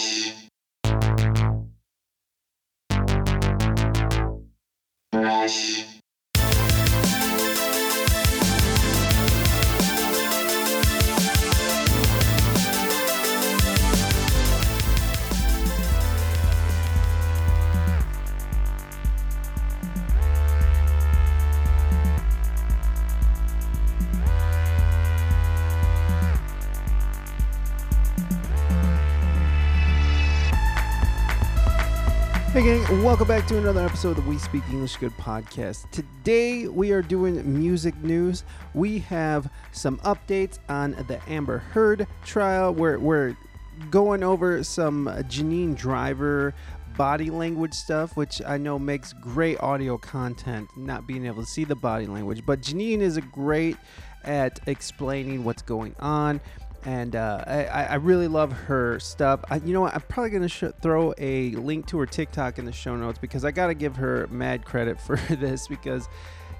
Nice. Nice. Welcome back to another episode of the We Speak English Good podcast. Today we are doing music news. We have some updates on the Amber Heard trial. We're, we're going over some Janine Driver body language stuff, which I know makes great audio content, not being able to see the body language. But Janine is great at explaining what's going on and uh, I, I really love her stuff. I, you know what? I'm probably gonna sh- throw a link to her TikTok in the show notes because I gotta give her mad credit for this because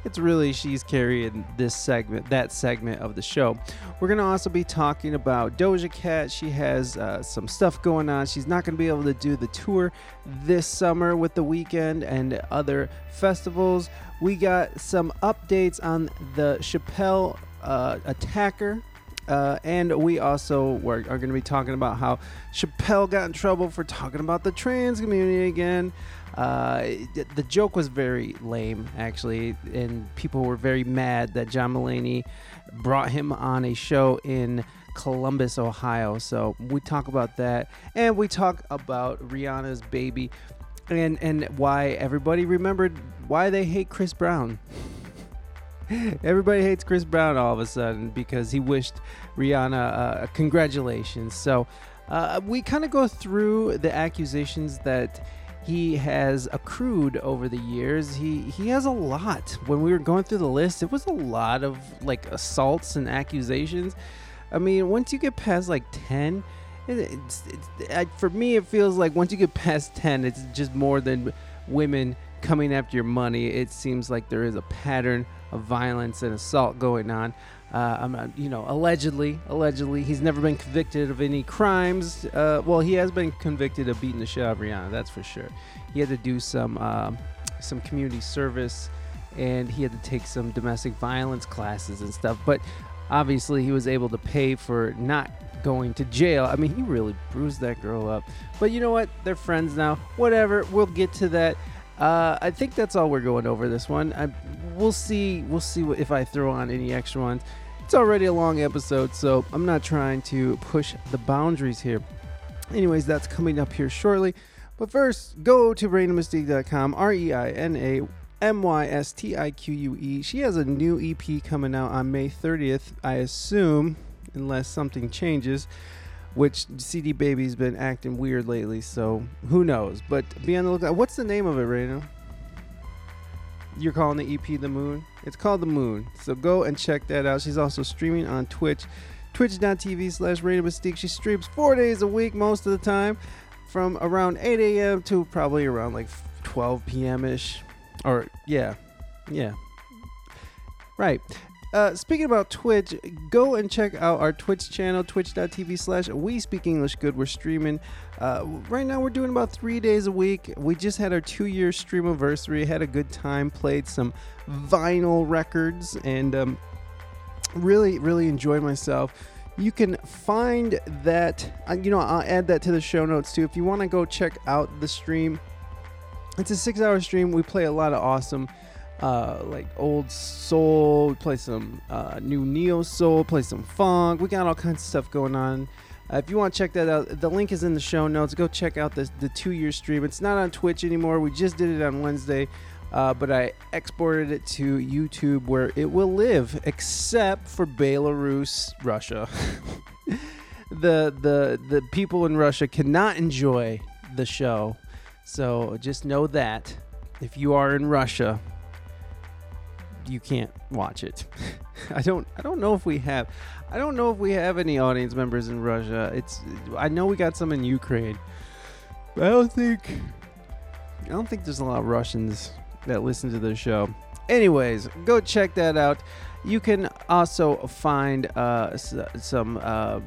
it's really she's carrying this segment, that segment of the show. We're gonna also be talking about Doja Cat. She has uh, some stuff going on. She's not gonna be able to do the tour this summer with the Weeknd and other festivals. We got some updates on the Chappelle uh, attacker uh, and we also are going to be talking about how Chappelle got in trouble for talking about the trans community again. Uh, the, the joke was very lame, actually, and people were very mad that John Mulaney brought him on a show in Columbus, Ohio. So we talk about that, and we talk about Rihanna's baby, and and why everybody remembered why they hate Chris Brown. Everybody hates Chris Brown all of a sudden because he wished Rihanna uh, congratulations. So uh, we kind of go through the accusations that he has accrued over the years. He he has a lot. When we were going through the list, it was a lot of like assaults and accusations. I mean, once you get past like ten, it's, it's, for me it feels like once you get past ten, it's just more than women coming after your money. It seems like there is a pattern of violence and assault going on. Uh, not, you know, allegedly, allegedly, he's never been convicted of any crimes. Uh, well, he has been convicted of beating the shit out of Rihanna, that's for sure. He had to do some uh, some community service, and he had to take some domestic violence classes and stuff. But obviously, he was able to pay for not going to jail. I mean, he really bruised that girl up. But you know what? They're friends now. Whatever. We'll get to that. Uh, I think that's all we're going over this one. I, we'll see. We'll see what, if I throw on any extra ones. It's already a long episode, so I'm not trying to push the boundaries here. Anyways, that's coming up here shortly. But first, go to ReinaMystique.com, R E I N A M Y S T I Q U E. She has a new EP coming out on May 30th, I assume, unless something changes which CD Baby's been acting weird lately, so who knows? But be on the lookout. What's the name of it right now? You're calling the EP The Moon? It's called The Moon. So go and check that out. She's also streaming on Twitch, twitch.tv slash Reina Mystique. She streams four days a week most of the time from around 8 a.m. to probably around like 12 p.m. ish. Or, yeah, yeah. Right. Uh, speaking about Twitch, go and check out our Twitch channel, twitch.tv slash we speak English good. We're streaming. Uh, right now, we're doing about three days a week. We just had our two year stream anniversary, had a good time, played some vinyl records, and um, really, really enjoyed myself. You can find that, uh, you know, I'll add that to the show notes too. If you want to go check out the stream, it's a six hour stream. We play a lot of awesome uh, like old soul. We play some uh, new neo soul. Play some funk. We got all kinds of stuff going on. Uh, if you want to check that out, the link is in the show notes. Go check out the the two year stream. It's not on Twitch anymore. We just did it on Wednesday, uh, but I exported it to YouTube where it will live, except for Belarus, Russia. the the the people in Russia cannot enjoy the show. So just know that if you are in Russia, you can't watch it. I don't I don't know if we have I don't know if we have any audience members in Russia. It's I know we got some in Ukraine. But I don't think I don't think there's a lot of Russians that listen to the show. Anyways, go check that out. You can also find uh, s- some uh,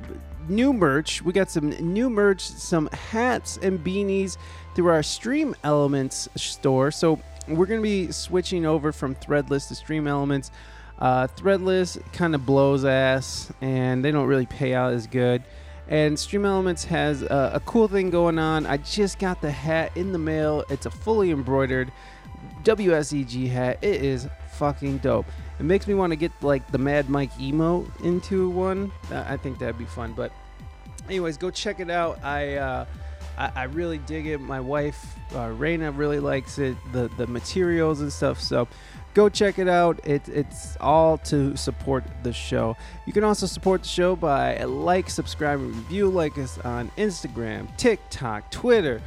new merch. We got some new merch, some hats and beanies through our Stream Elements store. So we're going to be switching over from Threadless to Stream Elements. Uh, Threadless kind of blows ass, and they don't really pay out as good. And Stream Elements has a, a cool thing going on. I just got the hat in the mail. It's a fully embroidered WSEG hat. It is fucking dope. It makes me want to get like the Mad Mike emo into one. I think that'd be fun. But anyways, go check it out. I uh, I, I really dig it. My wife uh, really likes it. The the materials and stuff. So go check it out. It, it's all to support the show. You can also support the show by like, subscribe, and review. Like us on Instagram, TikTok, Twitter.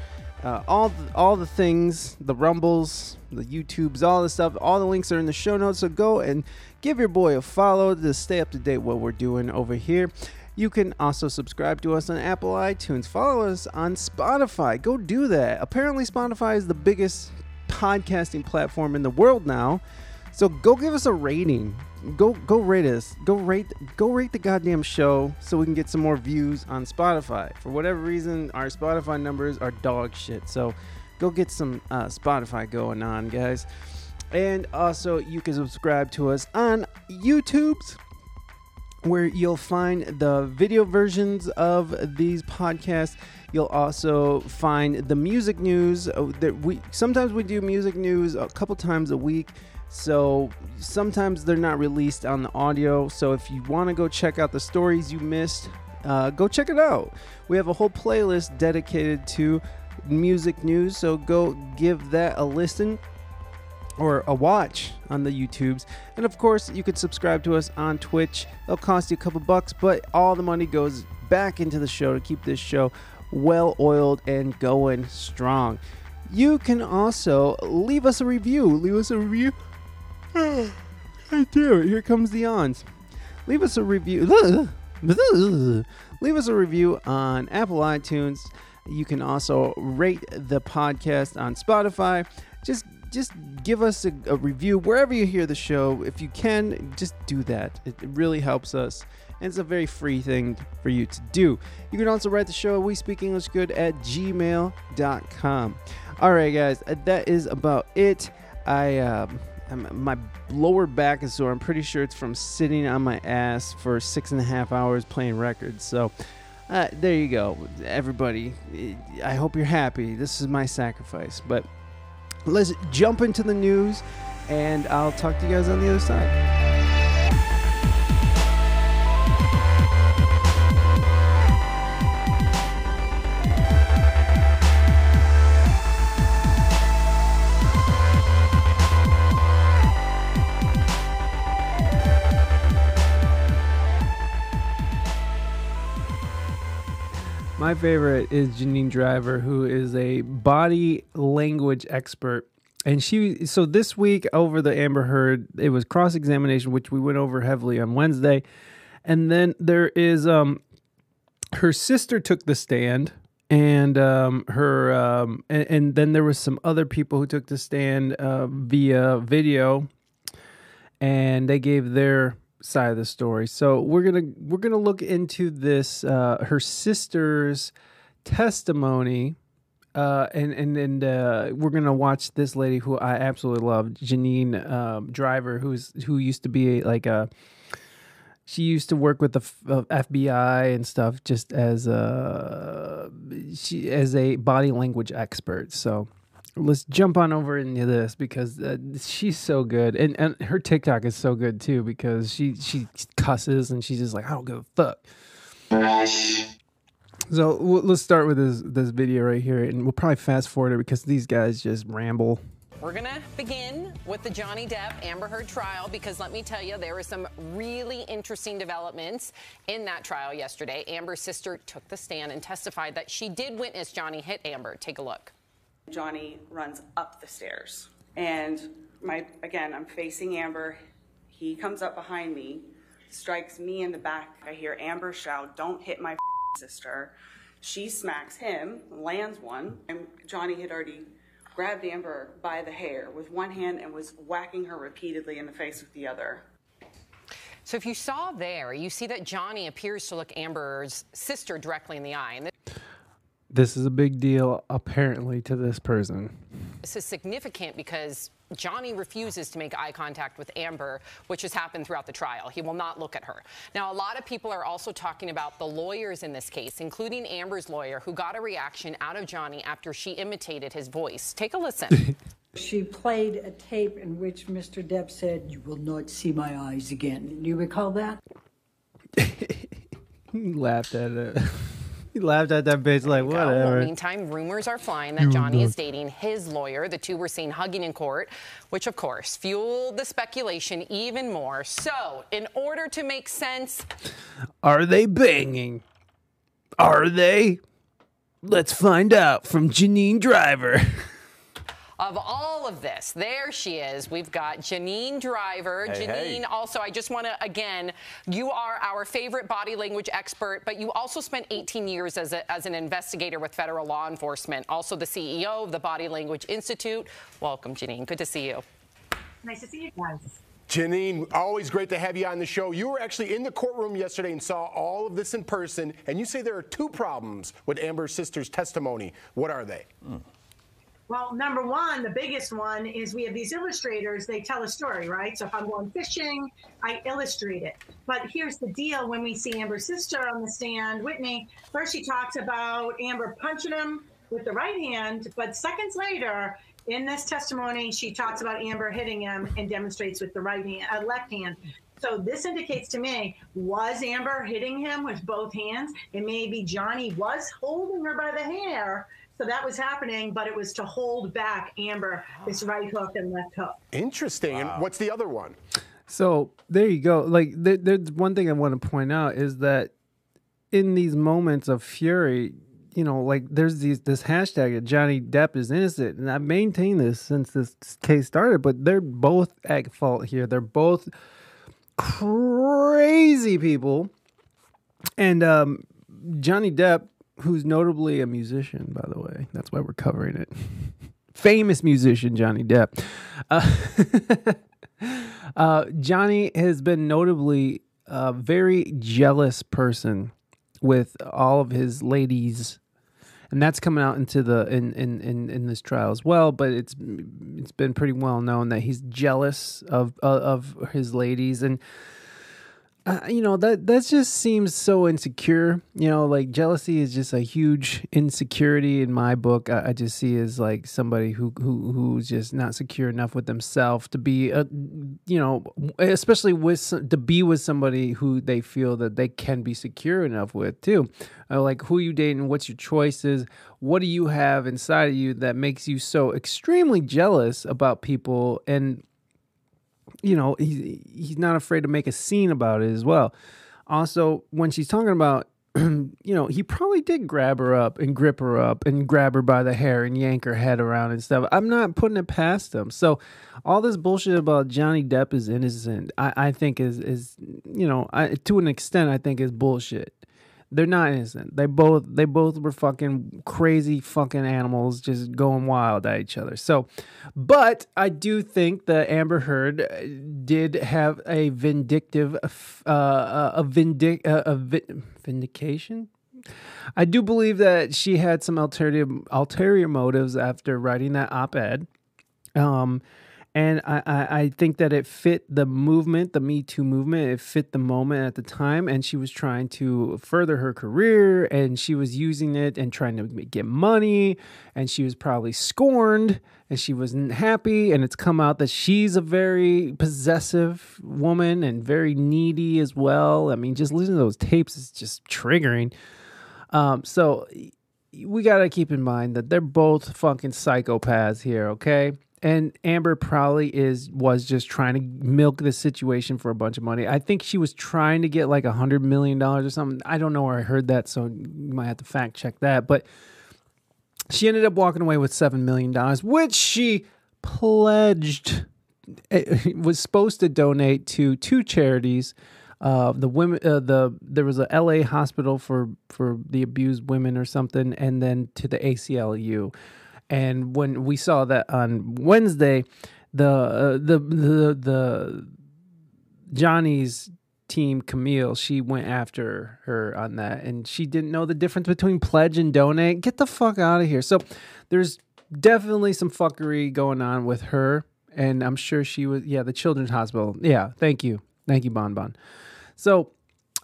Uh, all the, all the things, the rumbles, the YouTubes, all the stuff, all the links are in the show notes. So go and give your boy a follow to stay up to date what we're doing over here. You can also subscribe to us on Apple iTunes. Follow us on Spotify. Go do that. Apparently, Spotify is the biggest podcasting platform in the world now. So go give us a rating. Go go rate us. Go rate go rate the goddamn show so we can get some more views on Spotify. For whatever reason, our Spotify numbers are dog shit. So go get some uh, Spotify going on, guys. And also, you can subscribe to us on YouTube's where you'll find the video versions of these podcasts. You'll also find the music news uh, that we sometimes we do music news a couple times a week. So sometimes they're not released on the audio. So if you want to go check out the stories you missed, uh, go check it out. We have a whole playlist dedicated to music news. So go give that a listen or a watch on the YouTubes. And of course, you could subscribe to us on Twitch. It'll cost you a couple bucks, but all the money goes back into the show to keep this show well oiled and going strong. You can also leave us a review. Leave us a review. I do. Here comes the ons. Leave us a review. Leave us a review on Apple iTunes. You can also rate the podcast on Spotify. Just just give us a, a review wherever you hear the show. If you can, just do that. It, really helps us. And it's a very free thing for you to do. You can also write the show, We Speak English Good, at gmail.com. All right, guys, uh, that is about it. I, I'm, my lower back is sore. I'm pretty sure it's from sitting on my ass for six and a half hours playing records. So, uh, there you go, everybody. I hope you're happy. This is my sacrifice. But let's jump into the news, and I'll talk to you guys on the other side. My favorite is Janine Driver, who is a body language expert. And she, so this week over the Amber Heard, it was cross examination, which we went over heavily on Wednesday. And then there is, um, her sister took the stand, and um, her, um, and, and then there was some other people who took the stand uh, via video, and they gave their side of the story. So we're gonna we're gonna look into this uh, her sister's testimony, uh, and and and uh, we're gonna watch this lady who I absolutely love, Janine um, Driver, who's who used to be like a. She used to work with the uh, FBI and stuff, just as a she as a body language expert. So let's jump on over into this because uh, she's so good, and and her TikTok is so good too because she she cusses and she's just like I don't give a fuck. So let's start with this this video right here, and we'll probably fast forward it because these guys just ramble. We're to begin with the Johnny Depp Amber Heard trial because let me tell you, there were some really interesting developments in that trial yesterday. Amber's sister took the stand and testified that she did witness Johnny hit Amber. Take a look. Johnny runs up the stairs. And my again, I'm facing Amber. He comes up behind me, strikes me in the back. I hear Amber shout, "Don't hit my sister." She smacks him, lands one, and Johnny had already grabbed Amber by the hair with one hand and was whacking her repeatedly in the face with the other. So if you saw there, you see that Johnny appears to look Amber's sister directly in the eye. And This is a big deal, apparently, to this person. this is significant because Johnny refuses to make eye contact with Amber, which has happened throughout the trial. He will not look at her. Now, a lot of people are also talking about the lawyers in this case, including Amber's lawyer, who got a reaction out of Johnny after she imitated his voice. Take a listen. She played a tape in which Mr. Depp said, You will not see my eyes again. Do you recall that? He laughed at it. he laughed at that bitch like, Well, whatever. meantime, rumors are flying that Johnny is dating his lawyer. The two were seen hugging in court, which of course fueled the speculation even more. So, in order to make sense, Are they banging? Are they? Let's find out from Janine Driver. of all of this, there she is. We've got Janine Driver. Hey, Janine, hey. also, I just want to, again, you are our favorite body language expert, but you also spent 18 years as, a, as an investigator with federal law enforcement, also the CEO of the Body Language Institute. Welcome, Janine. Good to see you. Nice to see you guys. Janine, always great to have you on the show. You were actually in the courtroom yesterday and saw all of this in person, and you say there are two problems with Amber's sister's testimony. What are they? Hmm. Well, number one, the biggest one is we have these illustrators. They tell a story, right? So if I'm going fishing, I illustrate it. But here's the deal when we see Amber's sister on the stand, Whitney, first she talks about Amber punching him with the right hand, but seconds later, in this testimony, she talks about Amber hitting him and demonstrates with the right hand, uh, left hand. So this indicates to me, was Amber hitting him with both hands? And maybe Johnny was holding her by the hair. So that was happening, but it was to hold back Amber, this right hook and left hook. Interesting. And what's the other one? So there you go. Like, there, there's one thing I want to point out is that in these moments of fury, you know, like there's these this hashtag that Johnny Depp is innocent, and I've maintained this since this case started. But they're both at fault here. They're both crazy people, and um, Johnny Depp, who's notably a musician, by the way, that's why we're covering it. Famous musician Johnny Depp. Uh, uh, Johnny has been notably a very jealous person with all of his ladies, and that's coming out into the in in in, in this trial as well. But it's it's been pretty well known that he's jealous of of his ladies and uh, you know that that just seems so insecure. You know, like jealousy is just a huge insecurity in my book. I, I just see as like somebody who who who's just not secure enough with themselves to be a, you know, especially with to be with somebody who they feel that they can be secure enough with too. Uh, like who you dating, what's your choices, what do you have inside of you that makes you so extremely jealous about people and you know, he, he's not afraid to make a scene about it as well. Also, when she's talking about, you know, he probably did grab her up and grip her up and grab her by the hair and yank her head around and stuff. I'm not putting it past him. So, all this bullshit about Johnny Depp is innocent, I, I think is is you know, I, to an extent, I think is bullshit. They're not innocent. They both they both were fucking crazy fucking animals just going wild at each other. So, but I do think that Amber Heard uh, did have a vindictive uh, uh, a vindic uh, a vi- vindication. I do believe that she had some ulterior ulterior motives after writing that op-ed. Um, and I, I, I think that it fit the movement, the Me Too movement. It fit the moment at the time, and she was trying to further her career, and she was using it and trying to get money, and she was probably scorned, and she wasn't happy. And it's come out that she's a very possessive woman and very needy as well. I mean, just listening to those tapes is just triggering. Um, so we got to keep in mind that they're both fucking psychopaths here, okay? And Amber probably is was just trying to milk the situation for a bunch of money. I think she was trying to get like a hundred million dollars or something. I don't know where I heard that, so you might have to fact check that. But she ended up walking away with seven million dollars, which she pledged eh, was supposed to donate to two charities. Uh, the women, uh, the there was a L.A. hospital for for the abused women or something, and then to the ACLU. And when we saw that on Wednesday, the uh, the the the Johnny's team Camille. She went after her on that, and she didn't know the difference between pledge and donate. Get the fuck out of here. So there's definitely some fuckery going on with her, and I'm sure she was. Yeah, the Children's Hospital. Yeah, thank you, thank you, Bon Bon. So,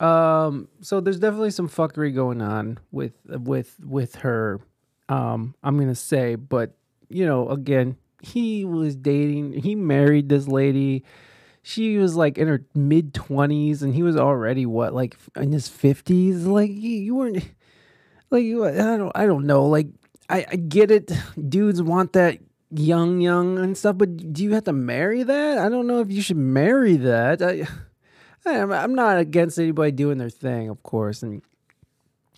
um, so there's definitely some fuckery going on with with with her. Um, I'm gonna say, but you know, again, he was dating. He married this lady. She was like in her mid 20s and he was already what like in his 50s like you, weren't like you i don't i don't know like I, I get it. Dudes want that young young and stuff but do you have to marry that? I don't know if you should marry that. I i'm not against anybody doing their thing of course and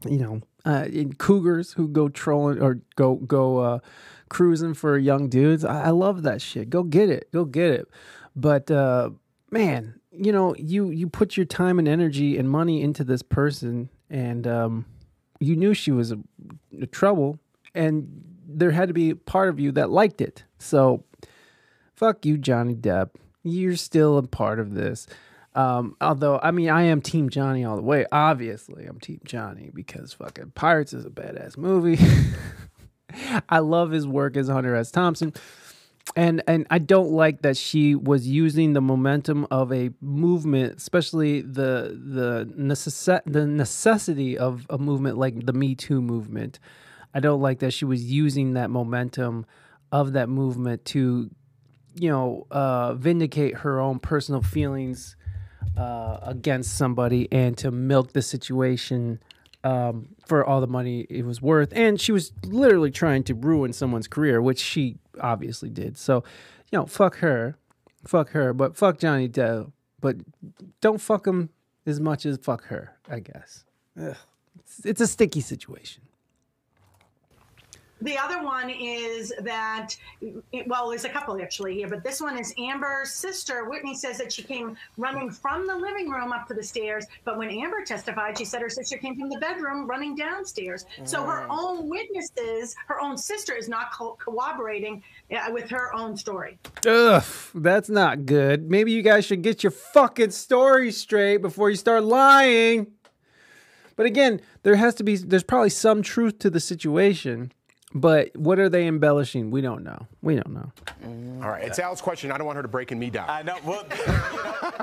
you know uh, in cougars who go trolling or go go uh, cruising for young dudes I, I love that shit go get it go get it but uh, man, you know, you you put your time and energy and money into this person, and um, you knew she was a, a trouble, and there had to be part of you that liked it. So, fuck you, Johnny Depp. You're still a part of this. Um, although, I mean, I am Team Johnny all the way. Obviously, I'm Team Johnny because fucking Pirates is a badass movie. I love his work as Hunter S. Thompson and and I don't like that she was using the momentum of a movement, especially the the necess- the necessity of a movement like the Me Too movement. I don't like that she was using that momentum of that movement to, you know, uh, vindicate her own personal feelings uh, against somebody and to milk the situation um, for all the money it was worth. And she was literally trying to ruin someone's career, which she obviously did. So, you know, fuck her, fuck her, but fuck Johnny Depp. But don't fuck him as much as fuck her. I guess it's, it's a sticky situation. The other one is that, well, there's a couple actually here, but this one is Amber's sister. Whitney says that she came running from the living room up to the stairs, but when Amber testified, she said her sister came from the bedroom running downstairs. Mm. So her mm. own witnesses, her own sister is not co- cooperating uh, with her own story. Ugh, that's not good. Maybe you guys should get your fucking story straight before you start lying. But again, there has to be, there's probably some truth to the situation. But what are they embellishing? We don't know. We don't know. All right, it's Al's question. I don't want her to breaking me down. I know. Well, you know,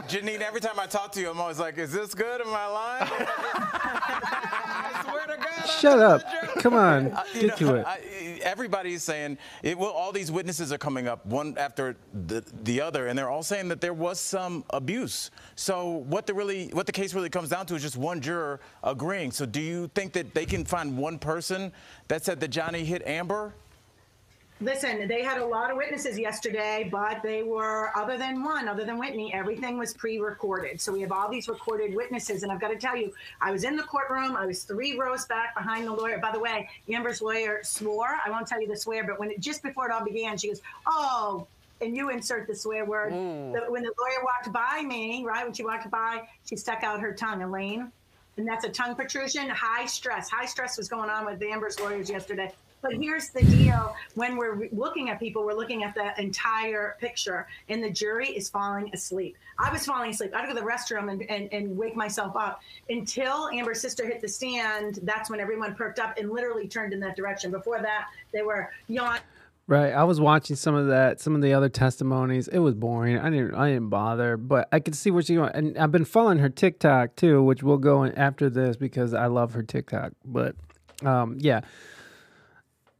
Janine, every time I talk to you, I'm always like, "Is this good? Am I lying?" I swear to God. Shut up. Come on, uh, get know, to it. I, everybody's saying it. Well, all these witnesses are coming up one after the the other, and they're all saying that there was some abuse. So what the really what the case really comes down to is just one juror agreeing. So do you think that they can find one person that said that Johnny hit Amber? Listen, they had a lot of witnesses yesterday, but they were, other than one, other than Whitney, everything was pre recorded. So we have all these recorded witnesses. And I've got to tell you, I was in the courtroom. I was three rows back behind the lawyer. By the way, Amber's lawyer swore. I won't tell you the swear, but when it, just before it all began, she goes, Oh, and you insert the swear word. Mm. The, when the lawyer walked by me, right, when she walked by, she stuck out her tongue, Elaine. And that's a tongue protrusion, high stress. High stress was going on with Amber's lawyers yesterday. But here's the deal when we're looking at people, we're looking at the entire picture, and the jury is falling asleep. I was falling asleep. I'd go to the restroom and, and, and wake myself up until Amber's sister hit the stand. That's when everyone perked up and literally turned in that direction. Before that, they were yawning. Right. I was watching some of that, some of the other testimonies. It was boring. I didn't I didn't bother, but I could see what she's going. And I've been following her TikTok too, which we'll go in after this because I love her TikTok. But um, yeah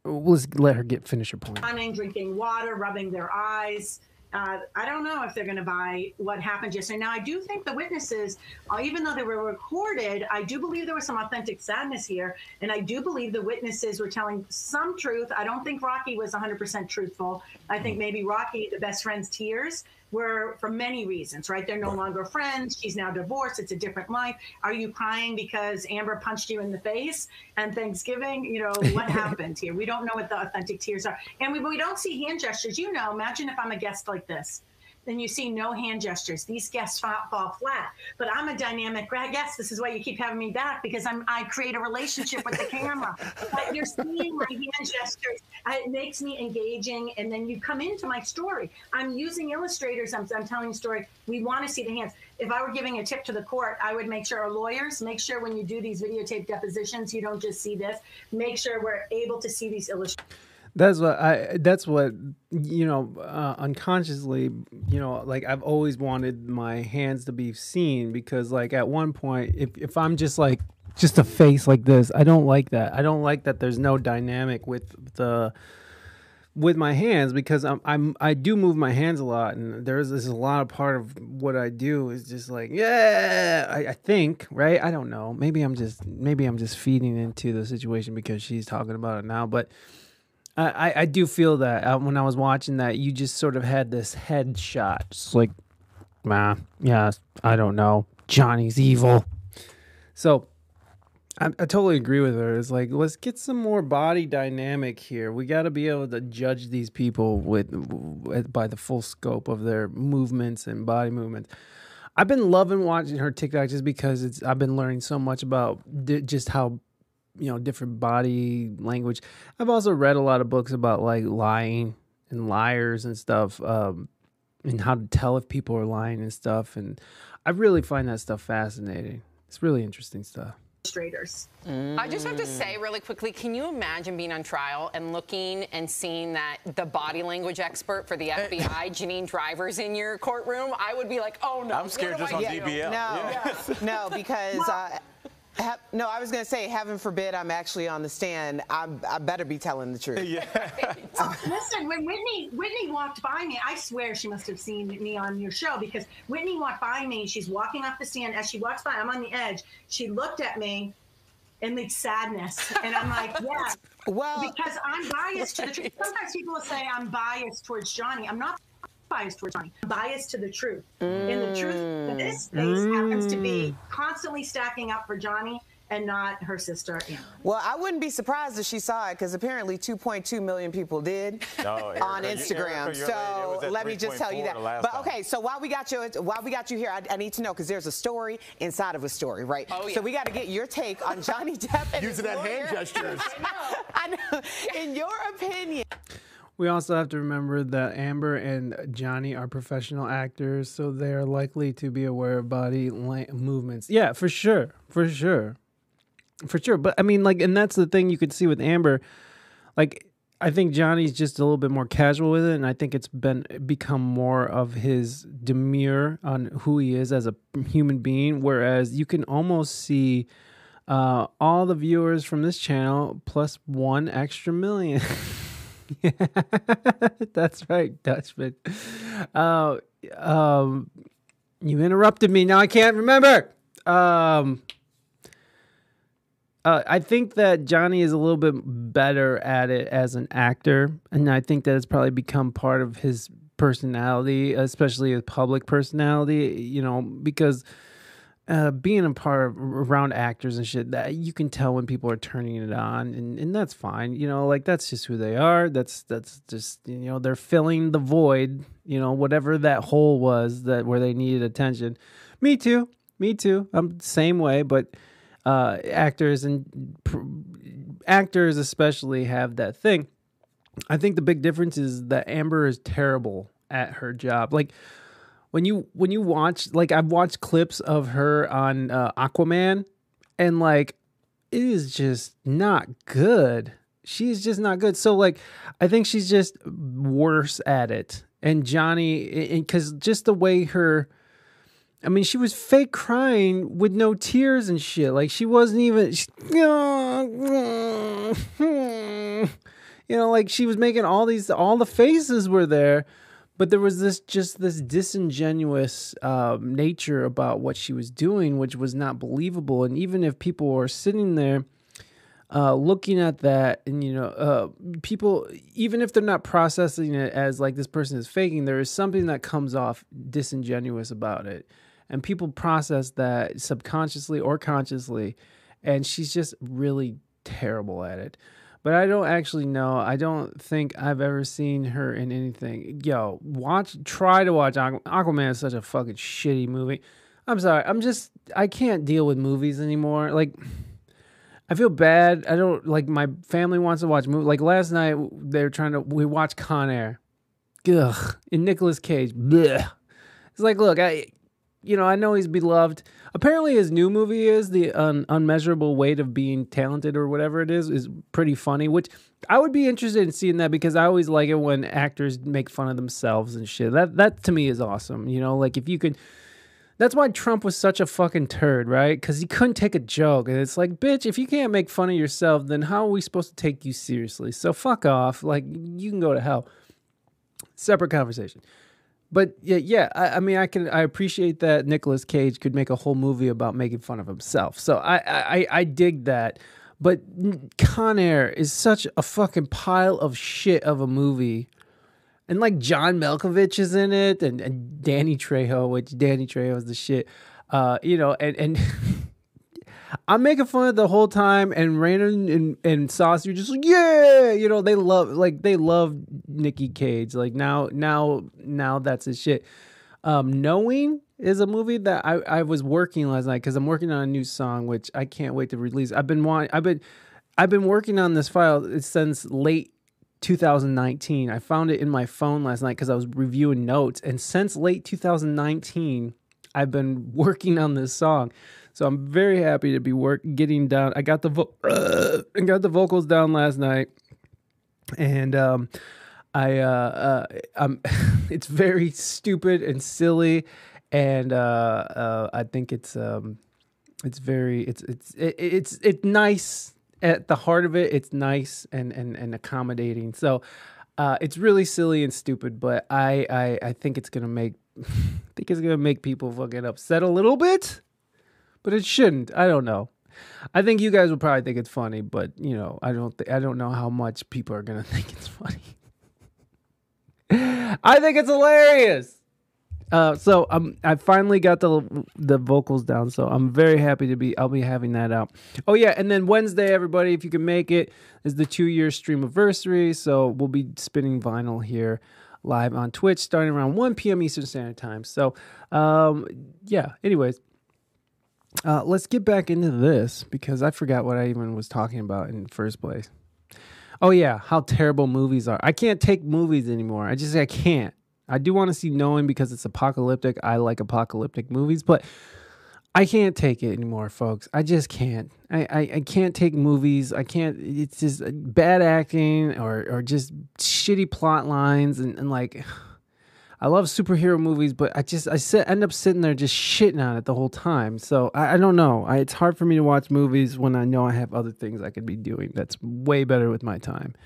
let's let her get finish her point. Running, drinking water, rubbing their eyes. Uh, I don't know if they're going to buy what happened yesterday. Now, I do think the witnesses, uh, even though they were recorded, I do believe there was some authentic sadness here. And I do believe the witnesses were telling some truth. I don't think Rocky was 100% truthful. I think maybe Rocky, the best friend's tears, were for many reasons, right? They're no longer friends. She's now divorced. It's a different life. Are you crying because Amber punched you in the face and Thanksgiving? You know, what happened here? We don't know what the authentic tears are. And we, we don't see hand gestures. You know, imagine if I'm a guest like this then you see no hand gestures. These guests fall, fall flat. But I'm a dynamic guest. This is why you keep having me back because I'm I create a relationship with the camera. But you're seeing my hand gestures. It makes me engaging, and then you come into my story. I'm using illustrators. I'm, I'm telling a story. We want to see the hands. If I were giving a tip to the court, I would make sure our lawyers make sure when you do these videotape depositions, you don't just see this. Make sure we're able to see these illustrations. That's what I. That's what you know. Uh, unconsciously, you know, like I've always wanted my hands to be seen because, like, at one point, if if I'm just like just a face like this, I don't like that. I don't like that. There's no dynamic with the with my hands because I'm I'm I do move my hands a lot, and there's there's a lot of part of what I do is just like yeah. I, I think right. I don't know. Maybe I'm just maybe I'm just feeding into the situation because she's talking about it now, but. I, I do feel that uh, when I was watching that, you just sort of had this head shot. It's like, nah, yeah, I don't know. Johnny's evil. So I, I totally agree with her. It's like, let's get some more body dynamic here. We got to be able to judge these people with, with by the full scope of their movements and body movements. I've been loving watching her TikTok just because it's. I've been learning so much about just how you know different body language i've also read a lot of books about like lying and liars and stuff um and how to tell if people are lying and stuff and i really find that stuff fascinating it's really interesting stuff illustrators. I just have to say really quickly, can you imagine being on trial and looking and seeing that the body language expert for the FBI, Janine Driver's in your courtroom? I would be like, oh no. I'm scared just do on I do? DBL. No, no, because uh, ha- no, I was going to say, heaven forbid, I'm actually on the stand. I'm, I better be telling the truth. Yeah. Oh, listen, when Whitney Whitney walked by me, I swear she must have seen me on your show because Whitney walked by me. She's walking off the stand. As she walks by, I'm on the edge. She looked at me in the sadness, and I'm like, yeah. Well- because I'm biased to the truth. Sometimes people will say I'm biased towards Johnny. I'm not biased towards Johnny. I'm biased to the truth. And the truth in this mm. case happens to be mm. constantly stacking up for Johnny and not her sister Amber. Well, I wouldn't be surprised if she saw it because apparently 2.2 million people did oh, No, Erica, on Instagram. Erica, you're so right. It was at let me just tell you that. the last But time. okay, so while we got you, while we got you here, I, I need to know because there's a story inside of a story, right? Oh, yeah. So we got to get your take on Johnny Depp and his Using that hand lawyer. gestures. I know. In your opinion. We also have to remember that Amber and Johnny are professional actors, so they are likely to be aware of body la- movements. Yeah, for sure, for sure, for sure. But I mean, like, and that's the thing you could see with Amber. Like, I think Johnny's just a little bit more casual with it, and I think it's been become more of his demure on who he is as a human being. Whereas you can almost see uh, all the viewers from this channel plus one extra million. Yeah that's right, Dutchman. Uh, um, you interrupted me. Now I can't remember. Um, uh, I think that Johnny is a little bit better at it as an actor, and I think that it's probably become part of his personality, especially his public personality. You know, because uh, being a part of around actors and shit, that you can tell when people are turning it on, and, and that's fine. You know, like that's just who they are. That's that's just you know they're filling the void. You know, whatever that hole was that where they needed attention. Me too. Me too. I'm the same way, but uh, actors and pr- actors especially have that thing. I think the big difference is that Amber is terrible at her job. Like when you when you watch like I've watched clips of her on uh, Aquaman and like it is just not good. She's just not good. So like I think she's just worse at it. And Johnny cuz just the way her I mean, she was fake crying with no tears and shit. Like she wasn't even, she, you know, like she was making all these, all the faces were there, but there was this just this disingenuous um, nature about what she was doing, which was not believable. And even if people were sitting there. Uh, looking at that and you know uh, people even if they're not processing it as like this person is faking there is something that comes off disingenuous about it and people process that subconsciously or consciously and she's just really terrible at it but I don't actually know. I don't think I've ever seen her in anything. Yo, watch, try to watch Aqu- Aquaman. Is such a fucking shitty movie. I'm sorry. I'm just I can't deal with movies anymore. Like. I feel bad. I don't like my family wants to watch movie. Like last night, they were trying to. We watched Con Air. Ugh. And Nicolas Cage. Blech. It's like, look, I, you know, I know he's beloved. Apparently, his new movie is the un- unmeasurable weight of being talented or whatever it is is pretty funny. Which I would be interested in seeing that because I always like it when actors make fun of themselves and shit. That that to me is awesome. You know, like if you could. That's why Trump was such a fucking turd, right? Because he couldn't take a joke. And it's like, bitch, if you can't make fun of yourself, then how are we supposed to take you seriously? So fuck off. Like, you can go to hell. Separate conversation. But yeah, yeah, I, I mean, I can, I appreciate that Nicolas Cage could make a whole movie about making fun of himself. So I, I, I dig that. But Con Air is such a fucking pile of shit of a movie and like John Malkovich is in it, and, and Danny Trejo, which Danny Trejo is the shit. Uh, you know, and and I'm making fun of the whole time, and Raymond and and Saucy are just like, yeah, you know, they love like they love Nicky Cage. Like now, now, now that's his shit. Um, Knowing is a movie that I, I was working last night because I'm working on a new song, which I can't wait to release. I've been wanting, I've been, I've been working on this file since late 2019. I found it in my phone last night because I was reviewing notes, and since late 2019, I've been working on this song. So I'm very happy to be work getting down. I got the vo- I got the vocals down last night, and um, I uh, uh, um, it's very stupid and silly, and uh, uh, I think it's um, it's very it's it's it, it's it's nice at the heart of it. It's nice and and and accommodating. So uh, it's really silly and stupid, but I I I think it's gonna make I think it's gonna make people fucking upset a little bit, but it shouldn't. I don't know. I think you guys will probably think it's funny, but you know, I don't. Th- I don't know how much people are gonna think it's funny. I think it's hilarious. Uh, so um, I finally got the the vocals down, so I'm very happy to be. I'll be having that out. Oh yeah, and then Wednesday, everybody, if you can make it, is the two year stream anniversary. So we'll be spinning vinyl here live on Twitch starting around 1 p.m. Eastern Standard Time. So um, yeah. Anyways, uh, let's get back into this because I forgot what I even was talking about in the first place. Oh yeah, how terrible movies are. I can't take movies anymore. I just I can't. I do want to see Knowing because it's apocalyptic. I like apocalyptic movies, but I can't take it anymore, folks. I just can't. I, I, I can't take movies. I can't. It's just bad acting or or just shitty plot lines and, and like. I love superhero movies, but I just I sit end up sitting there just shitting on it the whole time. So I, I don't know. I, it's hard for me to watch movies when I know I have other things I could be doing. That's way better with my time.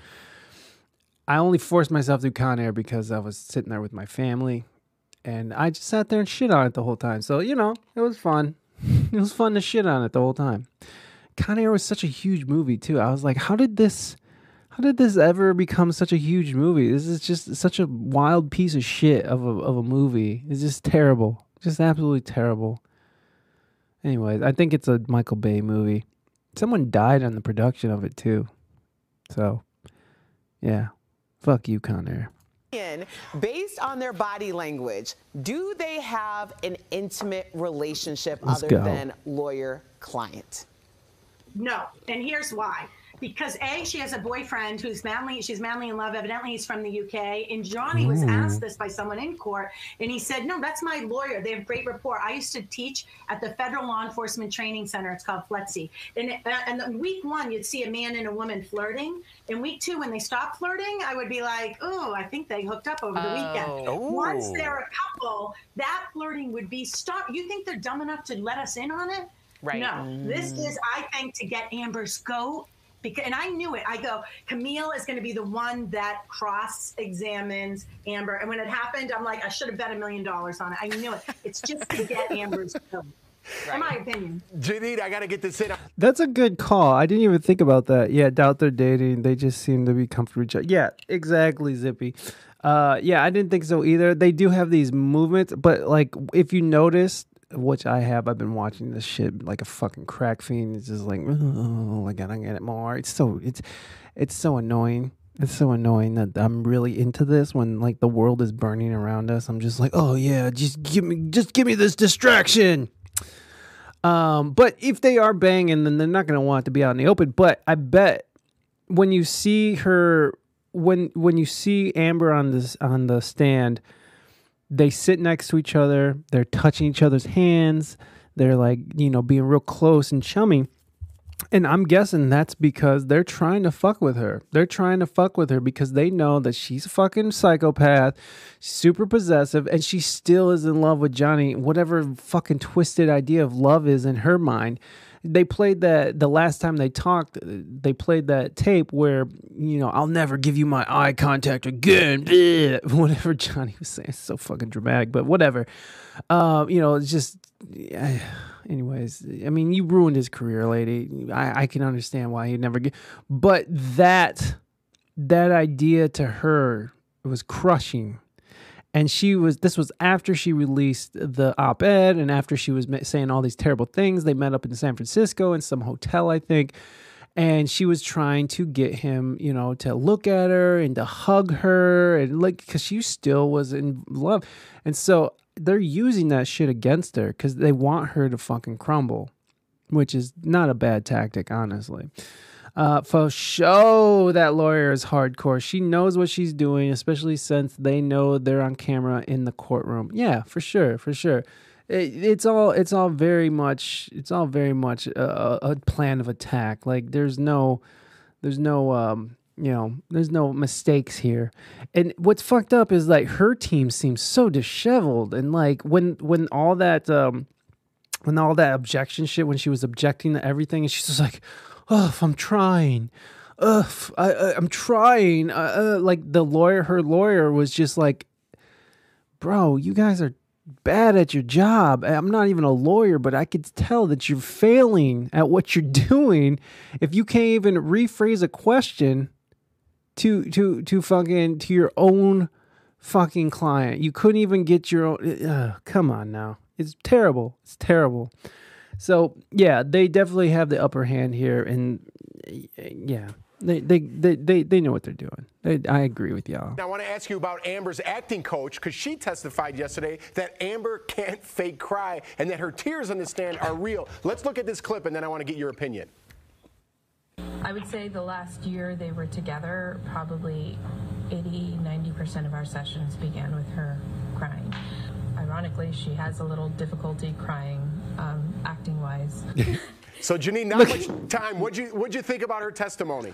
I only forced myself to Con Air because I was sitting there with my family, and I just sat there and shit on it the whole time. So you know, it was fun. it was fun to shit on it the whole time. Con Air was such a huge movie too. I was like, how did this? How did this ever become such a huge movie? This is just such a wild piece of shit of a of a movie. It's just terrible. Just absolutely terrible. Anyways, I think it's a Michael Bay movie. Someone died on the production of it too. So, yeah. Fuck you, Con Air. In, based on their body language, do they have an intimate relationship Let's other go. than lawyer client? No, and here's why. Because A, she has a boyfriend who's madly, she's madly in love. Evidently, he's from the UK. And Johnny was asked this by someone in court, and he said, No, that's my lawyer. They have great rapport. I used to teach at the Federal Law Enforcement Training Center. It's called FLETC. And, it- uh, and then week one, you'd see a man and a woman flirting. In week two, when they stopped flirting, I would be like, Oh, I think they hooked up over the weekend. Oh. Once they're a couple, that flirting would be stopped. You think they're dumb enough to let us in on it? Right. No, this is, I think, to get Amber's goat. Because, and I knew it. I go, Camille is going to be the one that cross examines Amber. And when it happened, I'm like, I should have bet a million dollars on it. I knew it. It's just to get Amber's goat. In my opinion. Janine, I got to get this in. That's a good call. I didn't even think about that. Yeah, doubt they're dating. They just seem to be comfortable with each other. Yeah, exactly, Zippy. Uh, yeah, I didn't think so either. They do have these movements, but like if you notice, which I have. I've been watching this shit like a fucking crack fiend. It's just like, oh, I gotta get it more. It's so it's it's so annoying. It's so annoying that I'm really into this when like the world is burning around us. I'm just like, oh yeah, just give me just give me this distraction. Um, but if they are banging, then they're not gonna want it to be out in the open. But I bet when you see her when when you see Amber on this on the stand, they sit next to each other, they're touching each other's hands, they're like, you know, being real close and chummy. And I'm guessing that's because they're trying to fuck with her. They're trying to fuck with her because they know that she's a fucking psychopath, super possessive, and she still is in love with Johnny. Whatever fucking twisted idea of love is in her mind. They played that the last time they talked, they played that tape where, you know, I'll never give you my eye contact again. Whatever Johnny was saying. It's so fucking dramatic, but whatever. Uh, you know, it's just. anyways, I mean, you ruined his career, lady. I, I can understand why he'd never get, but that that idea to her was crushing. And she was. This was after she released the op-ed, and after she was saying all these terrible things. They met up in San Francisco in some hotel, I think, and she was trying to get him, you know, to look at her and to hug her, and like, because she still was in love. And so they're using that shit against her because they want her to fucking crumble, which is not a bad tactic, honestly. Uh, for show that lawyer is hardcore. She knows what she's doing, especially since they know they're on camera in the courtroom. Yeah, for sure, for sure. It, it's all it's all very much it's all very much a, a plan of attack. Like there's no there's no um you know, there's no mistakes here. And what's fucked up is like her team seems so disheveled and like when when all that um when all that objection shit when she was objecting to everything and she's just like, "Oh, I'm trying." Ugh, I, I, I'm trying. Uh, uh, like the lawyer, her lawyer was just like, "Bro, you guys are bad at your job. I'm not even a lawyer, but I could tell that you're failing at what you're doing if you can't even rephrase a question to to to fucking to your own fucking client. You couldn't even get your own. Uh, come on now, it's terrible. It's terrible. So yeah, they definitely have the upper hand here, and yeah, they they they they, they know what they're doing. They, I agree with y'all. Now I want to ask you about Amber's acting coach because she testified yesterday that Amber can't fake cry and that her tears on the stand are real. Let's look at this clip, and then I want to get your opinion. I would say the last year they were together, probably 80, 90% of our sessions began with her crying. Ironically, she has a little difficulty crying, um, acting wise. so, Janine, not much time. What'd you, what'd you think about her testimony?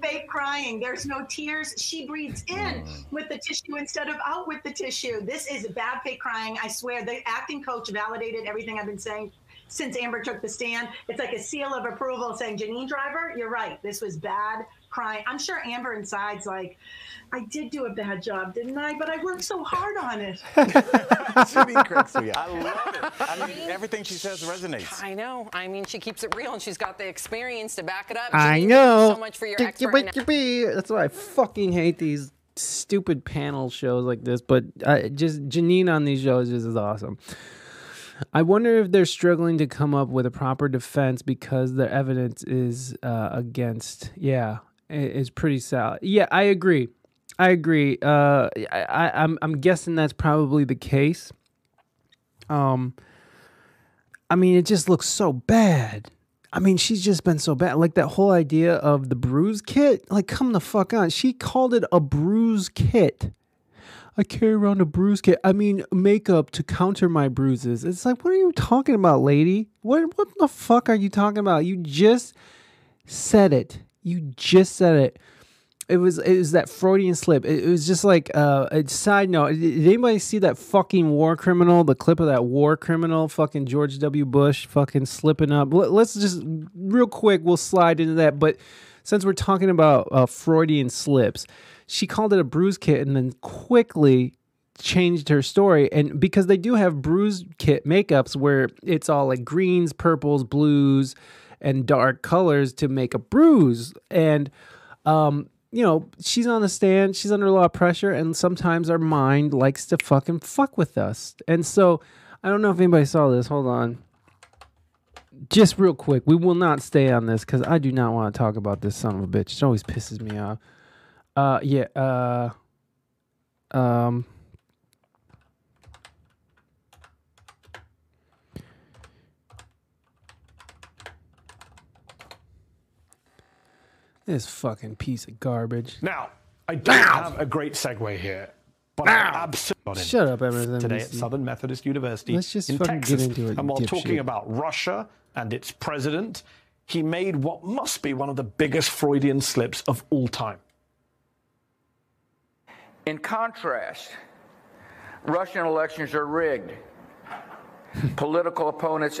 fake crying. There's no tears. She breathes in with the tissue instead of out with the tissue. This is bad fake crying. I swear the acting coach validated everything I've been saying since Amber took the stand. It's like a seal of approval saying, Janine Driver, you're right. This was bad crying. I'm sure Amber inside's like, I did do a bad job, didn't I? But I worked so hard on it. Janine cracks me up. I love it. I mean, everything she says resonates. I know. I mean, she keeps it real, and she's got the experience to back it up. I know. Thank you so much for your expert. That's why I fucking hate these stupid panel shows like this. But uh, just Janine on these shows just is awesome. I wonder if they're struggling to come up with a proper defense because their evidence is uh, against. Yeah, it's pretty solid. Yeah, I agree. I agree. Uh, I, I'm I'm guessing that's probably the case. Um, I mean, it just looks so bad. I mean, she's just been so bad. Like that whole idea of the bruise kit. Like, come the fuck on. She called it a bruise kit. I carry around a bruise kit. I mean, makeup to counter my bruises. It's like, what are you talking about, lady? What what the fuck are you talking about? You just said it. You just said it. It was it was that Freudian slip. It, it was just like uh, a side note. Did anybody see that fucking war criminal? The clip of that war criminal, fucking George W. Bush, fucking slipping up. Let's just real quick. We'll slide into that. But since we're talking about uh, Freudian slips, she called it a bruise kit and then quickly changed her story and because they do have bruise kit makeups where it's all like greens purples blues and dark colors to make a bruise and um you know she's on the stand she's under a lot of pressure and sometimes our mind likes to fucking fuck with us and so I don't know if anybody saw this. Hold on. Just real quick, we will not stay on this because I do not want to talk about this son of a bitch. It always pisses me off. Uh, yeah. Uh, um. This fucking piece of garbage. Now, I don't have a great segue here, but I absolutely Shut up, MSNBC. today at Southern Methodist University Let's just in fucking Texas. get into it, and while dipshit. talking about Russia and its president, he made what must be one of the biggest Freudian slips of all time. In contrast, Russian elections are rigged. Political opponents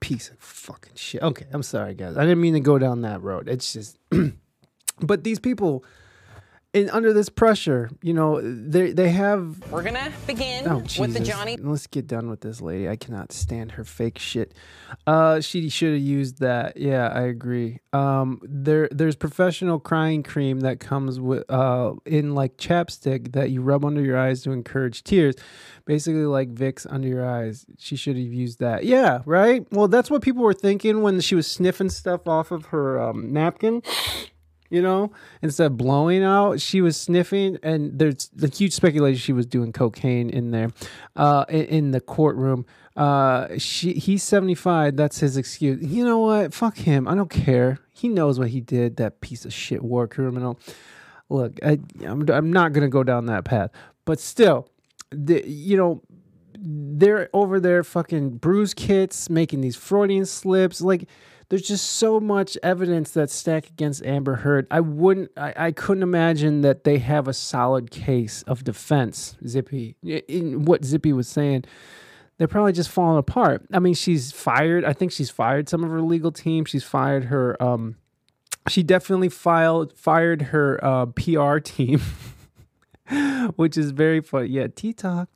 Piece of fucking shit. Okay, I'm sorry, guys. I didn't mean to go down that road. It's just, but these people, in under this pressure, you know, they they have. We're gonna begin Oh, with the Johnny Let's get done with this lady. I cannot stand her fake shit. Uh, she should have used that. Yeah, I agree. Um, there, there's professional crying cream that comes with uh in like chapstick that you rub under your eyes to encourage tears. Basically, like Vicks under your eyes. She should have used that. Yeah, right. Well, that's what people were thinking when she was sniffing stuff off of her um, napkin you know? Instead of blowing out she was sniffing and there's the huge speculation she was doing cocaine in there uh in, in the courtroom. Uh she he's 75 that's his excuse. You know what? Fuck him. I don't care. He knows what he did that piece of shit war criminal. Look I, I'm, I'm not gonna go down that path. But still the, you know they're over there fucking bruise kits making these freudian slips like there's just so much evidence that's stacked against amber heard. I wouldn't i, I couldn't imagine that they have a solid case of defense zippy. In what zippy was saying they're probably just falling apart. I mean she's fired i think she's fired some of her legal team. She's fired her um she definitely filed fired her uh, pr team which is very funny. Yeah, T Talk.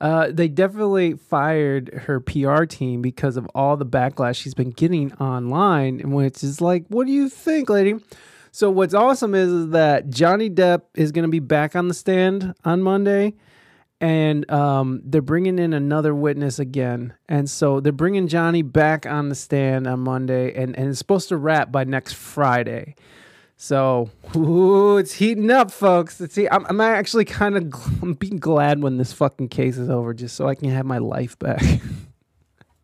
Uh, they definitely fired her PR team because of all the backlash she's been getting online, which is like, what do you think, lady? So what's awesome is, is that Johnny Depp is going to be back on the stand on Monday, and um, they're bringing in another witness again, and so they're bringing Johnny back on the stand on Monday, and and it's supposed to wrap by next Friday. So ooh, it's heating up, folks. It's he- I'm, I'm actually kind of gl- I'm being glad when this fucking case is over, just so I can have my life back.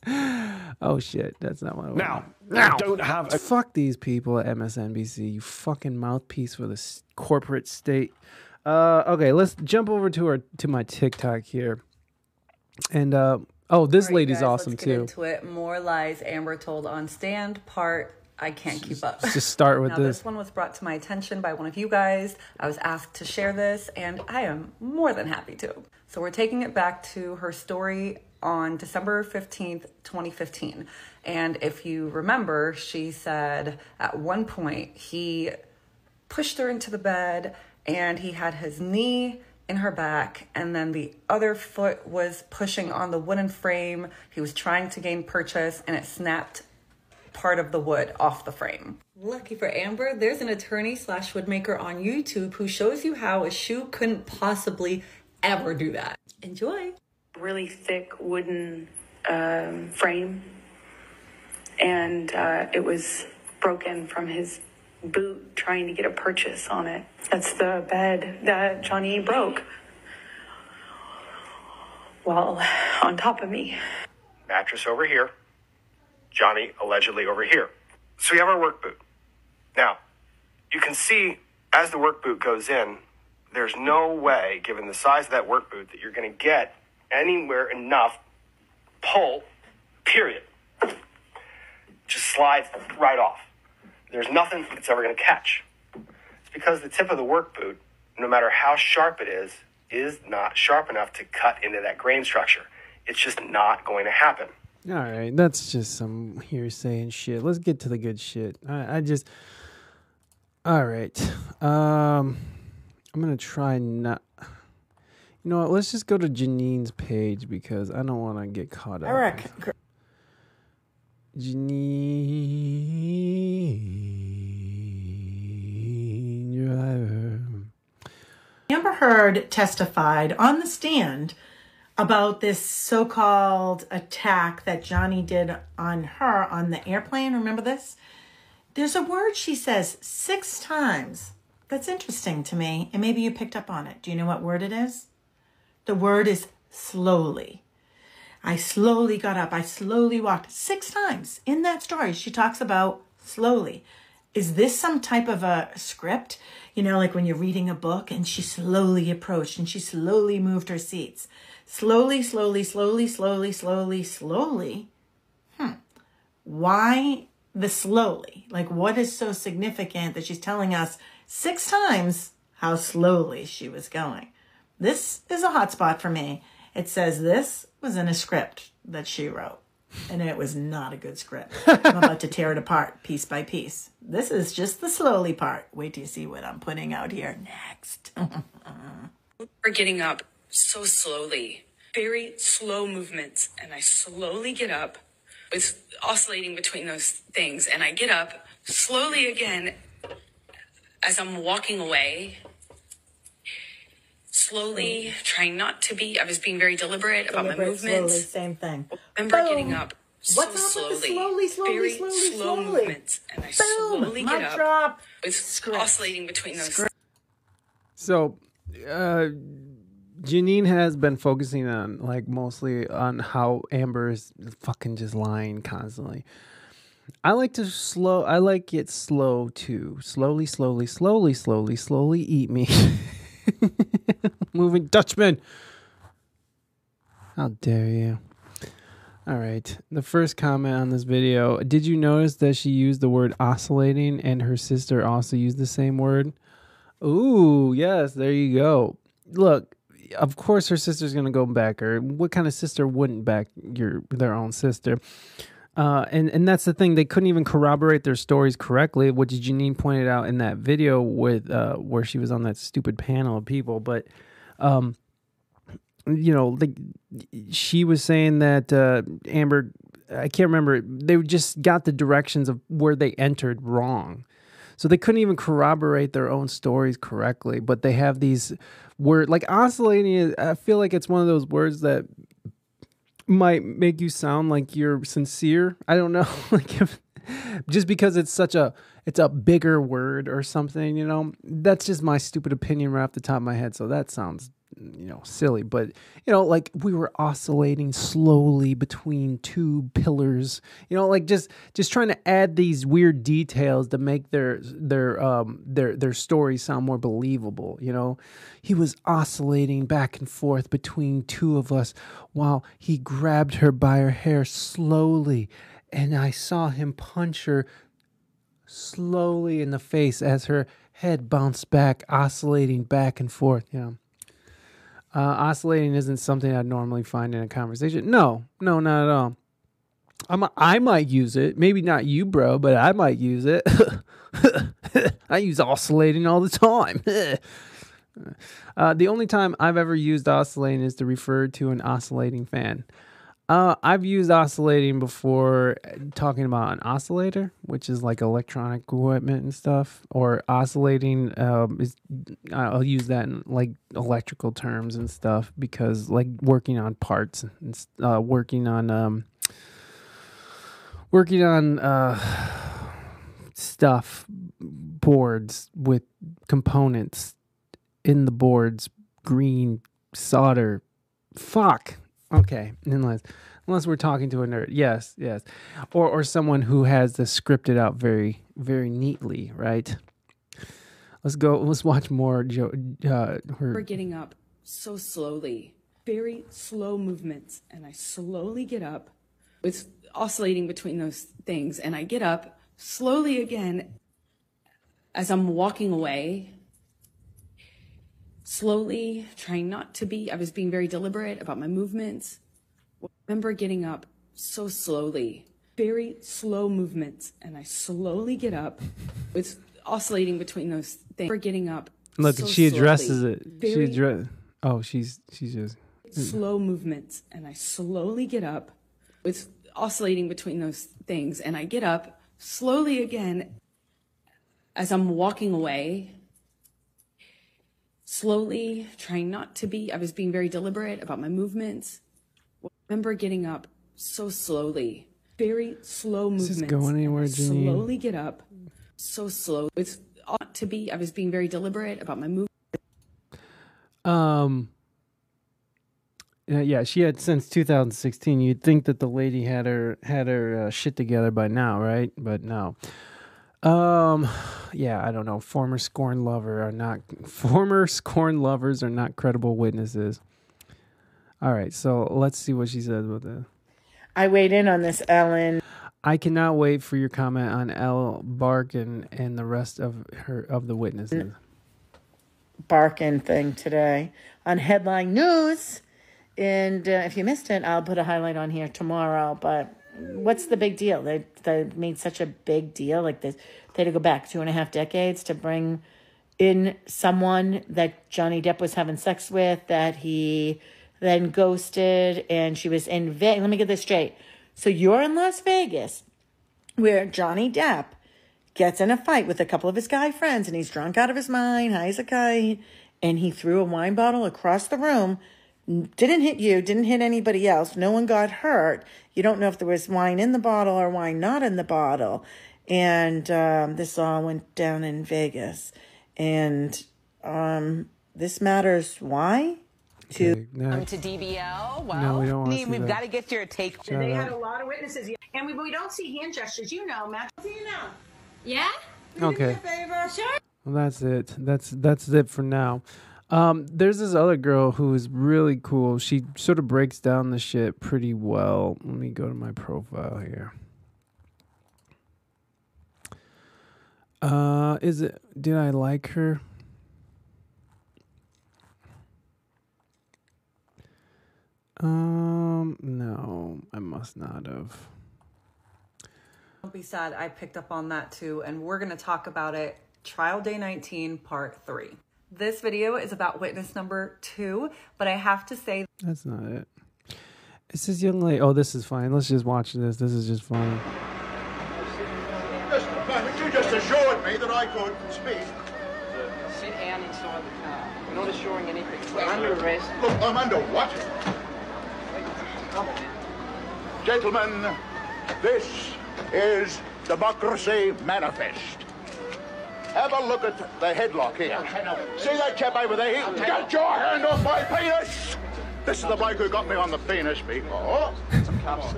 oh shit, that's not what I want. Now, I don't have a Fuck these people at MSNBC. You fucking mouthpiece for the s- corporate state. Uh, okay, let's jump over to our to my TikTok here. And uh, oh, this All right, lady's guys, awesome let's too. Get into it. More lies Amber told on stand. Part I can't keep up. just start with now, this. This one was brought to my attention by one of you guys. I was asked to share this, and I am more than happy to. So we're taking it back to her story on December 15th, 2015. And if you remember, she said at one point he pushed her into the bed and he had his knee in her back and then the other foot was pushing on the wooden frame. He was trying to gain purchase and it snapped part of the wood off the frame. Lucky for Amber, there's an attorney slash woodmaker on YouTube who shows you how a shoe couldn't possibly ever do that. Enjoy. really thick wooden um, frame, and uh, it was broken from his boot trying to get a purchase on it. That's the bed that Johnny broke. Well, on top of me. mattress over here, Johnny allegedly over here. So we have our work boot. Now, you can see as the work boot goes in, there's no way, given the size of that work boot, that you're going to get anywhere enough pull, period. Just slides right off. There's nothing it's ever going to catch. It's because the tip of the work boot, no matter how sharp it is, is not sharp enough to cut into that grain structure. It's just not going to happen. All right, that's just some hearsay and shit. Let's get to the good shit. I, I just. All right, um, I'm gonna try not. You know what? Let's just go to Janine's page because I don't want to get caught up. Eric, Janine Driver. Amber Heard testified on the stand about this so called attack that Johnny did on her on the airplane. Remember this? There's a word she says six times. That's interesting to me, and maybe you picked up on it. Do you know what word it is? The word is slowly. I slowly got up. I slowly walked six times in that story. She talks about slowly. Is this some type of a script? You know, like when you're reading a book and she slowly approached and she slowly moved her seats. Slowly, slowly, slowly, slowly, slowly, slowly. Hmm. Why the slowly? Like, what is so significant that she's telling us six times how slowly she was going? This is a hot spot for me. It says this was in a script that she wrote, and it was not a good script. I'm about to tear it apart piece by piece. This is just the slowly part. Wait till you see what I'm putting out here next. We're getting up so slowly, very slow movements, and I slowly get up with oscillating between those things, and I get up slowly again as I'm walking away. Slowly, trying not to be. I was being very deliberate about my Deliberate, slowly, movements. same thing. Remember Boom. getting up so What's up slowly, with the slowly, slowly, very slowly, slow slowly? movements, and I Boom. slowly Mic get up drop. with oscillating between those. So, uh, Janine has been focusing on like mostly on how Amber is fucking just lying constantly. I like to slow. I like it slow too. Slowly, slowly, slowly, slowly, slowly. Eat me. Moving Dutchman. How dare you? All right. The first comment on this video. Did you notice that she used the word oscillating and her sister also used the same word? Ooh, yes, there you go. Look, of course her sister's gonna go back her. What kind of sister wouldn't back your their own sister? Uh, and and that's the thing. They couldn't even corroborate their stories correctly, which Janine pointed out in that video with uh, where she was on that stupid panel of people. But um, you know, like she was saying that uh, Amber, I can't remember. They just got the directions of where they entered wrong. So they couldn't even corroborate their own stories correctly, but they have these word like oscillating. I feel like it's one of those words that might make you sound like you're sincere. I don't know, like if, just because it's such a it's a bigger word or something, you know. That's just my stupid opinion right off the top of my head. So that sounds you know silly, but you know, like we were oscillating slowly between two pillars. You know, like just just trying to add these weird details to make their their um their their story sound more believable. You know, he was oscillating back and forth between two of us while he grabbed her by her hair slowly, and I saw him punch her slowly in the face as her head bounced back, oscillating back and forth. Yeah. Uh, oscillating isn't something I'd normally find in a conversation. No, no, not at all. I'm, I might use it. Maybe not you, bro, but I might use it. I use oscillating all the time. uh, the only time I've ever used oscillating is to refer to an oscillating fan. Uh, I've used oscillating before talking about an oscillator, which is like electronic equipment and stuff, or oscillating. Um, is I'll use that in like electrical terms and stuff because like working on parts and uh, working on um, working on uh, stuff, boards with components in the boards, green solder. Fuck. Okay, unless unless we're talking to a nerd, yes, yes, or or someone who has this scripted out very very neatly, right? Let's go. Let's watch more. Joe, uh, her- We're getting up so slowly, very slow movements, and I slowly get up It's oscillating between those things, and I get up slowly again as I'm walking away. Slowly, trying not to be, I was being very deliberate about my movements. Remember getting up so slowly, very slow movements, and I slowly get up. It's oscillating between those things. We're getting up. Look, so she addresses slowly, it. She address. Oh, she's she's just. slow movements, and I slowly get up. It's oscillating between those things, and I get up slowly again as I'm walking away. Slowly, trying not to be. I was being very deliberate about my movements. I remember getting up so slowly, very slow Is movements. this going anywhere, Janine? Slowly get up, so slow. It's ought to be. I was being very deliberate about my movements. Um. Yeah, yeah, she had since 2016. You'd think that the lady had her had her uh, shit together by now, right? But no. Um, yeah, I don't know. Former scorn lover are not former scorn lovers are not credible witnesses. All right, so let's see what she says about that. I weighed in on this, Ellen. I cannot wait for your comment on Ellen Barkin and the rest of her of the witnesses. Barkin thing today on headline news. And uh, if you missed it, I'll put a highlight on here tomorrow. But what's the big deal? They they made such a big deal like this. They had to go back two and a half decades to bring in someone that Johnny Depp was having sex with that he then ghosted, and she was in Vegas. Let me get this straight. So you're in Las Vegas, where Johnny Depp gets in a fight with a couple of his guy friends, and he's drunk out of his mind, high as a kite, and he threw a wine bottle across the room. Didn't hit you, didn't hit anybody else. No one got hurt. You don't know if there was wine in the bottle or wine not in the bottle. And um, this all went down in Vegas. And um, this matters why? To Okay, next. to DBL. Well, No, we don't want to we've got to get your take. Shut they up. had a lot of witnesses, and we, we don't see hand gestures. You know, Matt. See you now. Yeah? Okay. Favor. Sure. Well, that's it. That's that's it for now. Um, there's this other girl who is really cool. She sort of breaks down the shit pretty well. Let me go to my profile here. Uh, is it? Did I like her? Um, no, I must not have. Don't be sad. I picked up on that too, and we're to talk about it. Trial day 19, part three. This video is about witness number two, but I have to say, That's not it. It's this young lady. Oh, this is fine. Let's just watch this. This is just fine. Just a you just assured me that I could speak. Sit down inside the car. We're not assuring anything. We're under arrest. Look, I'm under what? Gentlemen, this is Democracy Manifest. Have a look at the headlock here. See that chap over there? He, get your hand off my penis! This is the bloke who got me on the penis before. Some cups.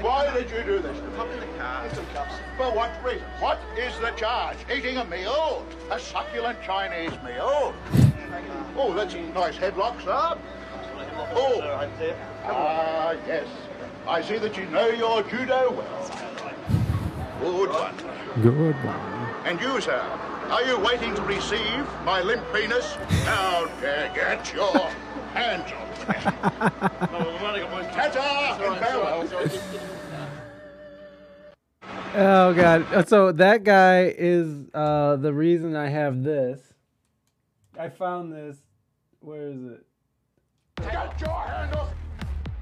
Why did you do this? Pop in the car. Some cups. For what reason? What is the charge? Eating a meal? A succulent Chinese meal? Oh, that's a nice headlock, sir. Oh, ah, yes. I see that you know your judo well. Good one. Good one. And you, sir, are you waiting to receive my limp penis? Now, uh, get your hands off me. Ta-ta and farewell. Oh god. Uh, So that guy is uh the reason I have this. I found this. Where is it? Get your hand off.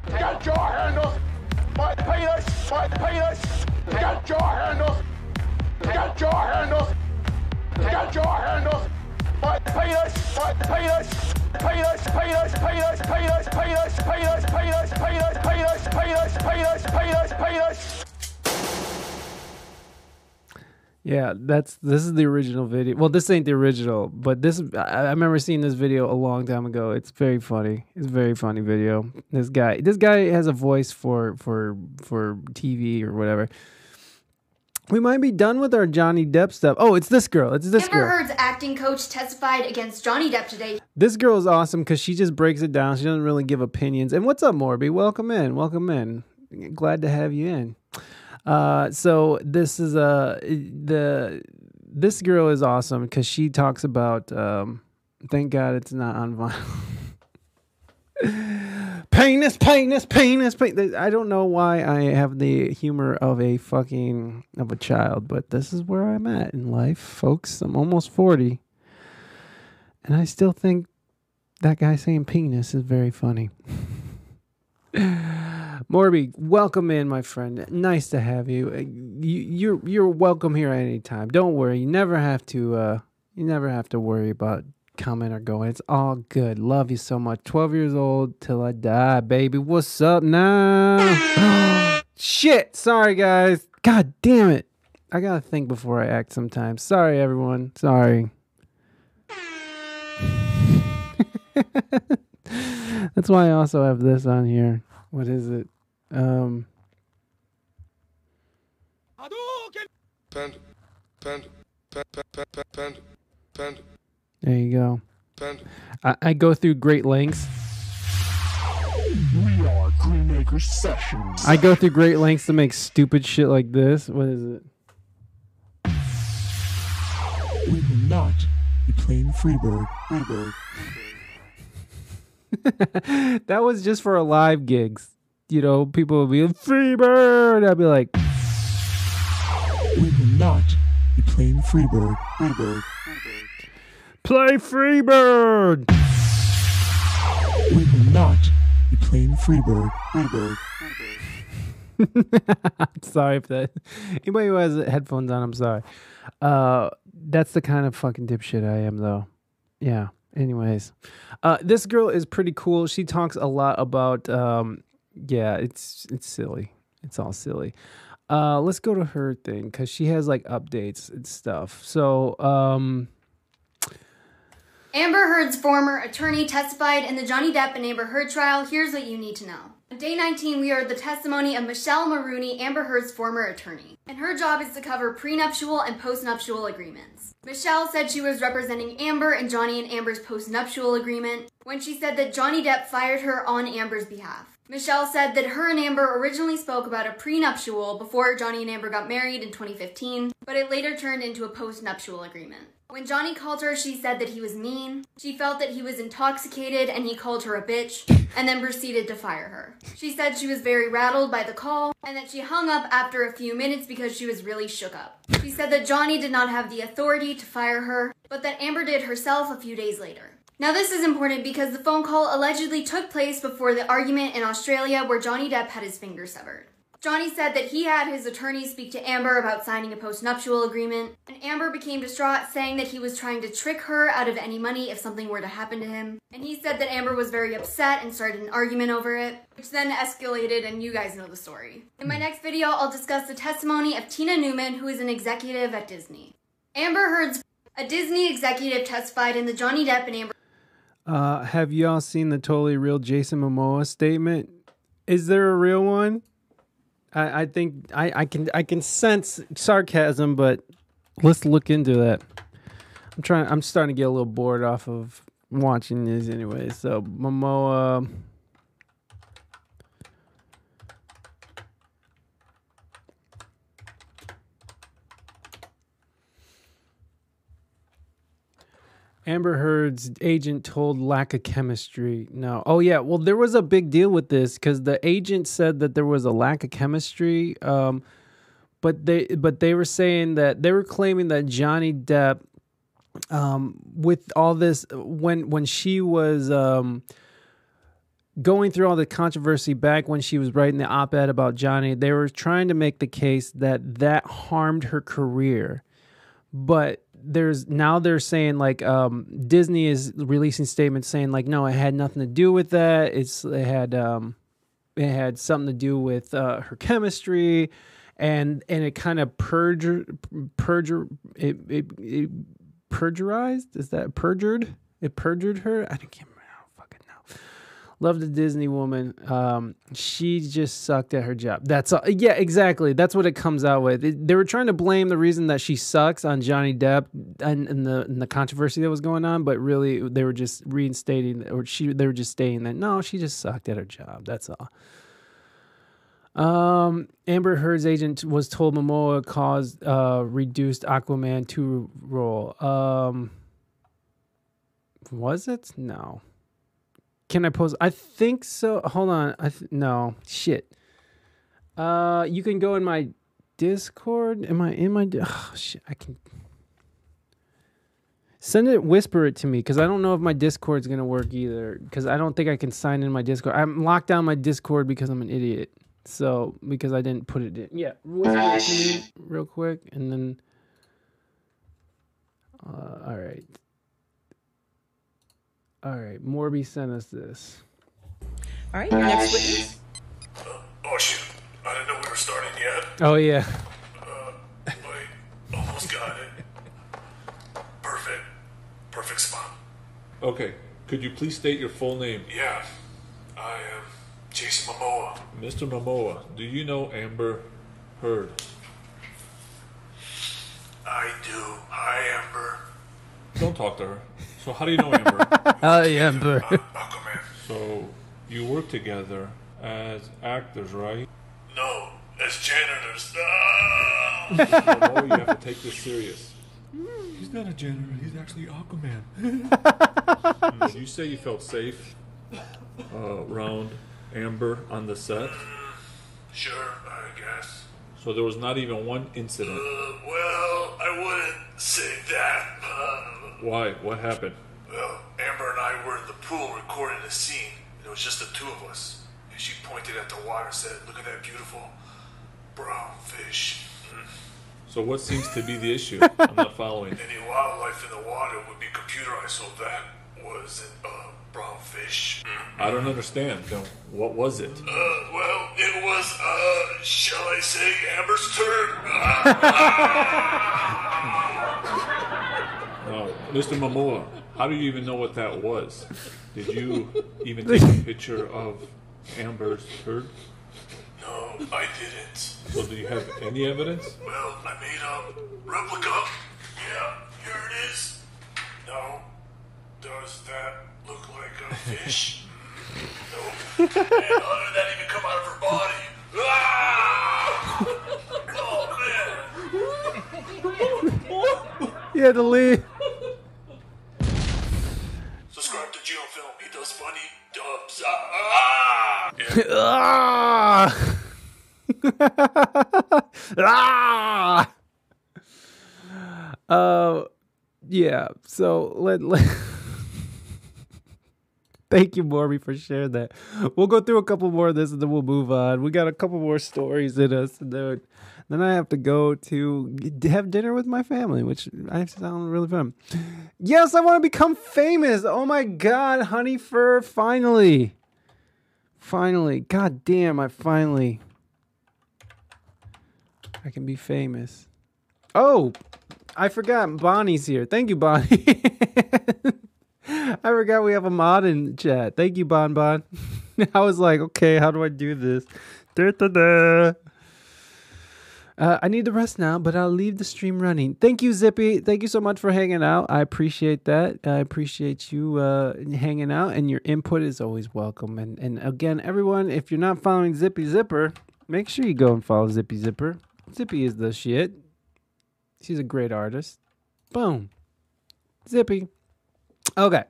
Get your hand off. My penis. My penis. Get your hand off. Get your hand off. Get your hand off. My penis. My penis. Penis, penis, penis, penis, penis, penis, penis, penis, penis, penis, penis, penis, penis. Yeah, that's this is the original video. Well, this ain't the original, but this I, I remember seeing this video a long time ago. It's very funny. It's a very funny video. This guy, this guy has a voice for for for TV or whatever. We might be done with our Johnny Depp stuff. Oh, it's this girl. It's this Amber girl. Heard's acting coach testified against Johnny Depp today. This girl is awesome because she just breaks it down. She doesn't really give opinions. And what's up, Morby? Welcome in. Welcome in. Glad to have you in. Uh, so this is uh, the this girl is awesome because she talks about. Um, thank God it's not on vinyl. Penis, penis, penis, penis. I don't know why I have the humor of a fucking of a child, but this is where I'm at in life, folks. I'm almost 40. And I still think that guy saying penis is very funny. Morby, welcome in, my friend. Nice to have you. Uh, you you're you're welcome here at any time. Don't worry. You never have to uh you never have to worry about coming or going. It's all good. Love you so much. 12 years old till I die, baby. What's up now? Shit. Sorry, guys. God damn it. I gotta think before I act sometimes. Sorry, everyone. Sorry. That's why I also have this on here. What is it? Um. Panda, panda, panda, panda, panda, panda. There you go. I, I go through great lengths. We are Greenacre Sessions. I go through great lengths to make stupid shit like this. What is it? We will not be playing Freebird. Freebird. that was just for a live gigs. You know, people would be Freebird. I'd be like, We will not be playing Freebird. Freebird. Play Freebird. We will not be playing Freebird. Freebird. sorry if that anybody who has headphones on, I'm sorry. Uh, that's the kind of fucking dipshit I am, though. Yeah. Anyways, uh, this girl is pretty cool. She talks a lot about, um, yeah, it's it's silly. It's all silly. Uh, let's go to her thing because she has like updates and stuff. So, um, Amber Heard's former attorney testified in the Johnny Depp and Amber Heard trial. Here's what you need to know. On day 19, we heard the testimony of Michelle Maroney, Amber Heard's former attorney. And her job is to cover prenuptial and postnuptial agreements. Michelle said she was representing Amber and Johnny and Amber's postnuptial agreement when she said that Johnny Depp fired her on Amber's behalf. Michelle said that her and Amber originally spoke about a prenuptial before Johnny and Amber got married in 2015, but it later turned into a postnuptial agreement. When Johnny called her, she said that he was mean. She felt that he was intoxicated and he called her a bitch, and then proceeded to fire her. She said she was very rattled by the call and that she hung up after a few minutes because she was really shook up. She said that Johnny did not have the authority to fire her, but that Amber did herself a few days later. Now, this is important because the phone call allegedly took place before the argument in Australia where Johnny Depp had his finger severed. Johnny said that he had his attorney speak to Amber about signing a postnuptial agreement, and Amber became distraught, saying that he was trying to trick her out of any money if something were to happen to him. And he said that Amber was very upset and started an argument over it, which then escalated, and you guys know the story. In my next video, I'll discuss the testimony of Tina Newman, who is an executive at Disney. Amber Heard's a Disney executive testified in the Johnny Depp and Amber uh, have y'all seen the totally real Jason Momoa statement? Is there a real one? I, I think I, I can I can sense sarcasm, but let's look into that. I'm trying. I'm starting to get a little bored off of watching this anyway. So Momoa. Amber Heard's agent told lack of chemistry. No. Oh yeah. Well, there was a big deal with this because the agent said that there was a lack of chemistry. Um, but they but they were saying that they were claiming that Johnny Depp, um, with all this when when she was um, going through all the controversy back when she was writing the op-ed about Johnny, they were trying to make the case that that harmed her career, but there's now they're saying like um, Disney is releasing statements saying like no, it had nothing to do with that. It's it had um, it had something to do with uh, her chemistry, and and it kind of perjure perjure it, it it perjurized. Is that perjured? It perjured her. I don't can't remember. I don't fucking know. Love the Disney woman. Um, she just sucked at her job. That's all. Yeah, exactly. That's what it comes out with. It- they were trying to blame the reason that she sucks on Johnny Depp and, and the and the controversy that was going on, but really they were just reinstating or she they were just stating that no, she just sucked at her job. That's all. Um, Amber Heard's agent was told Momoa caused uh, reduced Aquaman 2 role. Um, was it? No. Can I post? I think so. Hold on. I th- no shit. Uh, you can go in my Discord. Am I in my? Oh, shit. I can. Send it. Whisper it to me because I don't know if my Discord's gonna work either. Because I don't think I can sign in my Discord. I'm locked down my Discord because I'm an idiot. So because I didn't put it in. Yeah, whisper it to me real quick and then. Uh, all right. All right, Morby sent us this. All right, your next witness. Oh shit! I didn't know we were starting yet. Oh yeah. Uh, almost got it. Perfect. Perfect spot. Okay, could you please state your full name? Yeah. I am Jason Momoa. Mr. Momoa, do you know Amber Heard? I do. Hi, Amber. Don't talk to her. So how do you know Amber? Oh yeah, Amber. so you work together as actors, right? No, as janitors. Mr. Momoa, you have to take this serious. He's not a janitor. He's actually Aquaman. Did you say you felt safe uh, around Amber on the set? Sure, I guess. So there was not even one incident. Uh, well, I wouldn't say that. Uh, Why? What happened? well, Amber and I were in the pool recording a scene. It was just the two of us. And she pointed at the water and said, Look at that beautiful brown fish. So what seems to be the issue? I'm not following. Any wildlife in the water would be computerized, so that was a uh, brown fish. I don't understand. Then What was it? Uh, well, it was, uh, shall I say, Amber's turn. No, Mr. Momoa, how do you even know what that was? Did you even take a picture of Amber's Heard? no, I didn't. Well, do you have any evidence? Well, I made a replica. Yeah, here it is. No. Does that look like a fish? no. And how did that even come out of her body? Ah! Oh, man. You had to leave. Subscribe to Geo Film. He does funny dubs. Ah! ah! Uh, yeah. So let, let Thank you, Morby, for sharing that. We'll go through a couple more of this and then we'll move on. We got a couple more stories in us, and then, then I have to go to have dinner with my family, which I sound really fun. Yes, I want to become famous. Oh my God, Honey Fur, finally. Finally. God damn, I finally. I can be famous. Oh, I forgot. Bonnie's here. Thank you, Bonnie. I forgot we have a mod in chat. Thank you, Bon Bon. I was like, okay, how do I do this? Da, da, da. Uh, I need to rest now, but I'll leave the stream running. Thank you, Zippy. Thank you so much for hanging out. I appreciate that. I appreciate you uh, hanging out, and your input is always welcome. And and again, everyone, if you're not following Zippy Zipper, make sure you go and follow Zippy Zipper. Zippy is the shit. She's a great artist. Boom. Zippy. Okay.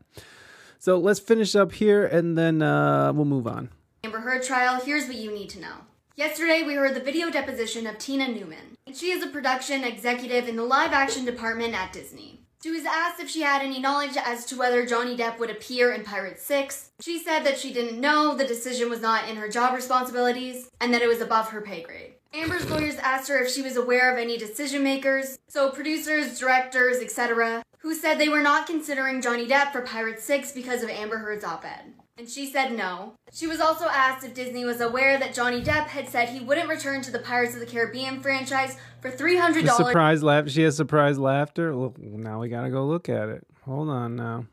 So let's finish up here and then uh, we'll move on. Amber Heard trial, here's what you need to know. Yesterday, we heard the video deposition of Tina Newman. She is a production executive in the live action department at Disney. She was asked if she had any knowledge as to whether Johnny Depp would appear in Pirates 6. She said that she didn't know, the decision was not in her job responsibilities, and that it was above her pay grade. Amber's lawyers asked her if she was aware of any decision makers, so producers, directors, etc., who said they were not considering Johnny Depp for Pirates 6 because of Amber Heard's op ed. And she said no. She was also asked if Disney was aware that Johnny Depp had said he wouldn't return to the Pirates of the Caribbean franchise for $300. Surprise laugh. She has surprise laughter. Look, now we gotta go look at it. Hold on now.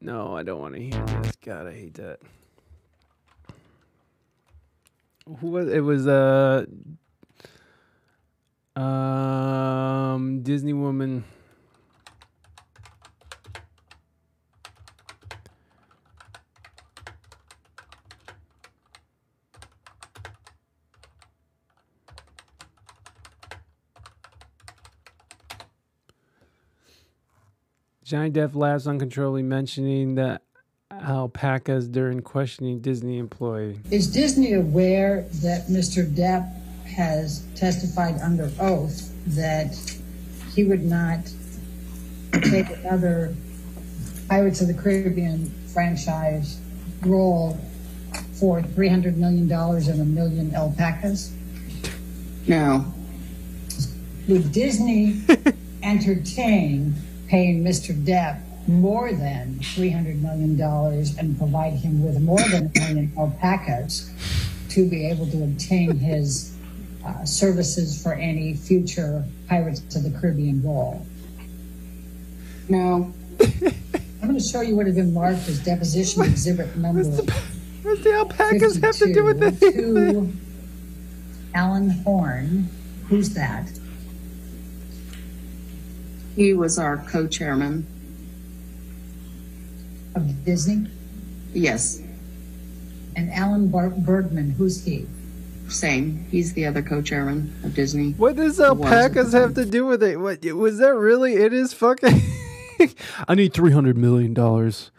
No, I don't want to hear this. God, I hate that. Who was it? Was uh um Disney woman. Johnny Depp laughs uncontrollably, mentioning the alpacas during questioning Disney employee. Is Disney aware that Mr. Depp has testified under oath that he would not take another Pirates of the Caribbean franchise role for $300 million and a million alpacas? No. Would Disney entertain paying Mr. Depp more than $300 million and provide him with more than a million alpacas to be able to obtain his uh, services for any future Pirates of the Caribbean role? No. I'm going to show you what has been marked as deposition exhibit number. What's the alpacas have to do with 52 it? Alan Horn. Who's that? He was our co-chairman. Of Disney? Yes. And Alan Bar- Bergman, who's he? Same. He's the other co-chairman of Disney. What does Who was at the alpacas have to do with it? What was that really? It is fucking. I need three hundred million dollars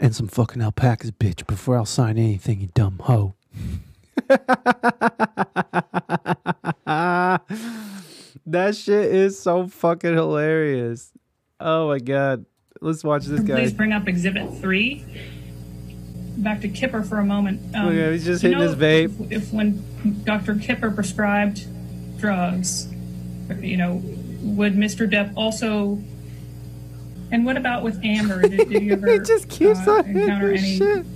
and some fucking alpacas, bitch, before I'll sign anything, you dumb hoe. that shit is so fucking hilarious. Oh my god. Let's watch this guy. Please bring up Exhibit Three. Back to Kipper for a moment. Um, Look at- he's just you hitting his vape. If, if when Dr. Kipper prescribed drugs, you know, would Mr. Depp also? And what about with Amber? Did, did you ever He just keeps uh, on encounter any shit.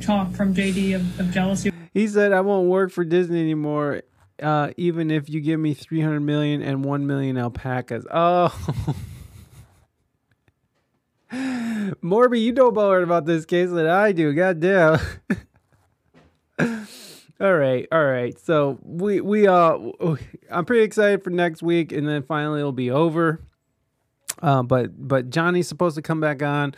talk from JD of, of jealousy? He said, "I won't work for Disney anymore, uh, even if you give me three hundred million and one million alpacas." Oh, Morby, you know more about this case than I do. Goddamn. all right, all right. So we we uh, I'm pretty excited for next week, and then finally it'll be over. Uh, but but Johnny's supposed to come back on.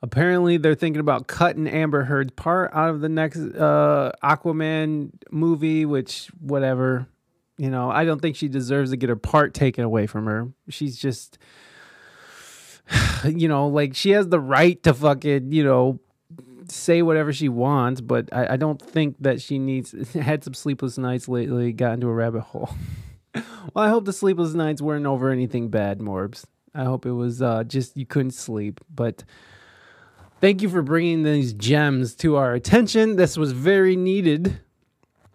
Apparently, they're thinking about cutting Amber Heard's part out of the next uh, Aquaman movie, which whatever. You know, I don't think she deserves to get her part taken away from her. She's just, you know, like she has the right to fucking, you know, say whatever she wants, but I, I don't think that she needs. Had some sleepless nights lately, got into a rabbit hole. well, I hope the sleepless nights weren't over anything bad, Morbs. I hope it was uh, just you couldn't sleep, but thank you for bringing these gems to our attention. This was very needed.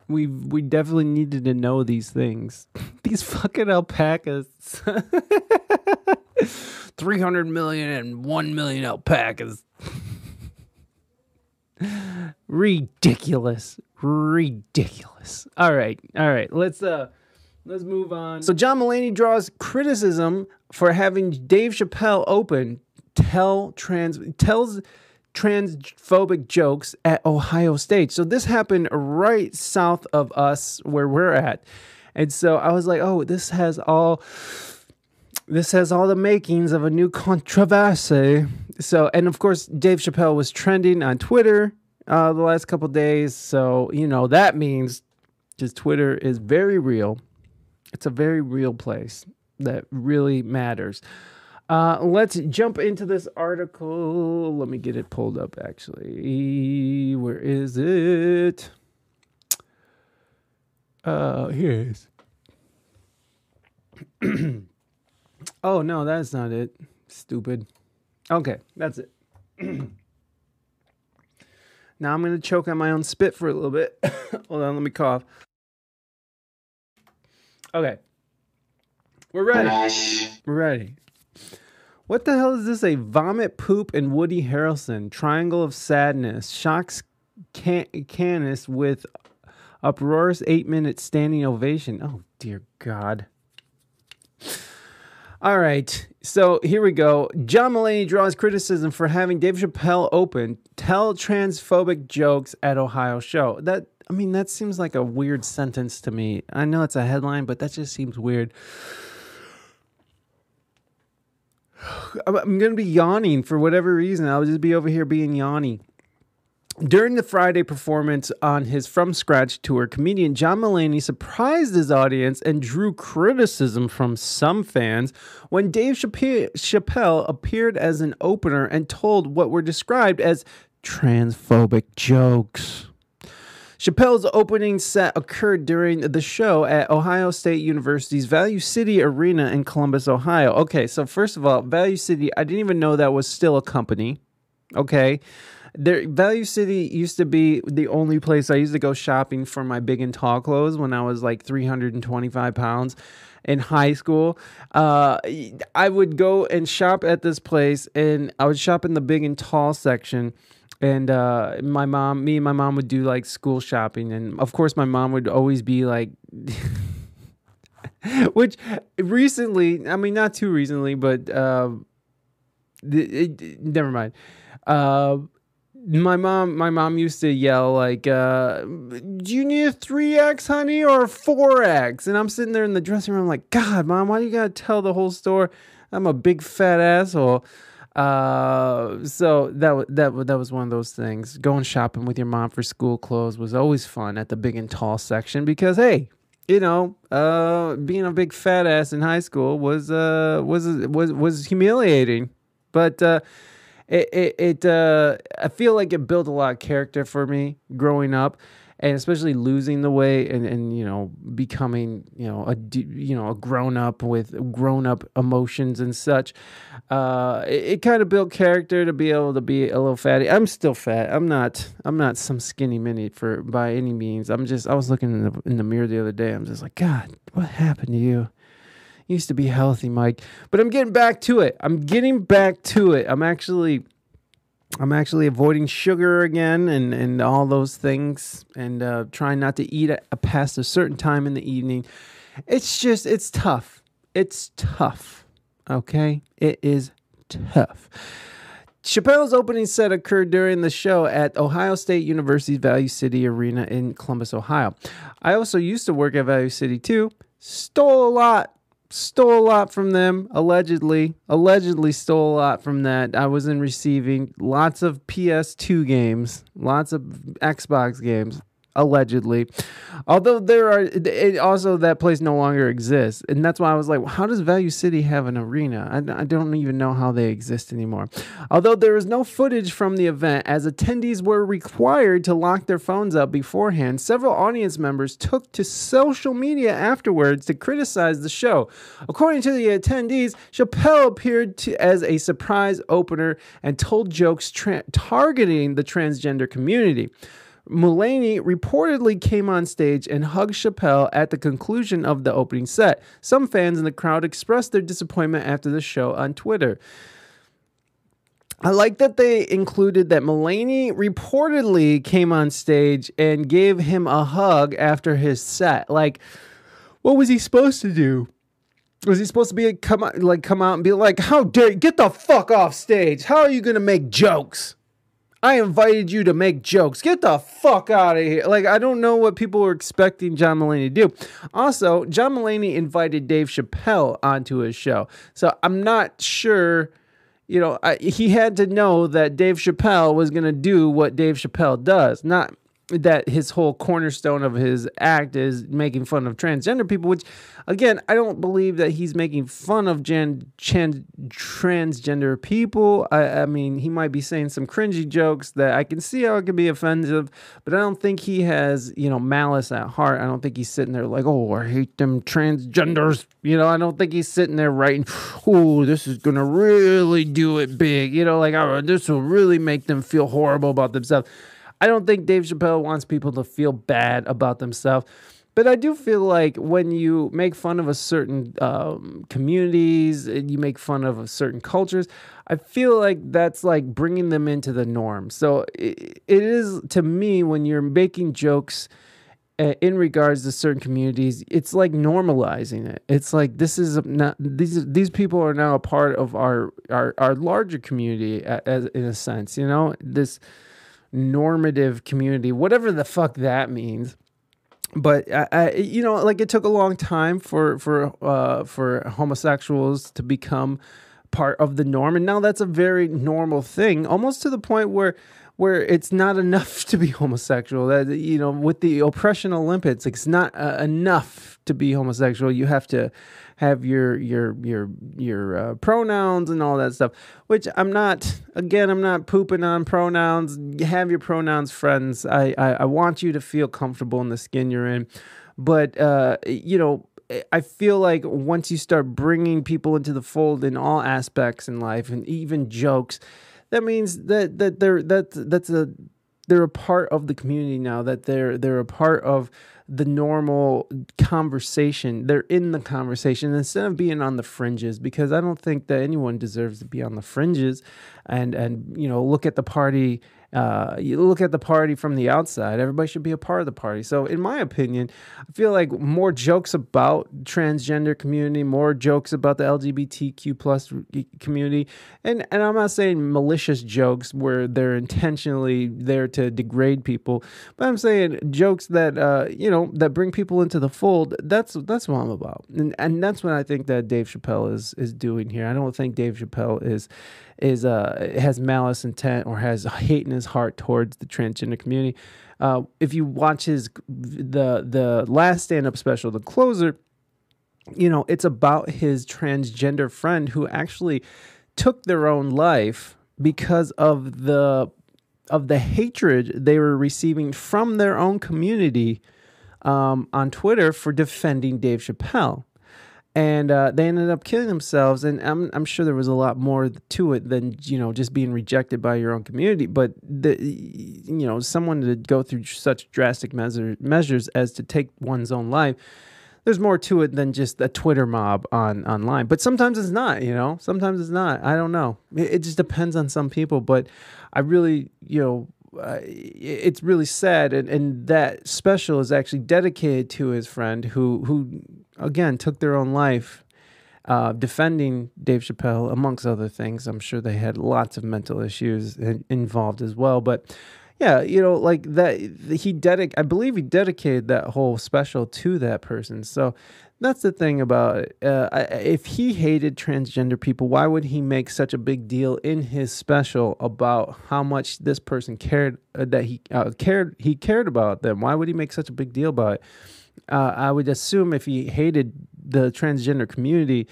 We we definitely needed to know these things. these fucking alpacas. 300 million and 1 million alpacas. Ridiculous. Ridiculous. All right. All right. Let's uh let's move on. So John Mulaney draws criticism for having Dave Chappelle open tell trans tells transphobic jokes at Ohio State. So this happened right south of us where we're at. And so I was like, "Oh, this has all this has all the makings of a new controversy." So, and of course, Dave Chappelle was trending on Twitter uh, the last couple days. So, you know, that means just Twitter is very real. It's a very real place that really matters. Uh, let's jump into this article. Let me get it pulled up actually. Where is it? Uh, here it is. oh, no, that's not it. Stupid. Okay, that's it. now I'm going to choke on my own spit for a little bit. Hold on, let me cough. Okay. We're ready. We're ready. What the hell is this? A vomit, poop, and Woody Harrelson triangle of sadness shocks can- Canis with uproarious eight-minute standing ovation. Oh dear God! All right, so here we go. John Mulaney draws criticism for having Dave Chappelle open tell transphobic jokes at Ohio show. That I mean, that seems like a weird sentence to me. I know it's a headline, but that just seems weird. I'm, I'm gonna be yawning for whatever reason. I'll just be over here being yawny. During the Friday performance on his From Scratch tour, comedian John Mulaney surprised his audience and drew criticism from some fans when Dave Chappelle appeared as an opener and told what were described as transphobic jokes. Chappelle's opening set occurred during the show at Ohio State University's Value City Arena in Columbus, Ohio. Okay, so first of all, Value City, I didn't even know that was still a company. Okay. There, Value City used to be the only place I used to go shopping for my big and tall clothes when I was like 325 pounds in high school. Uh, I would go and shop at this place, and I would shop in the big and tall section. And uh, my mom, me and my mom would do like school shopping, and of course, my mom would always be like. Which recently, I mean, not too recently, but uh, it, it, never mind. Uh, my mom my mom used to yell like uh do you need a 3x honey or a 4x and i'm sitting there in the dressing room like god mom why do you gotta tell the whole store i'm a big fat asshole uh so that that that was one of those things. Going shopping with your mom for school clothes was always fun at the big and tall section because hey you know uh being a big fat ass in high school was uh was was was humiliating. But uh it it, it uh, I feel like it built a lot of character for me growing up, and especially losing the weight and, and you know becoming you know a you know a grown up with grown up emotions and such. Uh, it, it kind of built character to be able to be a little fatty. I'm still fat. I'm not. I'm not some skinny mini for by any means. I'm just. I was looking in the in the mirror the other day. I'm just like, God, what happened to you? used to be healthy, Mike. But I'm getting back to it. I'm getting back to it. I'm actually I'm actually avoiding sugar again and, and all those things and uh, trying not to eat at, past a certain time in the evening. It's just, it's tough. It's tough. Okay? It is tough. Chappelle's opening set occurred during the show at Ohio State University's Value City Arena in Columbus, Ohio. I also used to work at Value City too. Stole a lot stole a lot from them allegedly allegedly stole a lot from that. I was in receiving lots of ps2 games lots of xbox games allegedly. Although there are it also that place no longer exists. And that's why i was like well, how does value city have an arena? I, I don't even know how they exist anymore. Although there is no footage from the event as attendees were required to lock their phones up beforehand several audience members took to social media afterwards to criticize the show. According to the attendees chappelle appeared to, as a surprise opener and told jokes targeting the transgender community Mulaney reportedly came on stage and hugged Chappelle at the conclusion of the opening set. Some fans in the crowd expressed their disappointment after the show on Twitter. I like that they included that Mulaney reportedly came on stage and gave him a hug after his set. Like, what was he supposed to do? Was he supposed to be come out, like come out and be like, "How dare you get the fuck off stage? How are you gonna make jokes?" I invited you to make jokes. Get the fuck out of here. Like, I don't know what people were expecting John Mulaney to do. Also, John Mulaney invited Dave Chappelle onto his show. So I'm not sure, you know, I, he had to know that Dave Chappelle was going to do what Dave Chappelle does, not that his whole cornerstone of his act is making fun of transgender people, which again, I don't believe that he's making fun of gen, gen, transgender people. I, I, mean, he might be saying some cringy jokes that I can see how it could be offensive, but I don't think he has, you know, malice at heart. I don't think he's sitting there like, oh, I hate them transgenders. You know, I don't think he's sitting there writing, oh, this is going to really do it big. You know, like, oh, this will really make them feel horrible about themselves. I don't think Dave Chappelle wants people to feel bad about themselves. But I do feel like when you make fun of a certain um, communities, you make fun of certain cultures, I feel like that's like bringing them into the norm. So it, it is to me when you're making jokes uh, in regards to certain communities, it's like normalizing it. It's like this is not these these people are now a part of our our, our larger community as in a sense. You know this normative community, whatever the fuck that means. But I, I, you know, like it took a long time for for uh, for homosexuals to become part of the norm, and now that's a very normal thing, almost to the point where where it's not enough to be homosexual. That you know, with the oppression Olympics, it's not uh, enough to be homosexual. You have to have your your your your uh, pronouns and all that stuff. Which I'm not. Again, I'm not pooping on pronouns. Have your pronouns, friends. I I, I want you to feel comfortable in the skin you're in, but uh, you know. I feel like once you start bringing people into the fold in all aspects in life and even jokes, that means that that they're that that's a they're a part of the community now that they're they're a part of the normal conversation. They're in the conversation instead of being on the fringes because i don't think that anyone deserves to be on the fringes and and you know look at the party uh, you look at the party from the outside everybody should be a part of the party. So in my opinion i feel like more jokes about transgender community more jokes about the lgbtq plus community and and i'm not saying malicious jokes where they're intentionally there to degrade people but i'm saying jokes that uh, you know that bring people into the fold. That's that's what i'm about. And and that's what i think that dave chappelle is is doing here. I don't think dave chappelle is is uh has malice intent or has hate in his heart towards the transgender community. Uh, if you watch his the the last stand up special, the closer, you know it's about his transgender friend who actually took their own life because of the of the hatred they were receiving from their own community um, on Twitter for defending Dave Chappelle and uh, they ended up killing themselves. And I'm I'm sure there was a lot more to it than you know just being rejected by your own community. But the you know someone to go through such drastic measure, measures as to take one's own life. There's more to it than just a Twitter mob on online. But sometimes it's not. You know, sometimes it's not. I don't know. It, it just depends on some people. But I really you know uh, it's really sad and, and that special is actually dedicated to his friend who who again took their own life uh, defending Dave Chappelle amongst other things. I'm sure they had lots of mental issues involved as well. But yeah you know like that he dedic I believe he dedicated that whole special to that person. So that's the thing about. Uh, if he hated transgender people, why would he make such a big deal in his special about how much this person cared uh, that he uh, cared he cared about them? Why would he make such a big deal about it? Uh, I would assume if he hated the transgender community,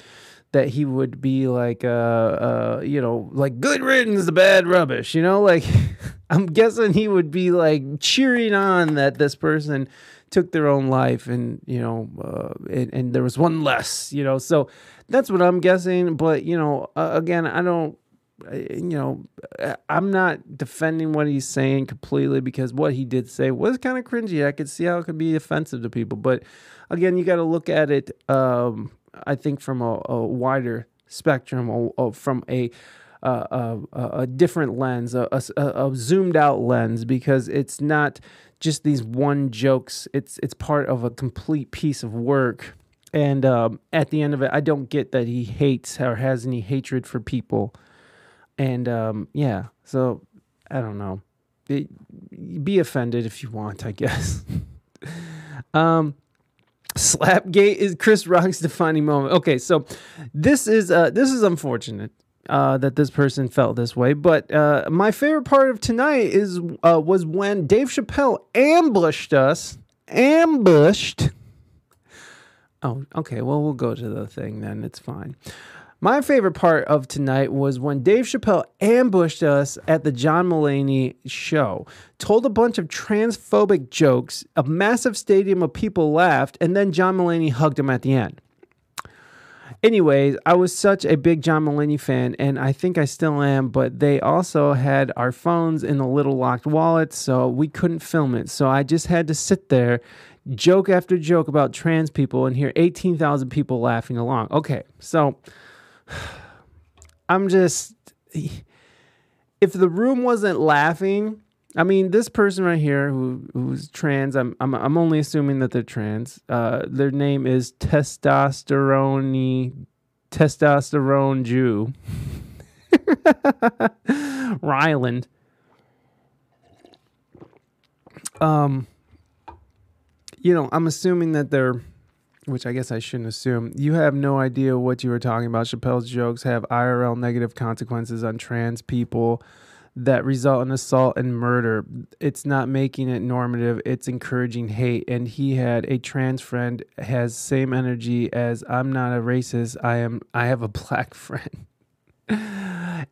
that he would be like, uh, uh, you know, like good riddance to bad rubbish. You know, like I'm guessing he would be like cheering on that this person took their own life and you know uh, and, and, there was one less you know so that's what i'm guessing but you know uh, again i don't you know i'm not defending what he's saying completely because what he did say was kind of cringy. I could see how it could be offensive to people but again you got to look at it um, i think from a, a wider spectrum or from a uh, a, a, different lens, a, a, a, zoomed out lens, because it's not just these one jokes. It's it's part of a complete piece of work. And um, at the end of it, I don't get that he hates or has any hatred for people. And um, yeah, so I don't know. It, be offended if you want, I guess. um, Slapgate is Chris Rock's defining moment. Okay, so this is uh, this is unfortunate uh, that this person felt this way. But uh, my favorite part of tonight is uh, was when Dave Chappelle ambushed us. Ambushed. Oh, okay. Well, we'll go to the thing then. It's fine. My favorite part of tonight was when Dave Chappelle ambushed us at the John Mulaney show, told a bunch of transphobic jokes, a massive stadium of people laughed, and then John Mulaney hugged him at the end. Anyways, I was such a big John Mulaney fan, and I think I still am, but they also had our phones in the little locked wallets, so we couldn't film it. So I just had to sit there, joke after joke about trans people, and hear 18,000 people laughing along. Okay, so I'm just. If the room wasn't laughing, I mean, this person right here who who's trans, I'm I'm I'm only assuming that they're trans. Uh, their name is testosterone testosterone Jew. Ryland. Um you know, I'm assuming that they're which I guess I shouldn't assume. You have no idea what you were talking about. Chappelle's jokes have IRL negative consequences on trans people that result in assault and murder. It's not making it normative, it's encouraging hate. And he had a trans friend has same energy as I'm not a racist. I am I have a black friend.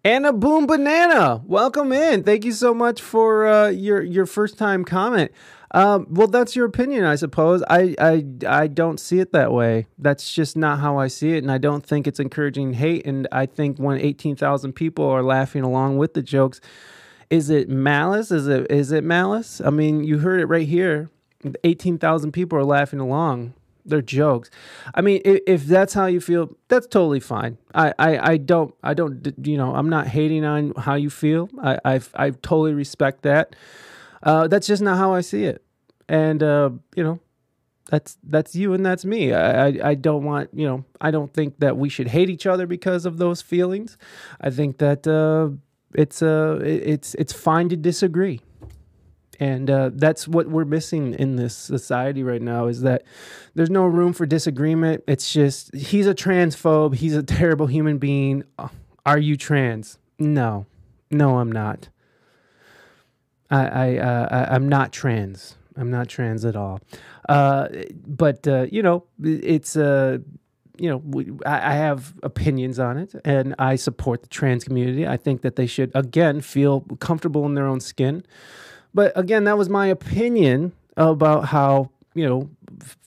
Anna Boom Banana, welcome in. Thank you so much for uh, your your first time comment. Um, well, that's your opinion, I suppose. I, I I don't see it that way. That's just not how I see it, and I don't think it's encouraging hate. And I think when eighteen thousand people are laughing along with the jokes, is it malice? Is it is it malice? I mean, you heard it right here. Eighteen thousand people are laughing along. They're jokes. I mean, if, if that's how you feel, that's totally fine. I, I, I don't I don't you know I'm not hating on how you feel. I I I totally respect that. Uh, that's just not how I see it. And uh, you know, that's that's you and that's me. I, I I don't want you know I don't think that we should hate each other because of those feelings. I think that uh, it's uh it's it's fine to disagree. And uh, that's what we're missing in this society right now is that there's no room for disagreement. It's just he's a transphobe. He's a terrible human being. Are you trans? No, no, I'm not. I, I, uh, I'm not trans. I'm not trans at all. Uh, but uh, you know, it's uh, you know, we, I, I have opinions on it, and I support the trans community. I think that they should again feel comfortable in their own skin. But again, that was my opinion about how you know f-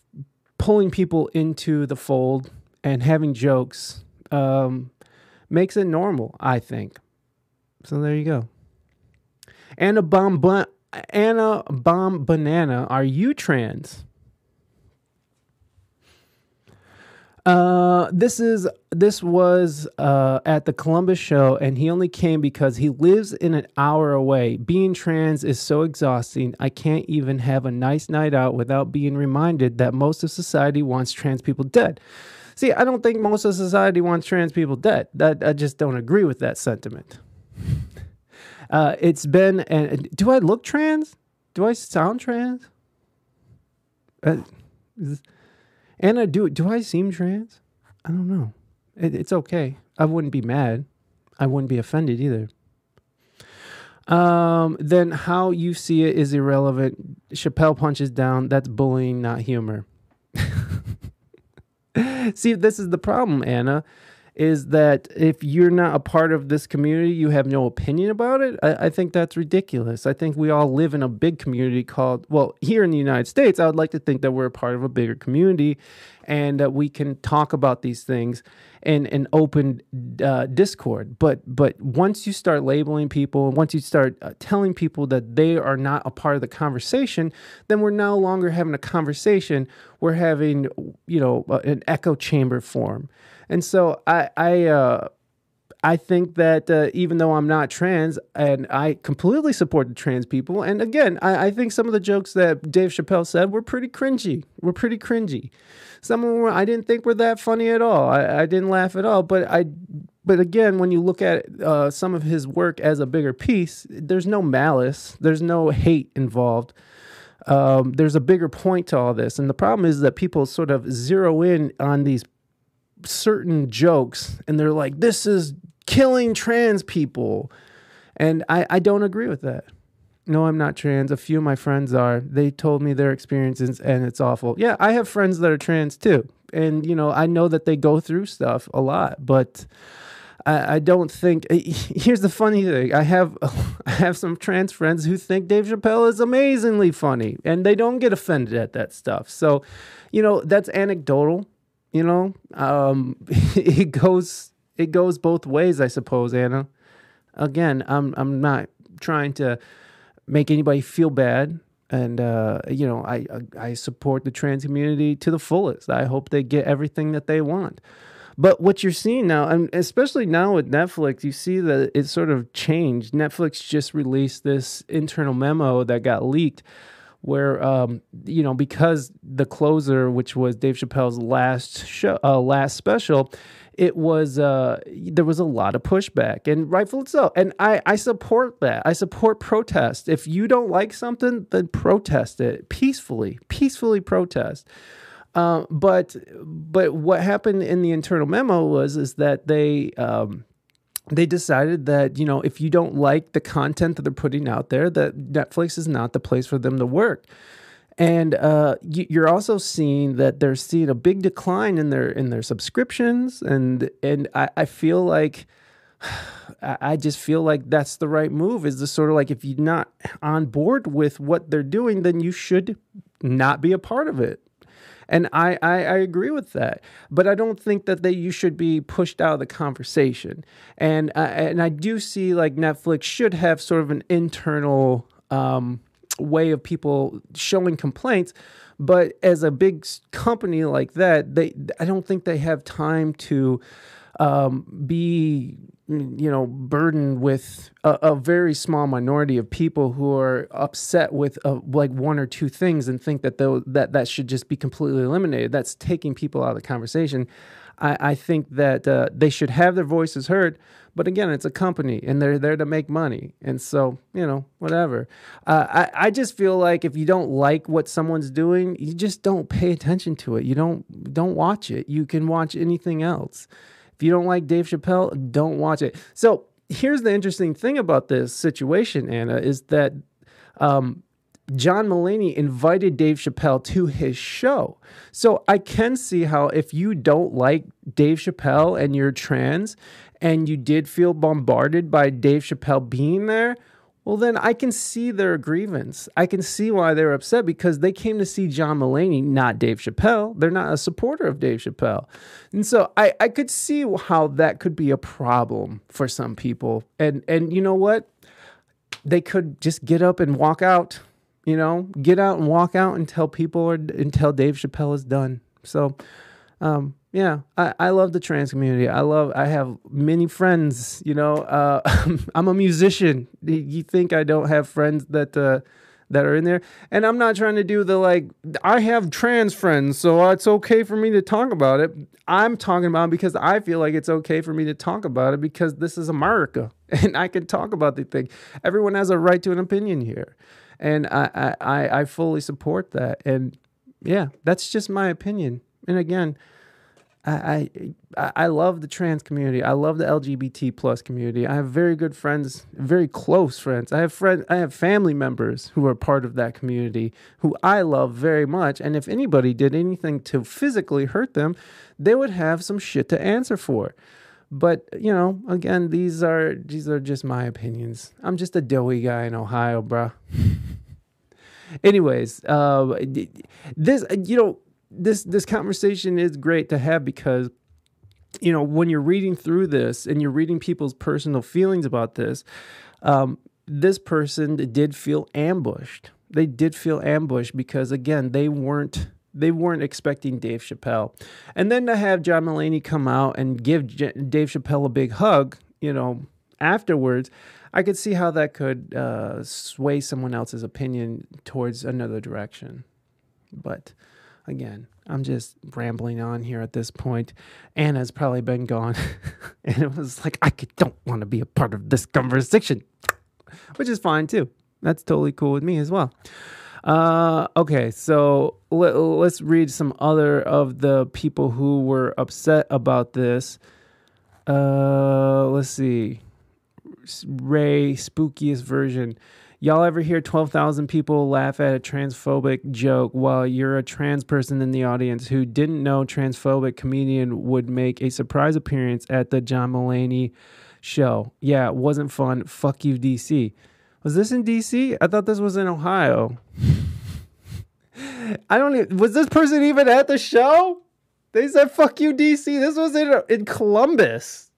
pulling people into the fold and having jokes um, makes it normal. I think. So there you go. And a bomb, bun- Anna Bomb Banana, are you trans? Uh, this is this was uh, at the Columbus show, and he only came because he lives in an hour away. Being trans is so exhausting. I can't even have a nice night out without being reminded that most of society wants trans people dead. See, I don't think most of society wants trans people dead. That I just don't agree with that sentiment. Uh, it's been. And do I look trans? Do I sound trans? Uh, Anna, do do I seem trans? I don't know. It, it's okay. I wouldn't be mad. I wouldn't be offended either. Um, then how you see it is irrelevant. Chappelle punches down. That's bullying, not humor. see, this is the problem, Anna is that if you're not a part of this community, you have no opinion about it. I, I, think that's ridiculous. I think we all live in a big community called, well, here in the United States, I would like to think that we're a part of a bigger community and that we can talk about these things in an open uh, discord. But but once you start labeling people, once you start uh, telling people that they are not a part of the conversation, then we're no longer having a conversation. We're having, you know, an echo chamber form. And so I I uh, I think that uh, even though I'm not trans, and I completely support the trans people, and again, I, I, think some of the jokes that Dave Chappelle said were pretty cringy. Were pretty cringy. Some of them were, I didn't think were that funny at all. I, I didn't laugh at all. But I, but again, when you look at uh, some of his work as a bigger piece, there's no malice. There's no hate involved. Um, there's a bigger point to all this, and the problem is that people sort of zero in on these certain jokes and they're like, this is killing trans people. And I, I don't agree with that. No, I'm not trans. A few of my friends are. They told me their experiences and it's awful. Yeah, I have friends that are trans too. And, you know, I know that they go through stuff a lot, but I, I don't think. Here's the funny thing I have, I have some trans friends who think Dave Chappelle is amazingly funny and they don't get offended at that stuff. So, you know, that's anecdotal you know um, it goes it goes both ways i suppose anna again i'm i'm not trying to make anybody feel bad and uh, you know I I support the trans community to the fullest. I hope they get everything that they want. But what you're seeing now, and especially now with Netflix, you see that it's sort of changed. Netflix just released this internal memo that got leaked where um, you know because the closer, which was Dave Chappelle's last show, uh, last special, it was uh, there was a lot of pushback, and rightfully so. And I I support that. I support protest. If you don't like something, then protest it peacefully. Peacefully protest. Uh, but but what happened in the internal memo was is that they um, they decided that you know if you don't like the content that they're putting out there that netflix is not the place for them to work and uh, you- you're also seeing that they're seeing a big decline in their in their subscriptions and and i, I feel like I just feel like that's the right move is the sort of like if you're not on board with what they're doing, then you should not be a part of it. And I, I, I agree with that, but I don't think that they you should be pushed out of the conversation. And uh, and I do see like Netflix should have sort of an internal um, way of people showing complaints. But as a big company like that, they I don't think they have time to um, be you know burdened with a, a very small minority of people who are upset with uh, like one or two things and think that those, that that should just be completely eliminated. That's taking people out of the conversation. I, I think that uh, they should have their voices heard. But again, it's a company and they're there to make money. And so, you know, whatever. Uh, I, I just feel like if you don't like what someone's doing, you just don't pay attention to it. You don't don't watch it. You can watch anything else. If you don't like Dave Chappelle, don't watch it. So here's the interesting thing about this situation, Anna, is that um, John Mulaney invited Dave Chappelle to his show. So I can see how if you don't like Dave Chappelle and you're trans and you did feel bombarded by Dave Chappelle being there, well, then I can see their grievance. I can see why they're upset because they came to see John Mulaney, not Dave Chappelle. They're not a supporter of Dave Chappelle. And so I, I could see how that could be a problem for some people. And and you know what? They could just get up and walk out, you know, get out and walk out until people are until Dave Chappelle is done. So um, yeah, I, I love the trans community. I love, I have many friends, you know, uh, I'm a musician. You think I don't have friends that, uh, that are in there. And I'm not trying to do the like, I have trans friends, so it's okay for me to talk about it. I'm talking about because I feel like it's okay for me to talk about it because this is America and I can talk about the thing. Everyone has a right to an opinion here. And I, I I fully support that. And yeah, that's just my opinion. And again, I, I I love the trans community. I love the LGBT plus community. I have very good friends, very close friends. I have friends, I have family members who are part of that community who I love very much. And if anybody did anything to physically hurt them, they would have some shit to answer for. But you know, again, these are these are just my opinions. I'm just a doughy guy in Ohio, bruh. Anyways, uh, this you know this this conversation is great to have because you know when you're reading through this and you're reading people's personal feelings about this, um, this person did feel ambushed. They did feel ambushed because again they weren't they weren't expecting Dave Chappelle, and then to have John Mulaney come out and give J- Dave Chappelle a big hug, you know, afterwards, I could see how that could uh, sway someone else's opinion towards another direction. But again, I'm just rambling on here at this point. Anna's probably been gone, and it was like I don't want to be a part of this conversation, which is fine too. That's totally cool with me as well. Uh, okay, so let, let's read some other of the people who were upset about this. Uh, let's see. Ray, spookiest version. Y'all ever hear 12,000 people laugh at a transphobic joke while you're a trans person in the audience who didn't know transphobic comedian would make a surprise appearance at the John Mulaney show? Yeah, it wasn't fun. Fuck you, DC. Was this in DC? I thought this was in Ohio. I don't even, was this person even at the show? They said fuck you, DC. This was in, in Columbus.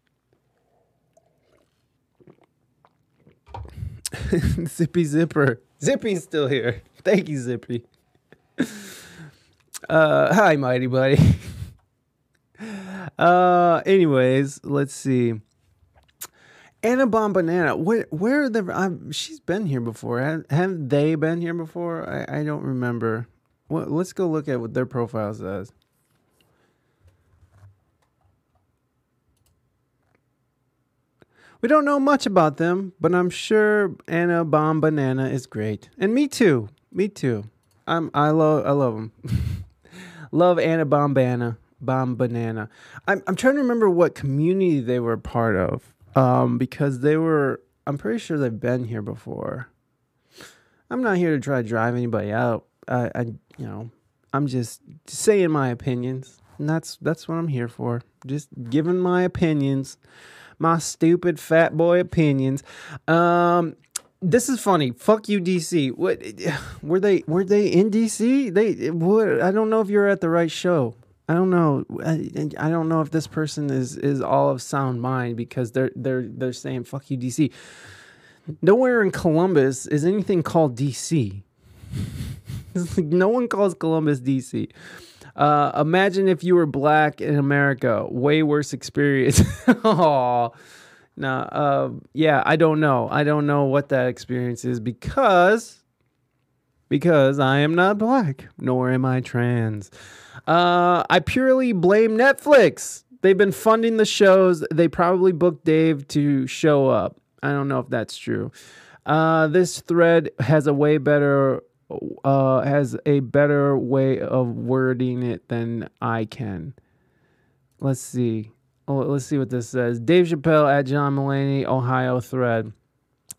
Zippy Zipper. Zippy's still here. Thank you, Zippy. Uh, hi, Mighty Buddy. Uh, anyways, let's see. Anna Bomb Banana. Where, where the? Um, she's been here before. Have they been here before? I, I don't remember. Well, let's go look at what their profile says. We don't know much about them, but I'm sure Anna Bomb Banana is great, and me too. Me too. I'm I love I love them. love Anna Bomb Banana. Bomb Banana. I'm I'm trying to remember what community they were part of. um, because they were. I'm pretty sure they've been here before. I'm not here to try to drive anybody out. I, I you know, I'm just saying my opinions, and that's that's what I'm here for. Just giving my opinions, my stupid fat boy opinions. Um, this is funny. Fuck you, DC. What were they? Were they in DC? They what? I don't know if you're at the right show. I don't know. I, I don't know if this person is is all of sound mind because they're they're they're saying fuck you, DC. Nowhere in Columbus is anything called DC. No one calls Columbus DC. Uh, imagine if you were black in America. Way worse experience. Aw. Nah, uh, yeah, I don't know. I don't know what that experience is because because I am not black, nor am I trans. Uh, I purely blame Netflix. They've been funding the shows. They probably booked Dave to show up. I don't know if that's true. Uh, this thread has a way better uh, has a better way of wording it than I can. Let's see. Oh, let's see what this says. Dave Chappelle at John Mulaney, Ohio thread.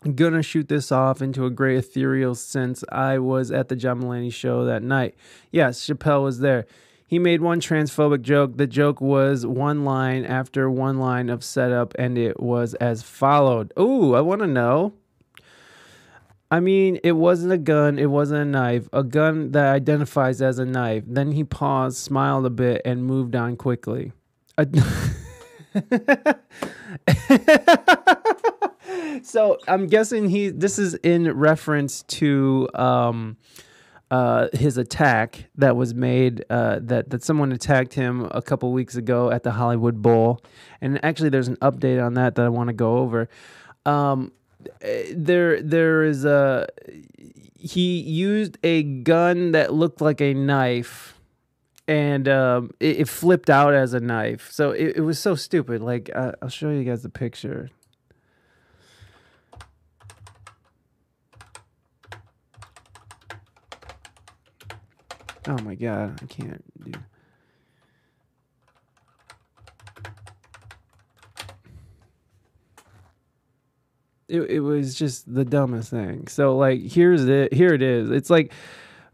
I'm gonna shoot this off into a great ethereal sense. I was at the John Mulaney show that night. Yes, Chappelle was there. He made one transphobic joke. The joke was one line after one line of setup, and it was as followed. Ooh, I want to know. I mean, it wasn't a gun, it wasn't a knife, a gun that identifies as a knife. Then he paused, smiled a bit, and moved on quickly. A- so I'm guessing he this is in reference to um uh his attack that was made uh that that someone attacked him a couple weeks ago at the Hollywood Bowl. And actually there's an update on that that I want to go over. Um there there is a he used a gun that looked like a knife and um, it, it flipped out as a knife. So it, it was so stupid. Like uh, I'll show you guys the picture. Oh my god, I can't do. It, it was just the dumbest thing. So like here's it here it is. It's like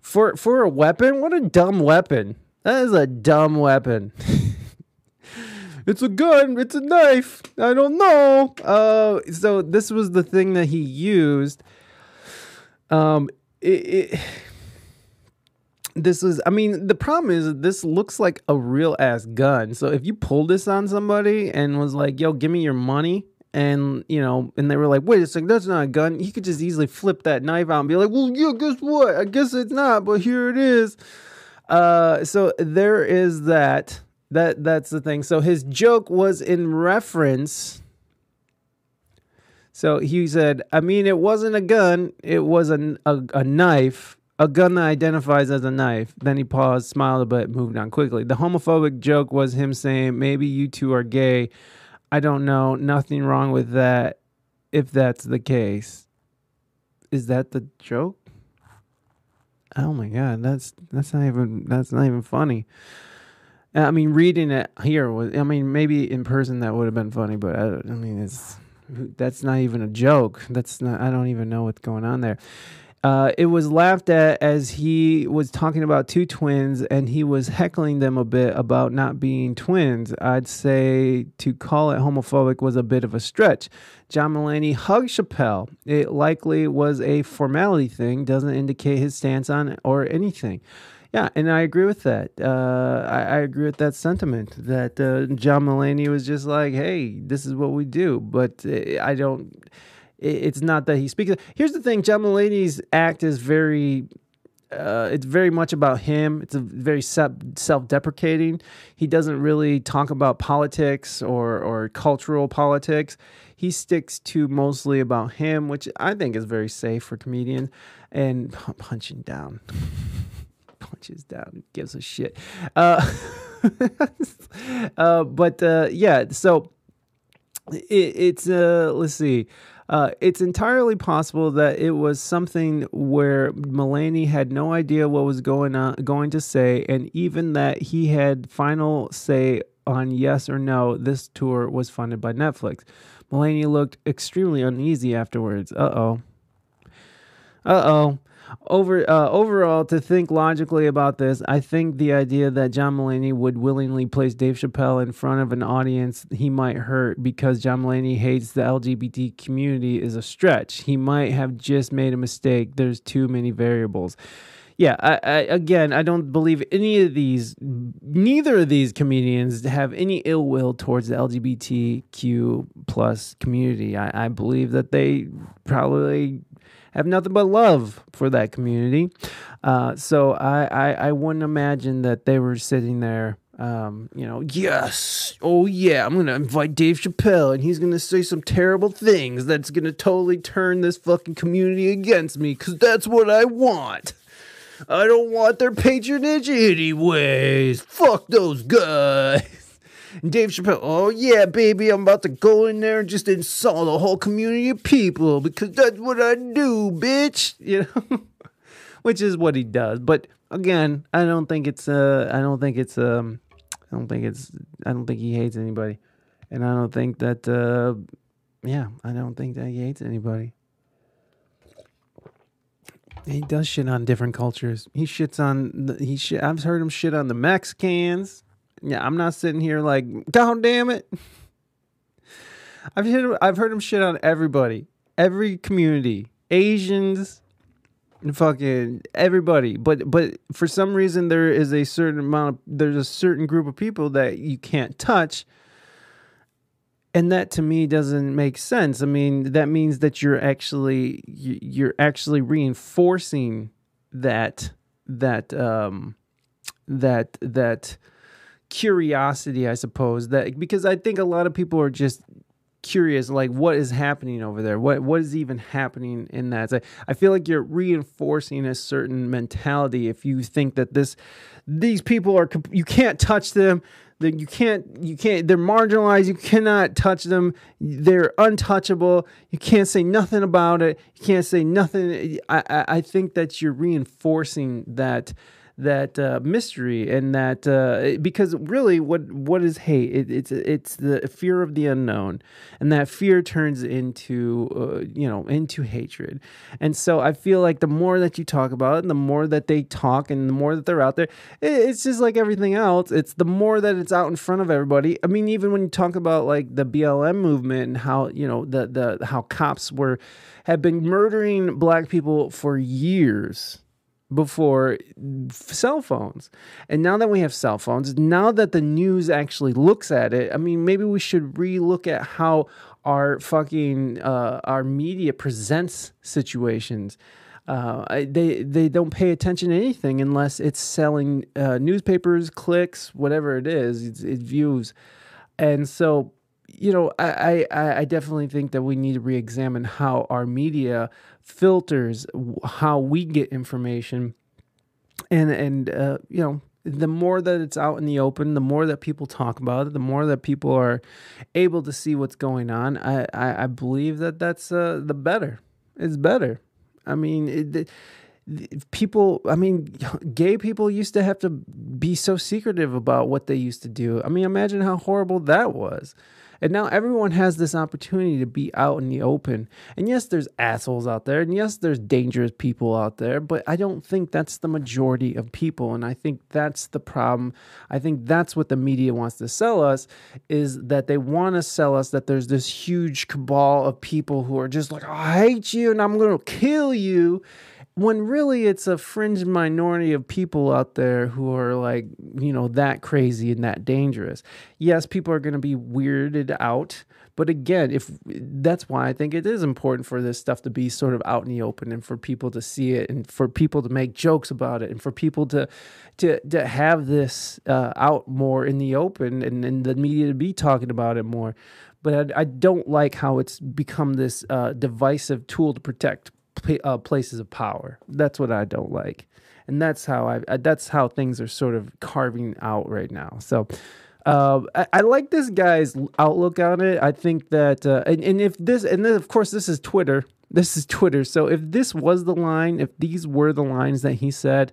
for for a weapon, what a dumb weapon. That is a dumb weapon. it's a gun, it's a knife. I don't know. Uh so this was the thing that he used. Um it, it this is i mean the problem is this looks like a real ass gun so if you pulled this on somebody and was like yo give me your money and you know and they were like wait a second that's not a gun he could just easily flip that knife out and be like well yeah guess what i guess it's not but here it is uh so there is that that that's the thing so his joke was in reference so he said i mean it wasn't a gun it was a, a, a knife a gun that identifies as a knife. Then he paused, smiled a bit, moved on quickly. The homophobic joke was him saying, Maybe you two are gay. I don't know. Nothing wrong with that if that's the case. Is that the joke? Oh my god, that's that's not even that's not even funny. I mean, reading it here was. I mean, maybe in person that would have been funny, but I, I mean, it's that's not even a joke. That's not. I don't even know what's going on there. Uh, it was laughed at as he was talking about two twins and he was heckling them a bit about not being twins. I'd say to call it homophobic was a bit of a stretch. John Mulaney hugged Chappelle. It likely was a formality thing, doesn't indicate his stance on or anything. Yeah, and I agree with that. Uh, I, I, agree with that sentiment that uh, John Mulaney was just like, hey, this is what we do. But uh, I don't it's not that he speaks. Here's the thing: John Mulaney's act is very. Uh, it's very much about him. It's a very self-deprecating. He doesn't really talk about politics or or cultural politics. He sticks to mostly about him, which I think is very safe for comedians. And punching down, punches down, gives a shit. Uh, uh, but uh, yeah, so it, it's uh, let's see. Uh, it's entirely possible that it was something where Mulaney had no idea what was going on, going to say, and even that he had final say on yes or no this tour was funded by Netflix. Mulaney looked extremely uneasy afterwards. Uh oh. Uh oh. Over uh, overall, to think logically about this, I think the idea that John Mulaney would willingly place Dave Chappelle in front of an audience he might hurt because John Mulaney hates the LGBT community is a stretch. He might have just made a mistake. There's too many variables. Yeah, I, I, again, I don't believe any of these, neither of these comedians have any ill will towards the LGBTQ plus community. I, I believe that they probably have nothing but love for that community. Uh, so I, I, I wouldn't imagine that they were sitting there. Um, you know, yes, oh yeah, I'm gonna invite Dave Chappelle, and he's gonna say some terrible things that's gonna totally turn this fucking community against me, cause that's what I want. I don't want their patronage anyways. Fuck those guys. And Dave Chappelle, oh yeah, baby, I'm about to go in there and just insult a whole community of people because that's what I do, bitch. You know, which is what he does. But again, I don't think it's uh, I don't think it's um, I don't think it's I don't think he hates anybody, and I don't think that uh, yeah, I don't think that he hates anybody. He does shit on different cultures. He shits on he. I've heard him shit on the Mexicans. Yeah, I'm not sitting here like, God damn it. I've hit, I've heard him shit on everybody, every community, Asians, fucking everybody. But but for some reason there is a certain amount of there's a certain group of people that you can't touch. And that to me doesn't make sense. I mean, that means that you're actually you- you're actually reinforcing that that um that that curiosity, I suppose. That because I think a lot of people are just curious, like what is happening over there? What what is even happening in that? So I feel like you're reinforcing a certain mentality if you think that this these people are you can't touch them. That you can't you can't they're marginalized. You cannot touch them. They're untouchable. You can't say nothing about it. You can't say nothing. I I, I think that you're reinforcing that that uh, mystery and that uh, because really what what is hate? It, it's it's the fear of the unknown and that fear turns into uh, you know into hatred. And so i feel like the more that you talk about it and the more that they talk and the more that they're out there it, it's just like everything else. It's the more that it's out in front of everybody. I mean even when you talk about like the blm movement and how you know the the how cops were have been murdering black people for years before cell phones. And now that we have cell phones, now that the news actually looks at it, I mean, maybe we should relook at how our fucking uh, our media presents situations. Uh, they they don't pay attention to anything unless it's selling uh, newspapers, clicks, whatever it is, it's, it views, and so you know, I, I, I definitely think that we need to re-examine how our media filters how we get information, and and uh, you know, the more that it's out in the open, the more that people talk about it, the more that people are able to see what's going on. I I, I believe that that's uh, the better. It's better. I mean, it, the- people i mean gay people used to have to be so secretive about what they used to do i mean imagine how horrible that was and now everyone has this opportunity to be out in the open. And yes there's assholes out there and yes there's dangerous people out there but i don't think that's the majority of people. And i think that's the problem. I think that's what the media wants to sell us is that they want to sell us that there's this huge cabal of people who are just like i hate you and i'm going to kill you when really it's a fringe minority of people out there who are like you know that crazy and that dangerous yes people are going to be weirded out. But again if that's why i think it is important for this stuff to be sort of out in the open and for people to see it and for people to make jokes about it and for people to to to have this uh, out more in the open and, and the media to be talking about it more. But I, I don't like how it's become this uh, divisive tool to protect uh, places of power. That's what I don't like, and that's how I. That's how things are sort of carving out right now. So. Uh, I, I like this guy's outlook on it. I think that, uh, and, and if this, and then of course this is Twitter. This is Twitter. So if this was the line, if these were the lines that he said,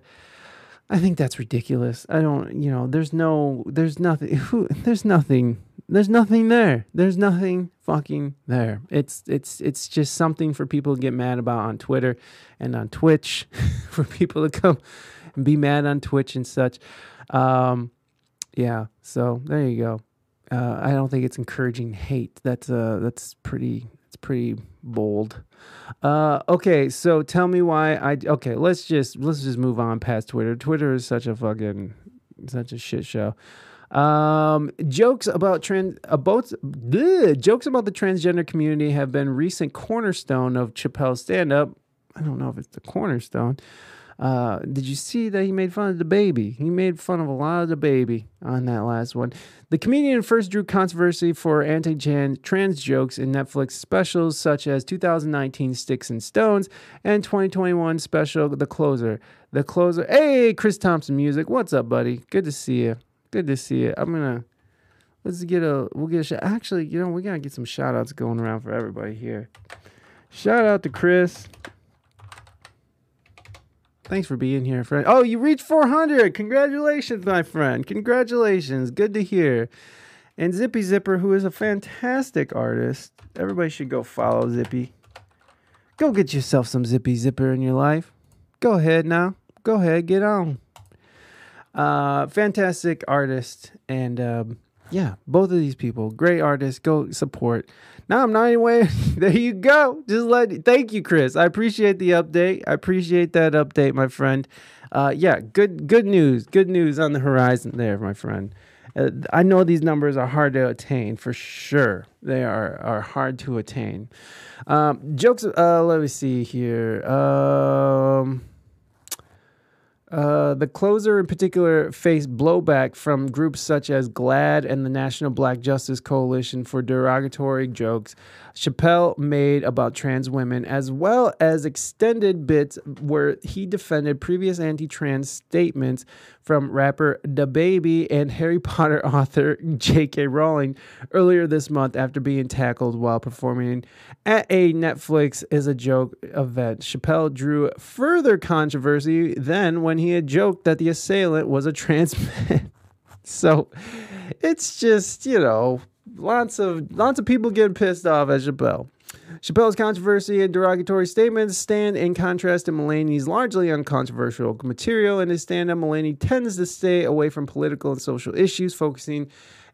I think that's ridiculous. I don't, you know, there's no, there's nothing, who, there's nothing, there's nothing there. There's nothing fucking there. It's, it's, it's just something for people to get mad about on Twitter and on Twitch, for people to come and be mad on Twitch and such. Um, yeah. So there you go. Uh, I don't think it's encouraging hate. That's uh, that's pretty, it's pretty bold. Uh, okay, so tell me why I okay. Let's just let's just move on past Twitter. Twitter is such a fucking such a shit show. Um, jokes about trans about bleh, jokes about the transgender community have been recent cornerstone of Chappelle's stand up. I don't know if it's the cornerstone. Uh, did you see that he made fun of the baby? He made fun of a lot of the baby on that last one. The comedian first drew controversy for anti-trans jokes in Netflix specials such as 2019 Sticks and Stones and 2021 special The Closer. The Closer. Hey, Chris Thompson music. What's up, buddy? Good to see you. Good to see you. I'm gonna let's get a we'll get a shot. Actually, you know, we gotta get some shout outs going around for everybody here. Shout out to Chris. Thanks for being here, friend. Oh, you reached 400. Congratulations, my friend. Congratulations. Good to hear. And Zippy Zipper, who is a fantastic artist. Everybody should go follow Zippy. Go get yourself some Zippy Zipper in your life. Go ahead now. Go ahead, get on. Uh, fantastic artist. And um, yeah, both of these people, great artists. Go support. Now I'm not anyway. there you go. Just let. Thank you, Chris. I appreciate the update. I appreciate that update, my friend. Uh, yeah, good good news. Good news on the horizon there, my friend. Uh, I know these numbers are hard to attain for sure. They are are hard to attain. Um, jokes. Uh, let me see here. Um, uh, the closer in particular faced blowback from groups such as GLAAD and the National Black Justice Coalition for derogatory jokes Chappelle made about trans women, as well as extended bits where he defended previous anti trans statements from rapper DaBaby and Harry Potter author J.K. Rowling earlier this month after being tackled while performing at a Netflix is a joke event. Chappelle drew further controversy then when he had joked that the assailant was a trans man. so it's just, you know, lots of lots of people get pissed off at Chappelle. Chappelle's controversy and derogatory statements stand in contrast to Mulaney's largely uncontroversial material. In his stand up, Mulaney tends to stay away from political and social issues, focusing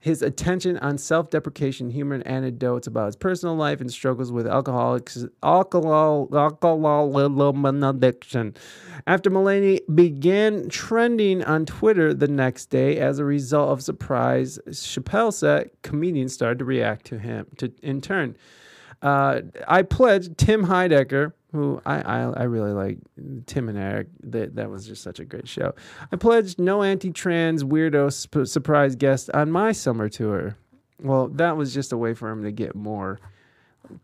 his attention on self deprecation humor and anecdotes about his personal life and struggles with alcoholics, alcohol, alcoholism addiction. After Mulaney began trending on Twitter the next day as a result of surprise Chappelle set, comedians started to react to him to, in turn. Uh, I pledged Tim Heidecker, who I, I, I really like Tim and Eric. That that was just such a great show. I pledged no anti-trans weirdo sp- surprise guest on my summer tour. Well, that was just a way for him to get more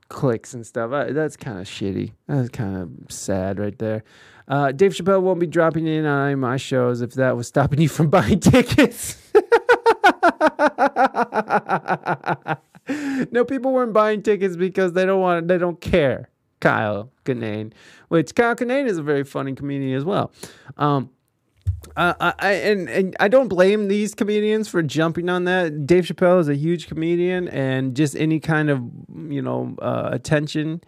clicks and stuff. I, that's kind of shitty. That's kind of sad right there. Uh, Dave Chappelle won't be dropping in on any of my shows if that was stopping you from buying tickets. no, people weren't buying tickets because they don't want. They don't care. Kyle Kinane, which Kyle Kinane is a very funny comedian as well. Um, uh, I and, and I don't blame these comedians for jumping on that. Dave Chappelle is a huge comedian, and just any kind of you know uh, attention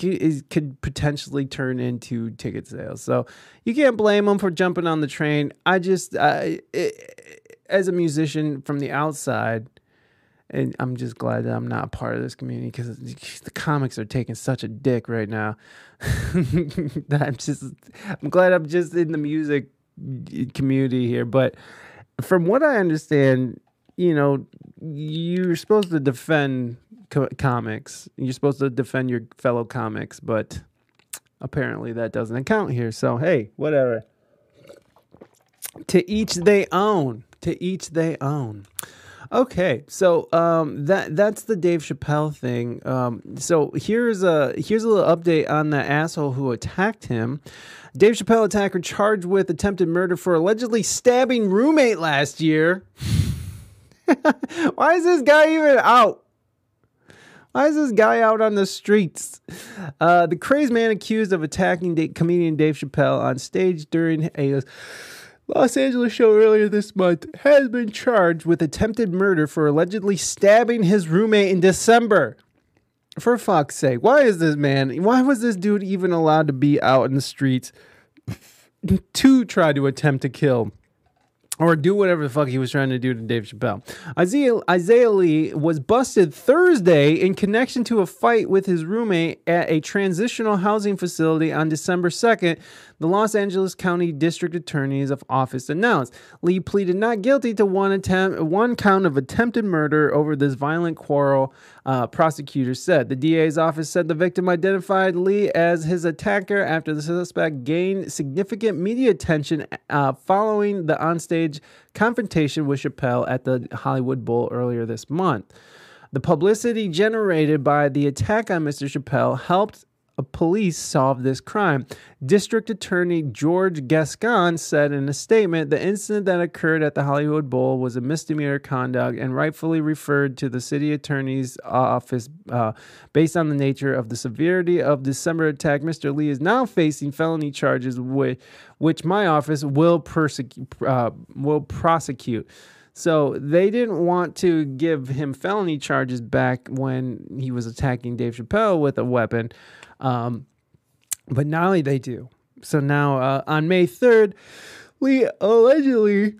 is, could potentially turn into ticket sales. So you can't blame them for jumping on the train. I just, uh, it, as a musician from the outside, and I'm just glad that I'm not a part of this community because the comics are taking such a dick right now. that I'm just, I'm glad I'm just in the music community here. But from what I understand, you know, you're supposed to defend co- comics. You're supposed to defend your fellow comics, but apparently that doesn't count here. So hey, whatever. To each they own. To each they own. Okay, so um, that that's the Dave Chappelle thing. Um, so here's a here's a little update on the asshole who attacked him. Dave Chappelle attacker charged with attempted murder for allegedly stabbing roommate last year. Why is this guy even out? Why is this guy out on the streets? Uh, the crazed man accused of attacking comedian Dave Chappelle on stage during a Los Angeles show earlier this month has been charged with attempted murder for allegedly stabbing his roommate in December. For fuck's sake, why is this man? Why was this dude even allowed to be out in the streets to try to attempt to kill? or do whatever the fuck he was trying to do to Dave Chappelle. Isaiah, Isaiah Lee was busted Thursday in connection to a fight with his roommate at a transitional housing facility on December 2nd, the Los Angeles County District Attorney's office announced. Lee pleaded not guilty to one attempt, one count of attempted murder over this violent quarrel. Uh, prosecutors said the DA's office said the victim identified Lee as his attacker after the suspect gained significant media attention uh, following the onstage confrontation with Chappelle at the Hollywood Bowl earlier this month. The publicity generated by the attack on Mr. Chappelle helped police solved this crime. District Attorney George Gascon said in a statement the incident that occurred at the Hollywood Bowl was a misdemeanor conduct and rightfully referred to the city attorney's office uh, based on the nature of the severity of December attack. Mr. Lee is now facing felony charges, which, my office will, uh, will prosecute. So they didn't want to give him felony charges back when he was attacking Dave Chappelle with a weapon. Um, but now they do. So now uh, on May 3rd, we allegedly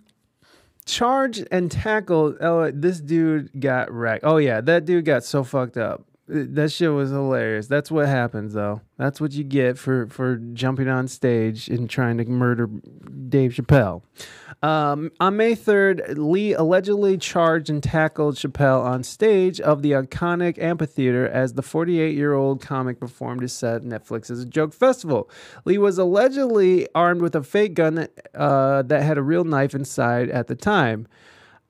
charged and tackled. Oh, this dude got wrecked. Oh, yeah, that dude got so fucked up. That shit was hilarious. That's what happens, though. That's what you get for for jumping on stage and trying to murder Dave Chappelle. Um, on May 3rd, Lee allegedly charged and tackled Chappelle on stage of the iconic amphitheater as the 48 year old comic performed his set Netflix's Joke Festival. Lee was allegedly armed with a fake gun that, uh, that had a real knife inside at the time.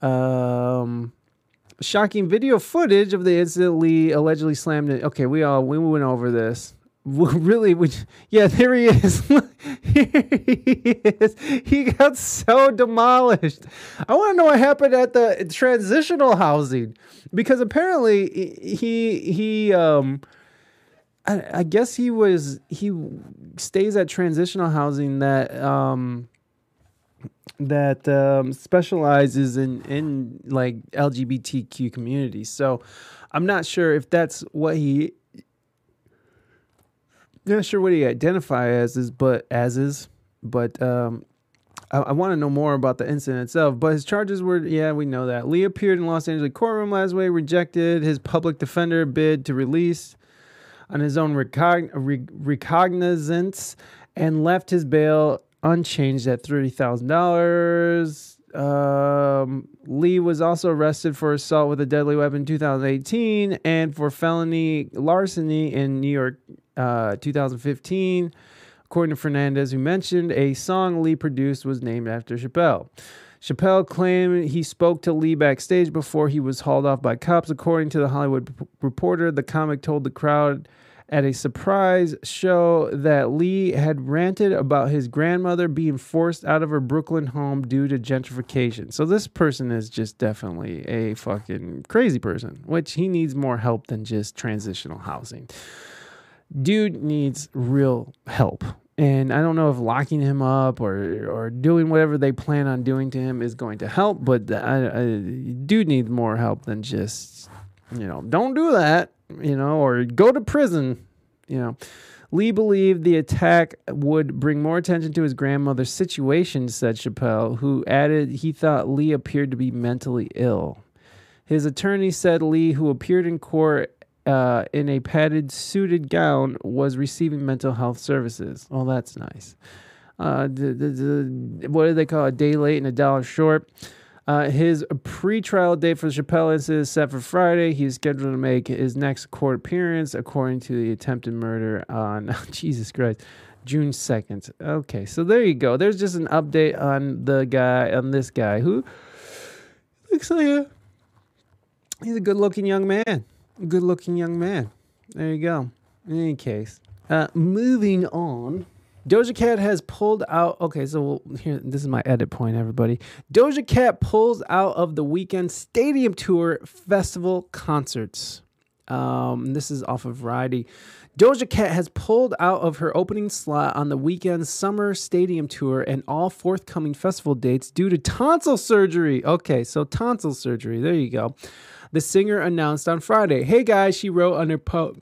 Um, shocking video footage of the incident Lee allegedly slammed it. Okay, we all we went over this. Really would yeah there he is. Here he is. He got so demolished. I want to know what happened at the transitional housing because apparently he he um I, I guess he was he stays at transitional housing that um that um, specializes in in like LGBTQ communities. So I'm not sure if that's what he not sure what he identify as is, but as is, but um, I, I want to know more about the incident itself. But his charges were, yeah, we know that. Lee appeared in Los Angeles courtroom last week, rejected his public defender bid to release on his own recogn- re- recognizance, and left his bail unchanged at thirty thousand dollars. Um, Lee was also arrested for assault with a deadly weapon in 2018 and for felony larceny in New York uh, 2015. According to Fernandez, who mentioned, a song Lee produced was named after Chappelle. Chappelle claimed he spoke to Lee backstage before he was hauled off by cops. According to the Hollywood Reporter, the comic told the crowd at a surprise show that Lee had ranted about his grandmother being forced out of her Brooklyn home due to gentrification. So this person is just definitely a fucking crazy person, which he needs more help than just transitional housing. Dude needs real help. And I don't know if locking him up or or doing whatever they plan on doing to him is going to help, but I, I, dude needs more help than just, you know, don't do that you know, or go to prison, you know. Lee believed the attack would bring more attention to his grandmother's situation, said Chappelle, who added he thought Lee appeared to be mentally ill. His attorney said Lee, who appeared in court uh, in a padded, suited gown, was receiving mental health services. Oh, that's nice. Uh, what do they call it? A day late and a dollar short. Uh, his pre-trial date for the Chappelle incident is set for Friday. He's scheduled to make his next court appearance, according to the attempted murder on Jesus Christ, June second. Okay, so there you go. There's just an update on the guy, on this guy who looks like a he's a good-looking young man. Good-looking young man. There you go. In any case, uh, moving on. Doja Cat has pulled out. Okay, so we'll, here, this is my edit point, everybody. Doja Cat pulls out of the Weeknd Stadium Tour festival concerts. Um, this is off of Variety. Doja Cat has pulled out of her opening slot on the Weeknd's summer stadium tour and all forthcoming festival dates due to tonsil surgery. Okay, so tonsil surgery. There you go. The singer announced on Friday, "Hey guys," she wrote on her po-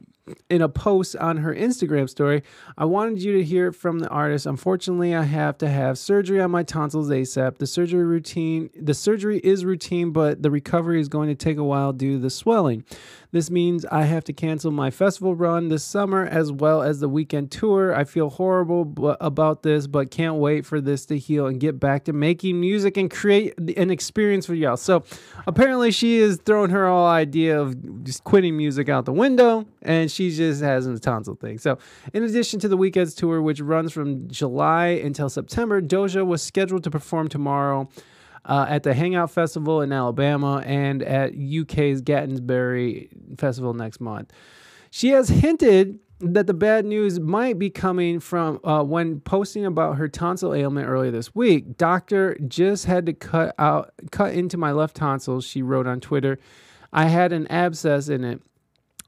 in a post on her Instagram story, I wanted you to hear from the artist. Unfortunately, I have to have surgery on my tonsils ASAP. The surgery routine, the surgery is routine, but the recovery is going to take a while due to the swelling. This means I have to cancel my festival run this summer as well as the Weeknd tour. I feel horrible b- about this, but can't wait for this to heal and get back to making music and create an experience for y'all. So apparently, she is throwing her whole idea of just quitting music out the window, and she just has a tonsil thing. So, in addition to the Weeknd's tour, which runs from July until September, Doja was scheduled to perform tomorrow uh, at the Hangout Festival in Alabama and at UK's Glastonbury Festival next month. She has hinted that the bad news might be coming from uh, when posting about her tonsil ailment earlier this week. Doctor just had to cut out, cut into my left tonsil. She wrote on Twitter, "I had an abscess in it.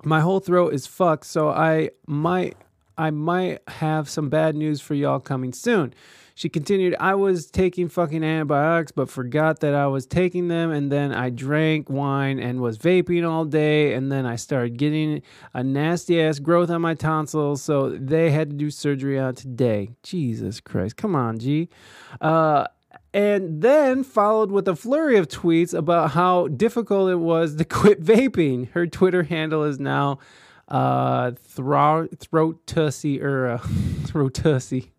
My whole throat is fucked, so I might, I might have some bad news for y'all coming soon." She continued, I was taking fucking antibiotics, but forgot that I was taking them. And then I drank wine and was vaping all day. And then I started getting a nasty ass growth on my tonsils. So they had to do surgery on today. Jesus Christ. Come on, G. Uh, and then followed with a flurry of tweets about how difficult it was to quit vaping. Her Twitter handle is now uh, throat throat tussy era, throat tussy.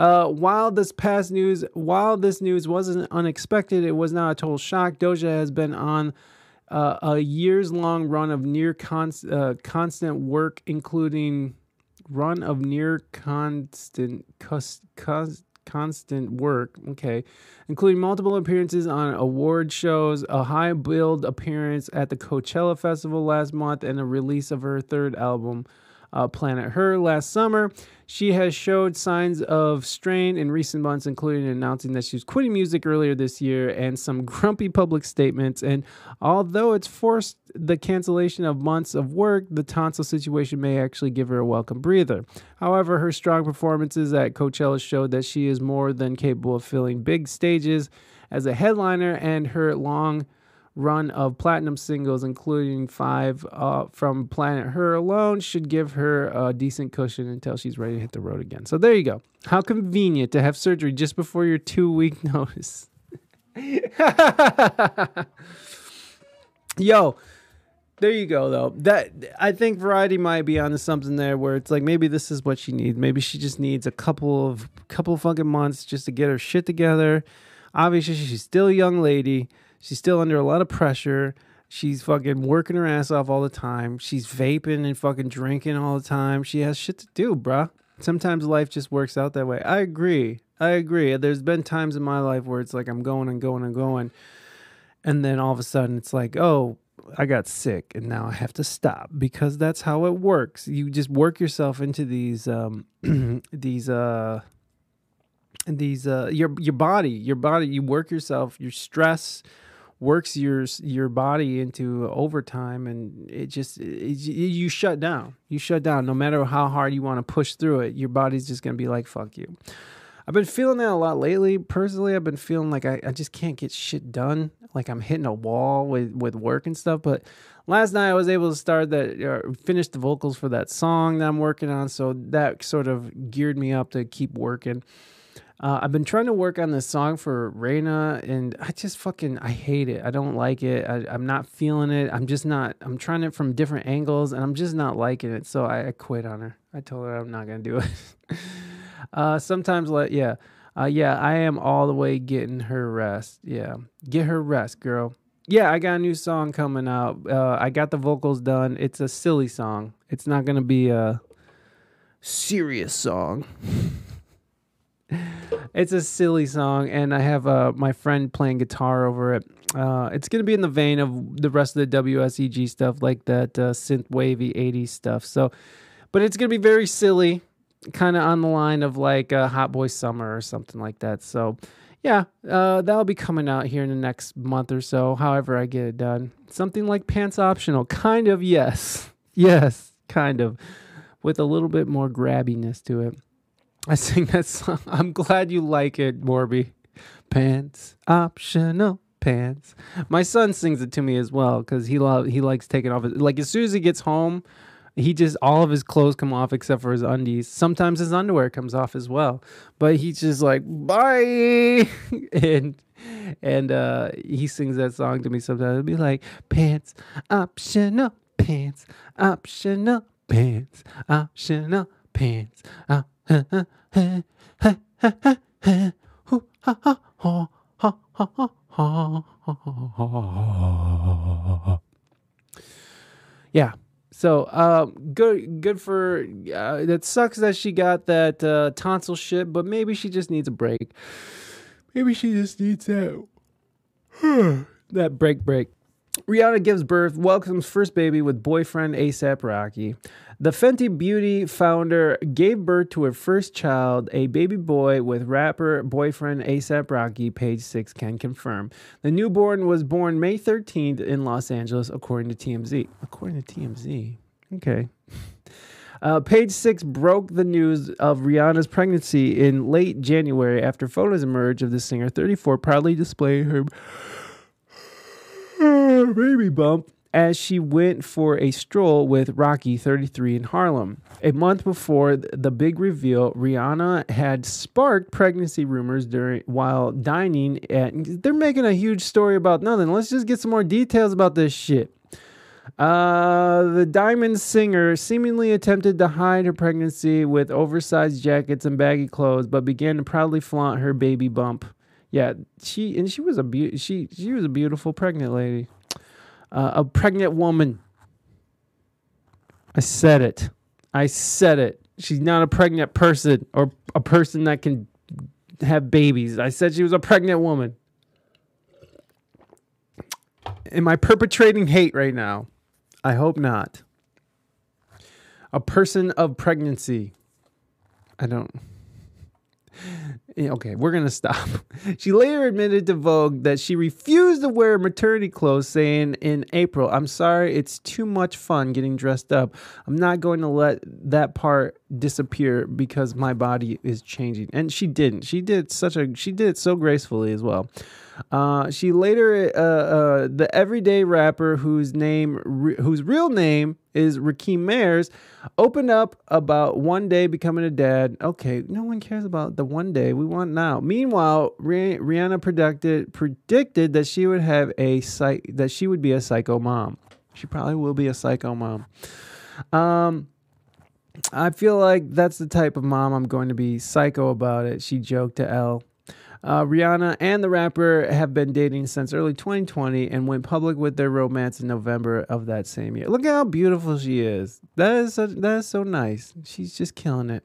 Uh, while this past news, while this news wasn't unexpected, it was not a total shock. Doja has been on uh, a years-long run of near const, uh, constant work, including run of near constant constant work. Okay, including multiple appearances on award shows, a high build appearance at the Coachella Festival last month, and a release of her third album uh, Planet Her last summer. She has showed signs of strain in recent months, including announcing that she was quitting music earlier this year and some grumpy public statements. And although it's forced the cancellation of months of work, the tonsil situation may actually give her a welcome breather. However, her strong performances at Coachella showed that she is more than capable of filling big stages as a headliner, and her long run of platinum singles, including five uh, from Planet Her alone, should give her a decent cushion until she's ready to hit the road again. So there you go. How convenient to have surgery just before your two week notice. Yo, there you go though. That I think Variety might be onto something there where it's like maybe this is what she needs. Maybe she just needs a couple of couple fucking months just to get her shit together. Obviously, she's still a young lady. She's still under a lot of pressure. She's fucking working her ass off all the time. She's vaping and fucking drinking all the time. She has shit to do, bruh. Sometimes life just works out that way. I agree. I agree. There's been times in my life where it's like I'm going and going and going. And then all of a sudden it's like, oh, I got sick and now I have to stop because that's how it works. You just work yourself into these um these uh these uh your your body, your body, you work yourself, your stress works your your body into overtime and it just it, you shut down. You shut down. No matter how hard you want to push through it your body's just gonna be like fuck you. I've been feeling that a lot lately. Personally i've been feeling like i, I just can't get shit done. Like i'm hitting a wall with with work and stuff but last night i was able to start that uh, finish the vocals for that song that i'm working on so that sort of geared me up to keep working uh, I've been trying to work on this song for Reina, and I just fucking I hate it. I don't like it. I, I'm not feeling it. I'm just not. I'm trying it from different angles, and I'm just not liking it. So I, I quit on her. I told her I'm not gonna do it. uh, sometimes, like yeah, uh, yeah, I am all the way getting her rest. Yeah, get her rest, girl. Yeah, I got a new song coming out. Uh, I got the vocals done. It's a silly song. It's not gonna be a serious song. it's a silly song, and I have uh, my friend playing guitar over it. Uh, it's gonna be in the vein of the rest of the WSEG stuff, like that uh, synth wavy '80s stuff. So, but it's gonna be very silly, kind of on the line of like uh, Hot Boy Summer or something like that. So, yeah, uh, that'll be coming out here in the next month or so. However, I get it done. Something like pants optional, kind of. Yes, yes, kind of, with a little bit more grabbiness to it. I sing that song. I'm glad you like it, Morby. Pants optional pants. My son sings it to me as well because he lo- he likes taking off. His, like as soon as he gets home, he just all of his clothes come off except for his undies. Sometimes his underwear comes off as well. But he's just like bye, and and uh, he sings that song to me sometimes. It'll be like pants optional pants optional pants optional pants. Uh, uh, uh, Yeah. So, um, good, good for. Uh, that sucks that she got that uh, tonsil shit, but maybe she just needs a break. Maybe she just needs that that break, break. Rihanna gives birth, welcomes first baby with boyfriend ASAP Rocky. The Fenty Beauty founder gave birth to her first child, a baby boy with rapper boyfriend ASAP Rocky, page 6 can confirm. The newborn was born May 13th in Los Angeles, according to TMZ. According to TMZ. Okay. Uh, page six broke the news of Rihanna's pregnancy in late January after photos emerged of the singer 34 proudly displaying her baby bump as she went for a stroll with Rocky 33 in Harlem. A month before the big reveal, Rihanna had sparked pregnancy rumors during while dining at they're making a huge story about nothing. Let's just get some more details about this shit. Uh, the Diamond singer seemingly attempted to hide her pregnancy with oversized jackets and baggy clothes, but began to proudly flaunt her baby bump. Yeah, she and she was a be- she she was a beautiful pregnant lady, uh, a pregnant woman. I said it. I said it. She's not a pregnant person or a person that can have babies. I said she was a pregnant woman. Am I perpetrating hate right now? I hope not. A person of pregnancy. I don't. Okay, we're going to stop. She later admitted to Vogue that she refused to wear maternity clothes, saying in April, I'm sorry, it's too much fun getting dressed up. I'm not going to let that part disappear because my body is changing. And she didn't. She did such a, she did it so gracefully as well. Uh, she later, uh, uh, the everyday rapper whose name, re- whose real name is Rakim Mayers, opened up about one day becoming a dad. Okay, no one cares about the one day. We want now. Meanwhile, Rihanna predicted predicted that she would have a psych that she would be a psycho mom. She probably will be a psycho mom. Um. I feel like that's the type of mom I'm going to be psycho about it. She joked to Elle. Uh, Rihanna and the rapper have been dating since early 2020 and went public with their romance in November of that same year. Look how beautiful she is. That is that is so nice. She's just killing it.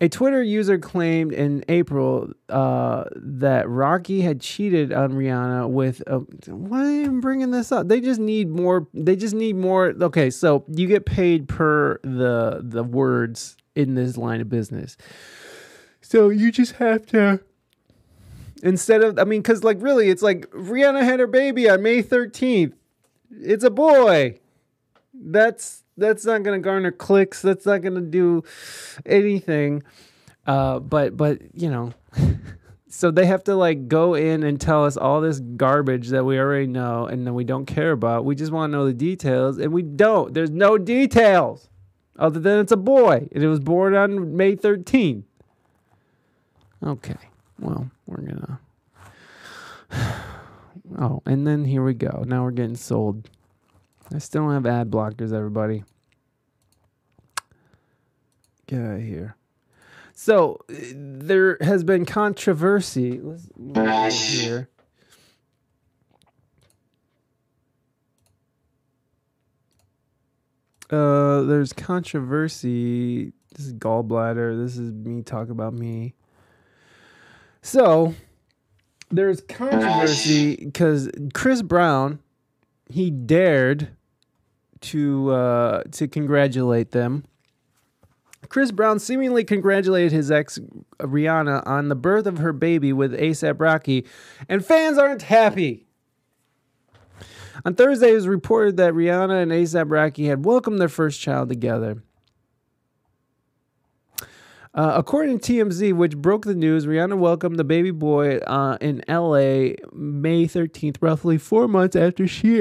A Twitter user claimed in April uh, that Rocky had cheated on Rihanna with. A, why you bringing this up? They just need more. They just need more. Okay, so you get paid per the the words in this line of business. So you just have to instead of I mean, because like really, it's like Rihanna had her baby on May thirteenth. It's a boy. That's that's not gonna garner clicks. That's not gonna do anything. Uh, but but you know, so they have to like go in and tell us all this garbage that we already know and then we don't care about. We just want to know the details, and we don't. There's no details other than it's a boy and it was born on May thirteenth. Okay. Well, we're gonna. Oh, and then here we go. Now we're getting sold. I still don't have ad blockers, everybody. Get out of here. So there has been controversy. Let's move here. Uh, there's controversy. This is gallbladder. This is me talk about me. So there's controversy because Chris Brown he dared to uh, to congratulate them Chris Brown seemingly congratulated his ex Rihanna on the birth of her baby with ASAP Rocky, and fans aren't happy. On Thursday, it was reported that Rihanna and ASAP Rocky had welcomed their first child together. Uh, according to TMZ, which broke the news, Rihanna welcomed the baby boy uh, in LA May 13th, roughly four months after she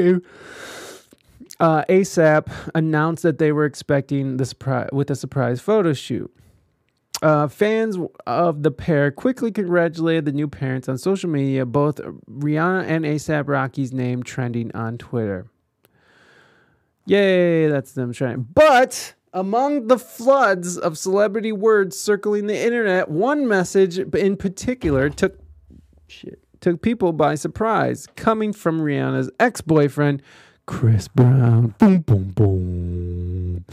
uh, ASAP announced that they were expecting the surprise with a surprise photo shoot. Uh, fans of the pair quickly congratulated the new parents on social media, both Rihanna and ASAP Rocky's name trending on Twitter. Yay, that's them trending. But among the floods of celebrity words circling the internet, one message in particular took shit, took people by surprise, coming from Rihanna's ex-boyfriend, Chris Brown. Boom, boom, boom.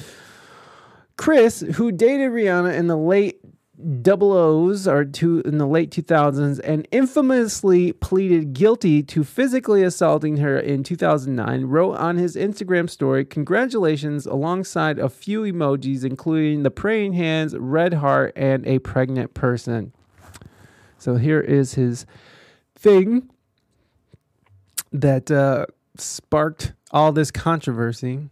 Chris, who dated Rihanna in the late double O's or two in the late 2000s and infamously pleaded guilty to physically assaulting her in 2009, wrote on his Instagram story, Congratulations, alongside a few emojis, including the praying hands, red heart, and a pregnant person. So here is his thing that uh, sparked all this controversy.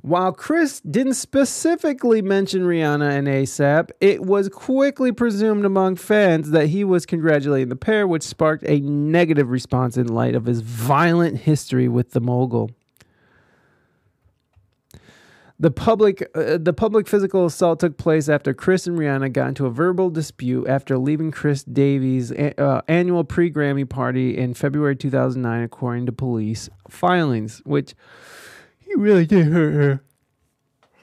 While Chris didn't specifically mention Rihanna and ASAP, it was quickly presumed among fans that he was congratulating the pair, which sparked a negative response in light of his violent history with the mogul. The public, uh, the public physical assault took place after Chris and Rihanna got into a verbal dispute after leaving Chris Davies' uh, annual pre-Grammy party in February 2009, according to police filings. Which he really did hurt her.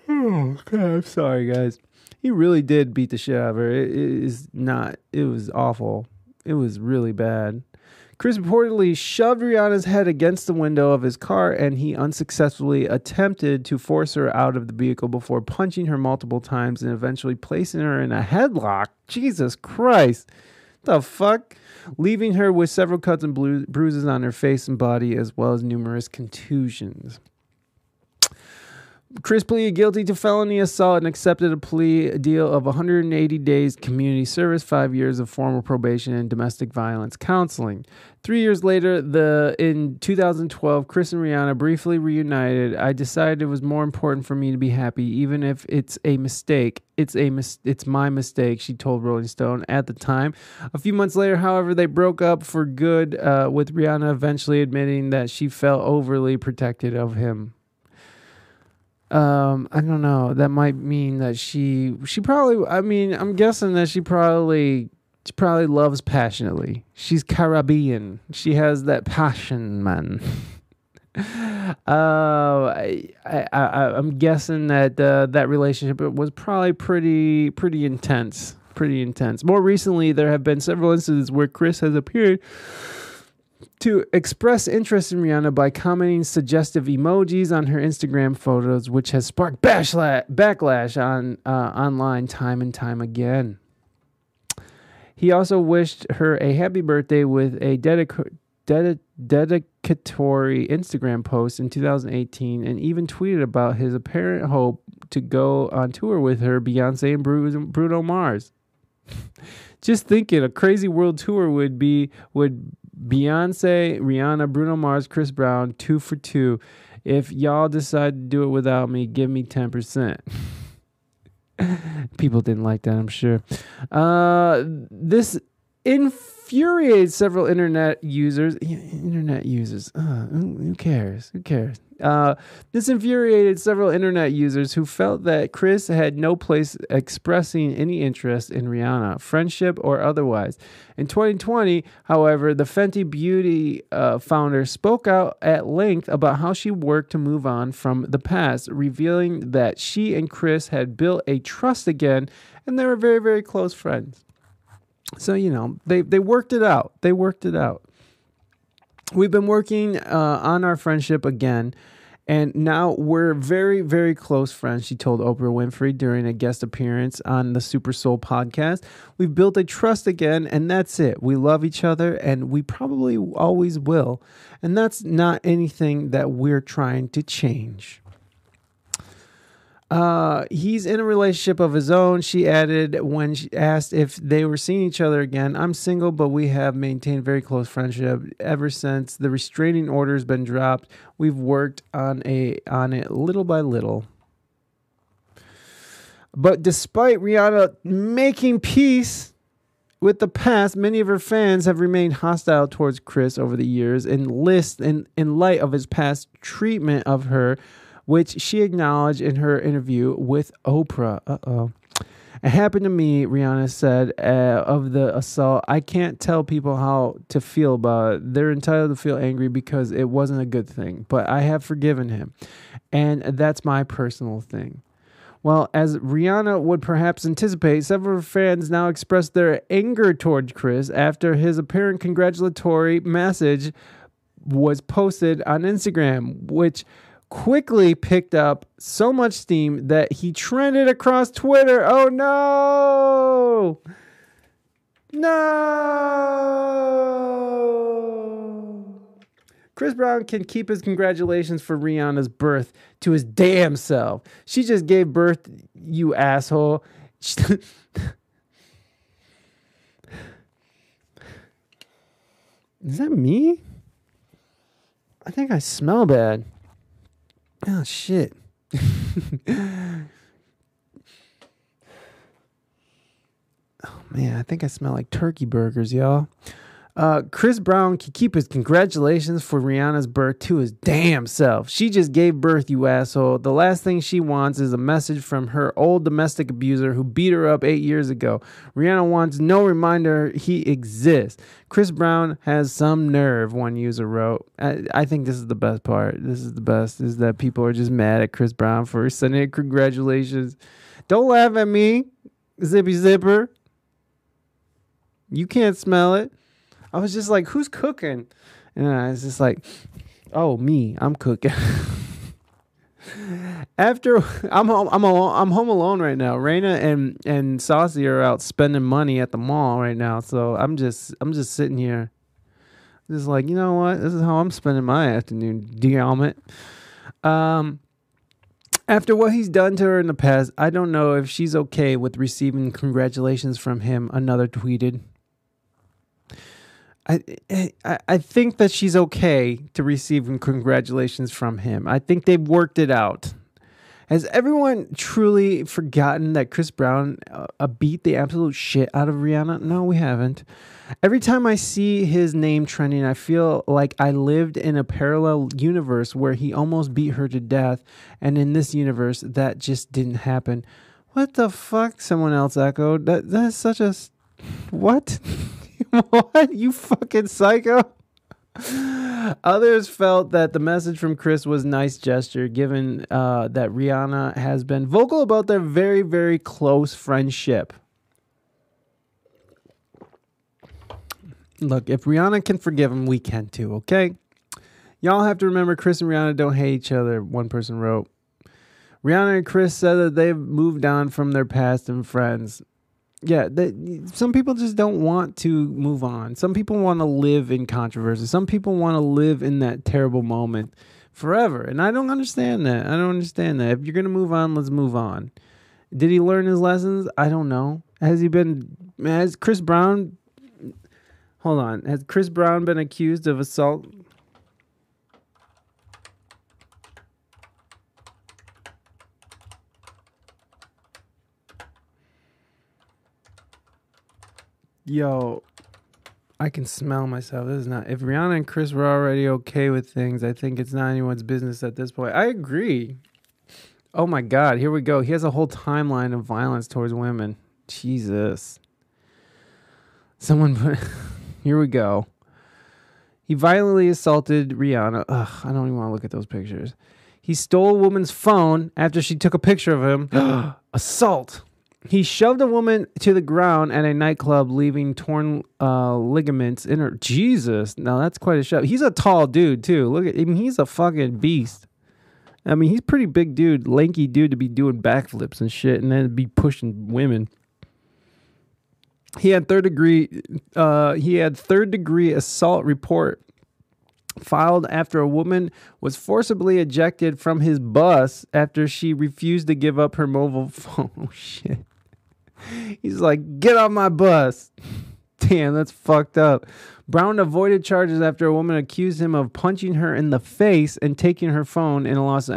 Oh God, I'm sorry, guys. He really did beat the shit out of her. It is not. It was awful. It was really bad. Chris reportedly shoved Rihanna's head against the window of his car and he unsuccessfully attempted to force her out of the vehicle before punching her multiple times and eventually placing her in a headlock. Jesus Christ. The fuck? Leaving her with several cuts and blu- bruises on her face and body, as well as numerous contusions. Chris pleaded guilty to felony assault and accepted a plea deal of 180 days community service, five years of formal probation, and domestic violence counseling. Three years later, the in 2012, Chris and Rihanna briefly reunited. I decided it was more important for me to be happy, even if it's a mistake. It's a mis- it's my mistake, she told Rolling Stone at the time. A few months later, however, they broke up for good, uh, with Rihanna eventually admitting that she felt overly protected of him um i don't know. That might mean that she she probably i mean i'm guessing that she probably she probably loves passionately. She's caribbean. She has that passion man. Uh I, I i i'm guessing that uh, that relationship was probably pretty pretty intense. Pretty intense. More recently there have been several instances where chris has appeared to express interest in Rihanna by commenting suggestive emojis on her Instagram photos, which has sparked bashla- backlash on uh, online time and time again. He also wished her a happy birthday with a dedic- dedi- dedicatory Instagram post in 2018 and even tweeted about his apparent hope to go on tour with her, Beyonce and Bruno Mars. Just thinking a crazy world tour would be would Beyonce, Rihanna, Bruno Mars, Chris Brown, two for two. If y'all decide to do it without me, give me 10%. People didn't like that, I'm sure. Uh, this infuriated several internet users. Internet users. Uh, who, cares? Who cares? Uh, this infuriated several internet users who felt that Chris had no place expressing any interest in Rihanna, friendship or otherwise. In 2020, however, the Fenty Beauty uh, founder spoke out at length about how she worked to move on from the past, revealing that she and Chris had built a trust again and they were very, very close friends. So, you know, they, they worked it out. They worked it out we've been working uh, on our friendship again. And now we're very, very close friends, she told Oprah Winfrey during a guest appearance on the Super Soul podcast. We've built a trust again, and that's it. We love each other, and we probably always will. And that's not anything that we're trying to change. Uh, he's in a relationship of his own. She added when she asked if they were seeing each other again. I'm single, but we have maintained very close friendship ever since the restraining order has been dropped. We've worked on a on it little by little. But despite Rihanna making peace with the past, many of her fans have remained hostile towards Chris over the years in list in, in light of his past treatment of her, which she acknowledged in her interview with Oprah. Uh oh. It happened to me, Rihanna said, uh, of the assault. I can't tell people how to feel about it. They're entitled to feel angry because it wasn't a good thing, but I have forgiven him. And that's my personal thing. Well, as Rihanna would perhaps anticipate, several fans now expressed their anger toward Chris after his apparent congratulatory message was posted on Instagram, which quickly picked up so much steam that he trended across Twitter. Oh no! No! Chris Brown can keep his congratulations for Rihanna's birth to his damn self. She just gave birth, you asshole. Is that me? I think I smell bad. Oh shit. oh man, I think I smell like turkey burgers, y'all. Uh, Chris Brown can keep his congratulations for Rihanna's birth to his damn self. She just gave birth, you asshole. The last thing she wants is a message from her old domestic abuser who beat her up eight years ago. Rihanna wants no reminder he exists. Chris Brown has some nerve, one user wrote. I, I think this is the best part. This is the best, is that people are just mad at Chris Brown for sending congratulations. Don't laugh at me, Zippy Zipper. You can't smell it. I was just like, who's cooking? And I was just like, oh, me, I'm cooking. After I'm home, I'm alone, I'm home alone right now. Raina and and Saucy are out spending money at the mall right now, so I'm just I'm just sitting here, just like you know what? This is how I'm spending my afternoon. Damn it. Um, after what he's done to her in the past, I don't know if she's okay with receiving congratulations from him. Another tweeted. I, I I think that she's okay to receive congratulations from him. I think they've worked it out. Has everyone truly forgotten that Chris Brown uh, beat the absolute shit out of Rihanna? No, we haven't. Every time I see his name trending, I feel like I lived in a parallel universe where he almost beat her to death, and in this universe, that just didn't happen. What the fuck? Someone else echoed. That that's such a what? what? You fucking psycho. Others felt that the message from Chris was nice gesture, given uh, that Rihanna has been vocal about their very, very close friendship. Look, if Rihanna can forgive him, we can too, okay? Y'all have to remember Chris and Rihanna don't hate each other, one person wrote. Rihanna and Chris said that they've moved on from their past and friends yeah, they, some people just don't want to move on. Some people want to live in controversy. Some people want to live in that terrible moment forever. And I don't understand that. I don't understand that. If you're going to move on, let's move on. Did he learn his lessons? I don't know. Has he been has Chris Brown Hold on. Has Chris Brown been accused of assault? Yo, I can smell myself. This is not. If Rihanna and Chris were already okay with things, I think it's not anyone's business at this point. I agree. Oh my God, here we go. He has a whole timeline of violence towards women. Jesus. Someone put. here we go. He violently assaulted Rihanna. Ugh, I don't even want to look at those pictures. He stole a woman's phone after she took a picture of him. Assault. He shoved a woman to the ground at a nightclub, leaving torn uh, ligaments in her. Jesus, now that's quite a shove. He's a tall dude too. Look at him; he's a fucking beast. I mean, he's pretty big dude, lanky dude to be doing backflips and shit, and then be pushing women. He had third degree. Uh, he had third degree assault report filed after a woman was forcibly ejected from his bus after she refused to give up her mobile phone. Oh shit. He's like, "Get off my bus." Damn, that's fucked up. Brown avoided charges after a woman accused him of punching her in the face and taking her phone in a Los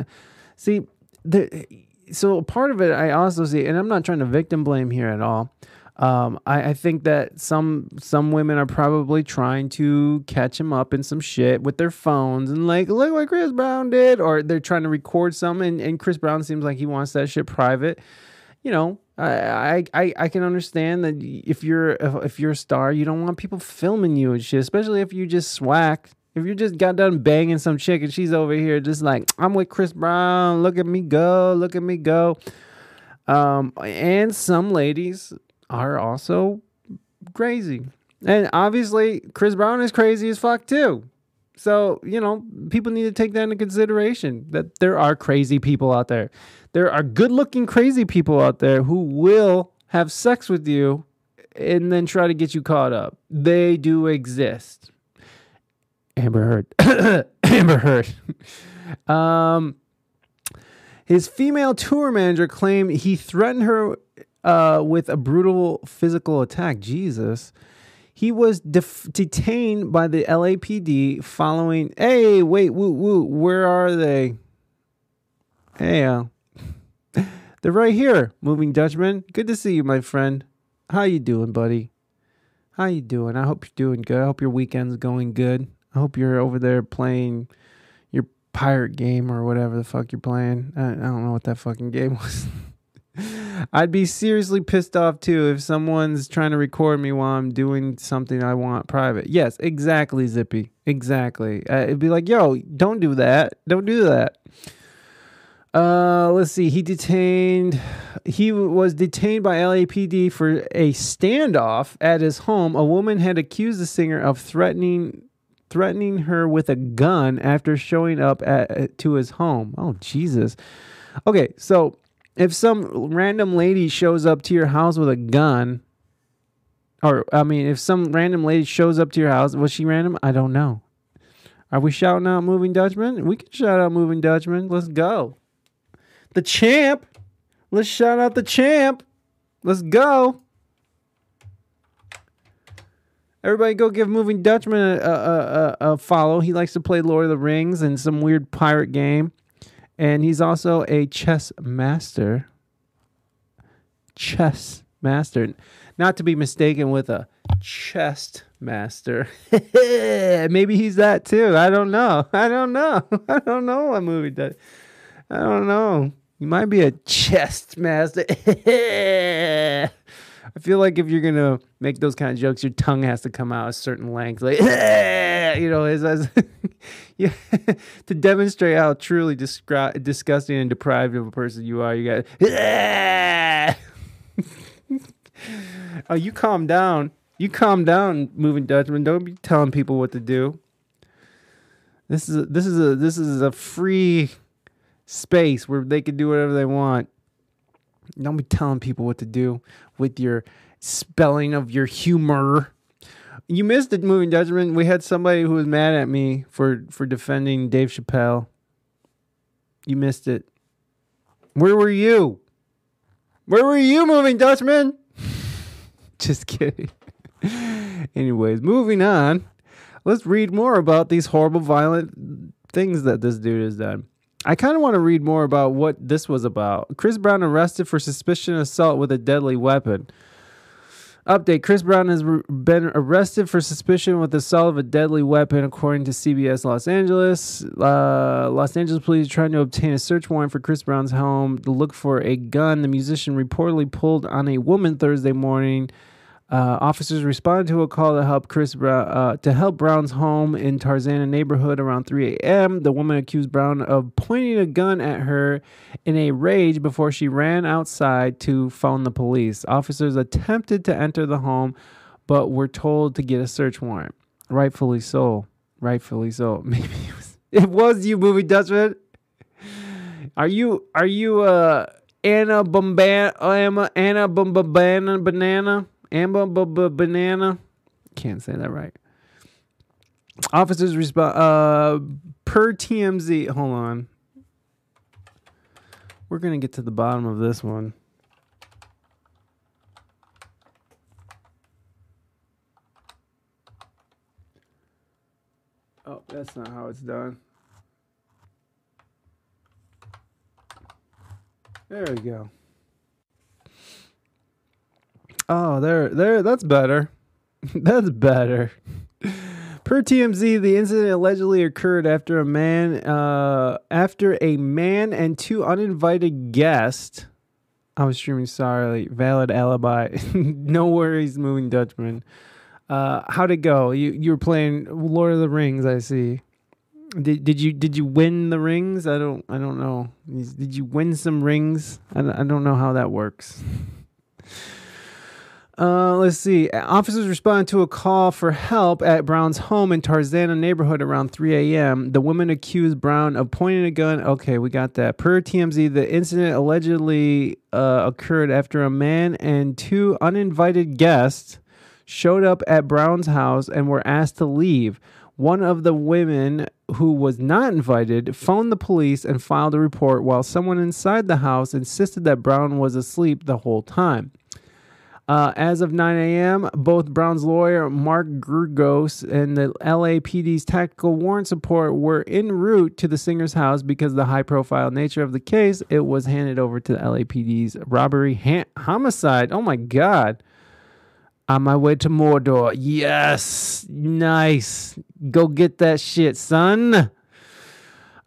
See, the, so part of it I also see, and I'm not trying to victim blame here at all. Um, I, I think that some some women are probably trying to catch him up in some shit with their phones and like look what Chris Brown did, or they're trying to record some, and, and Chris Brown seems like he wants that shit private. You know, I, I I can understand that if you're if you're a star, you don't want people filming you and shit, especially if you just swack. If you just got done banging some chick and she's over here just like I'm with Chris Brown, look at me go, look at me go. Um, and some ladies are also crazy. And obviously, Chris Brown is crazy as fuck too. So, you know, people need to take that into consideration that there are crazy people out there. There are good looking crazy people out there who will have sex with you and then try to get you caught up. They do exist. Amber Heard. Amber Heard. um, his female tour manager claimed he threatened her uh, with a brutal physical attack. Jesus. He was def- detained by the LAPD following. Hey, wait, woo, woo, where are they? Hey, uh, they're right here. Moving Dutchman. Good to see you, my friend. How you doing, buddy? How you doing? I hope you're doing good. I hope your weekend's going good. I hope you're over there playing your pirate game or whatever the fuck you're playing. I, I don't know what that fucking game was. I'd be seriously pissed off too if someone's trying to record me while I'm doing something I want private. Yes, exactly, Zippy. Exactly. Uh, it'd be like, yo, don't do that. Don't do that. Uh, let's see. He detained. He was detained by LAPD for a standoff at his home. A woman had accused the singer of threatening threatening her with a gun after showing up at to his home. Oh Jesus. Okay, so if some random lady shows up to your house with a gun, or I mean, if some random lady shows up to your house, was she random? I don't know. Are we shouting out Moving Dutchman? We can shout out Moving Dutchman. Let's go. The champ. Let's shout out the champ. Let's go. Everybody go give Moving Dutchman a, a, a, a follow. He likes to play Lord of the Rings and some weird pirate game. And he's also a chess master. Chess master. Not to be mistaken with a chest master. Maybe he's that too. I don't know. I don't know. I don't know what movie does. I don't know. You might be a chest master. I feel like if you're gonna make those kind of jokes, your tongue has to come out a certain length, like you know, as, as yeah, to demonstrate how truly disgru- disgusting and deprived of a person you are. You got. oh, you calm down. You calm down, moving Dutchman. Don't be telling people what to do. This is a, this is a this is a free space where they can do whatever they want. Don't be telling people what to do with your spelling of your humor. You missed it, moving judgment. We had somebody who was mad at me for for defending Dave Chappelle. You missed it. Where were you? Where were you, moving Dutchman? Just kidding. Anyways, moving on. Let's read more about these horrible, violent things that this dude has done. I kind of want to read more about what this was about. Chris Brown arrested for suspicion of assault with a deadly weapon. Update Chris Brown has re- been arrested for suspicion with assault of a deadly weapon, according to CBS Los Angeles. Uh, Los Angeles police are trying to obtain a search warrant for Chris Brown's home to look for a gun the musician reportedly pulled on a woman Thursday morning. Uh, officers responded to a call to help Chris Brown, uh, to help Brown's home in Tarzana neighborhood around 3 a.m. The woman accused Brown of pointing a gun at her in a rage before she ran outside to phone the police. Officers attempted to enter the home, but were told to get a search warrant. Rightfully so. Rightfully so. Maybe it was, it was you, movie Dutchman. Are you are you uh Anna Bombana Anna Anna Bombana banana? Amber banana. Can't say that right. Officers respond uh, per TMZ. Hold on. We're gonna get to the bottom of this one. Oh, that's not how it's done. There we go. Oh, there, there. That's better. that's better. Per TMZ, the incident allegedly occurred after a man, uh, after a man and two uninvited guests. I was streaming. Sorry, valid alibi. no worries, moving Dutchman. Uh, how'd it go? You you were playing Lord of the Rings. I see. Did did you did you win the rings? I don't I don't know. Did you win some rings? I don't, I don't know how that works. Uh, let's see. Officers responded to a call for help at Brown's home in Tarzana neighborhood around 3 a.m. The woman accused Brown of pointing a gun. Okay, we got that. Per TMZ, the incident allegedly uh, occurred after a man and two uninvited guests showed up at Brown's house and were asked to leave. One of the women who was not invited phoned the police and filed a report, while someone inside the house insisted that Brown was asleep the whole time. Uh, as of 9 a.m., both Brown's lawyer, Mark Geragos, and the LAPD's tactical warrant support were en route to the singer's house because of the high profile nature of the case. It was handed over to the LAPD's robbery ha- homicide. Oh my God. On my way to Mordor. Yes. Nice. Go get that shit, son.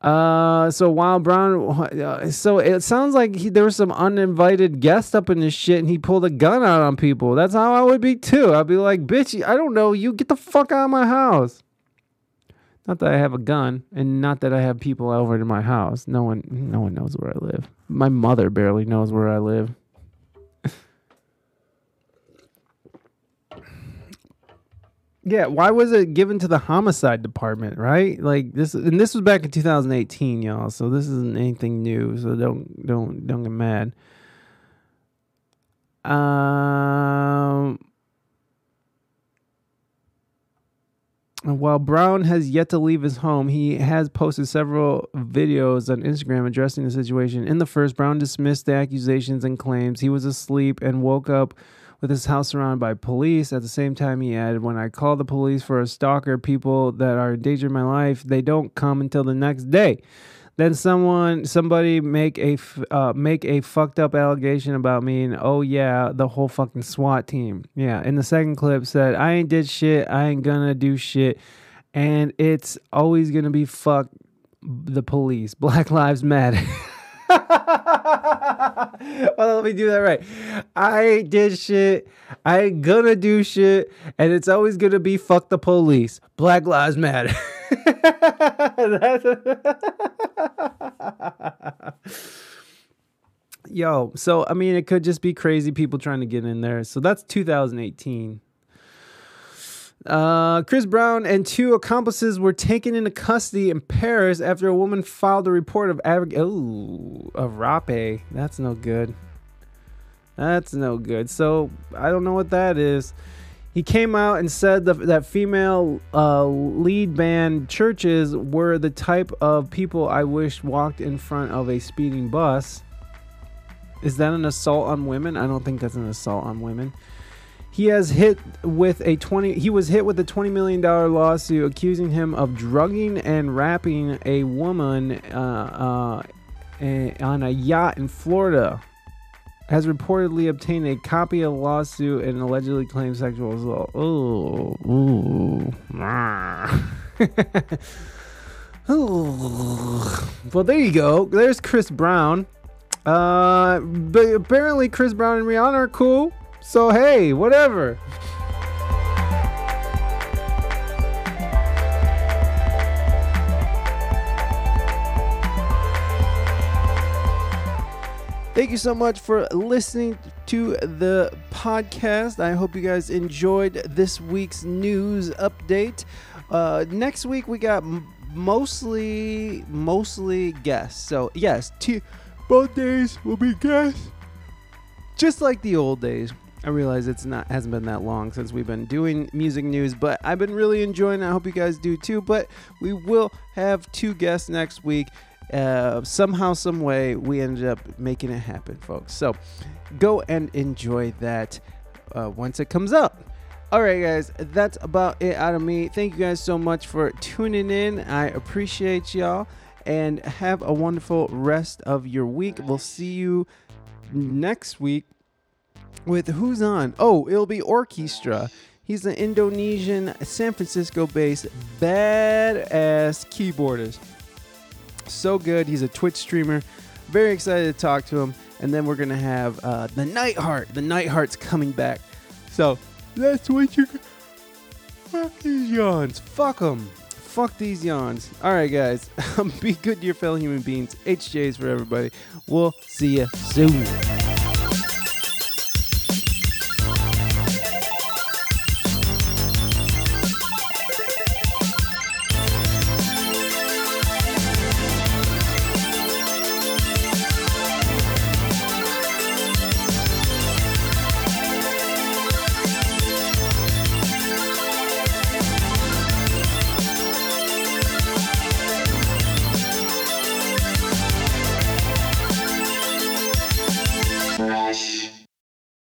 Uh, so while Brown, uh, so it sounds like he, there was some uninvited guest up in this shit, and he pulled a gun out on people. That's how I would be too. I'd be like, "Bitch, I don't know you. Get the fuck out of my house." Not that I have a gun, and not that I have people over to my house. No one, no one knows where I live. My mother barely knows where I live. Yeah, why was it given to the homicide department, right? Like this and this was back in 2018, y'all. So this isn't anything new, so don't don't don't get mad. Um While Brown has yet to leave his home, he has posted several videos on Instagram addressing the situation. In the first, Brown dismissed the accusations and claims he was asleep and woke up with his house surrounded by police. At the same time, he added, When I call the police for a stalker, people that are endangering my life, they don't come until the next day. Then someone, somebody make a uh, make a fucked up allegation about me, and oh yeah, the whole fucking SWAT team. Yeah. In the second clip, said I ain't did shit, I ain't gonna do shit, and it's always gonna be fuck the police. Black Lives Matter. well, let me do that right. I did shit. I gonna do shit, and it's always gonna be fuck the police. Black Lives Matter. Yo, so I mean, it could just be crazy people trying to get in there. So that's 2018. Uh, Chris Brown and two accomplices were taken into custody in Paris after a woman filed a report of av- oh, of rape. That's no good. That's no good. So I don't know what that is. He came out and said that, that female uh, lead band churches were the type of people I wish walked in front of a speeding bus. Is that an assault on women? I don't think that's an assault on women. He has hit with a 20 he was hit with a 20 million dollar lawsuit accusing him of drugging and rapping a woman uh, uh, on a yacht in Florida. Has reportedly obtained a copy of the lawsuit and allegedly claimed sexual assault. Oh, ooh. well, there you go. There's Chris Brown. Uh, but apparently Chris Brown and Rihanna are cool. So hey, whatever. Thank you so much for listening to the podcast. I hope you guys enjoyed this week's news update. Uh, next week we got mostly mostly guests. So yes, two, both days will be guests, just like the old days. I realize it's not hasn't been that long since we've been doing music news, but I've been really enjoying it. I hope you guys do too. But we will have two guests next week. Uh, somehow, some way, we ended up making it happen, folks. So go and enjoy that uh, once it comes up. All right, guys, that's about it out of me. Thank you guys so much for tuning in. I appreciate y'all and have a wonderful rest of your week. We'll see you next week with who's on. Oh, it'll be Orchestra. He's an Indonesian, San Francisco based badass keyboardist. So good. He's a Twitch streamer. Very excited to talk to him. And then we're going to have uh, the Nightheart. The Nightheart's coming back. So that's what you. Fuck these yawns. Fuck them. Fuck these yawns. All right, guys. Be good to your fellow human beings. HJs for everybody. We'll see you soon.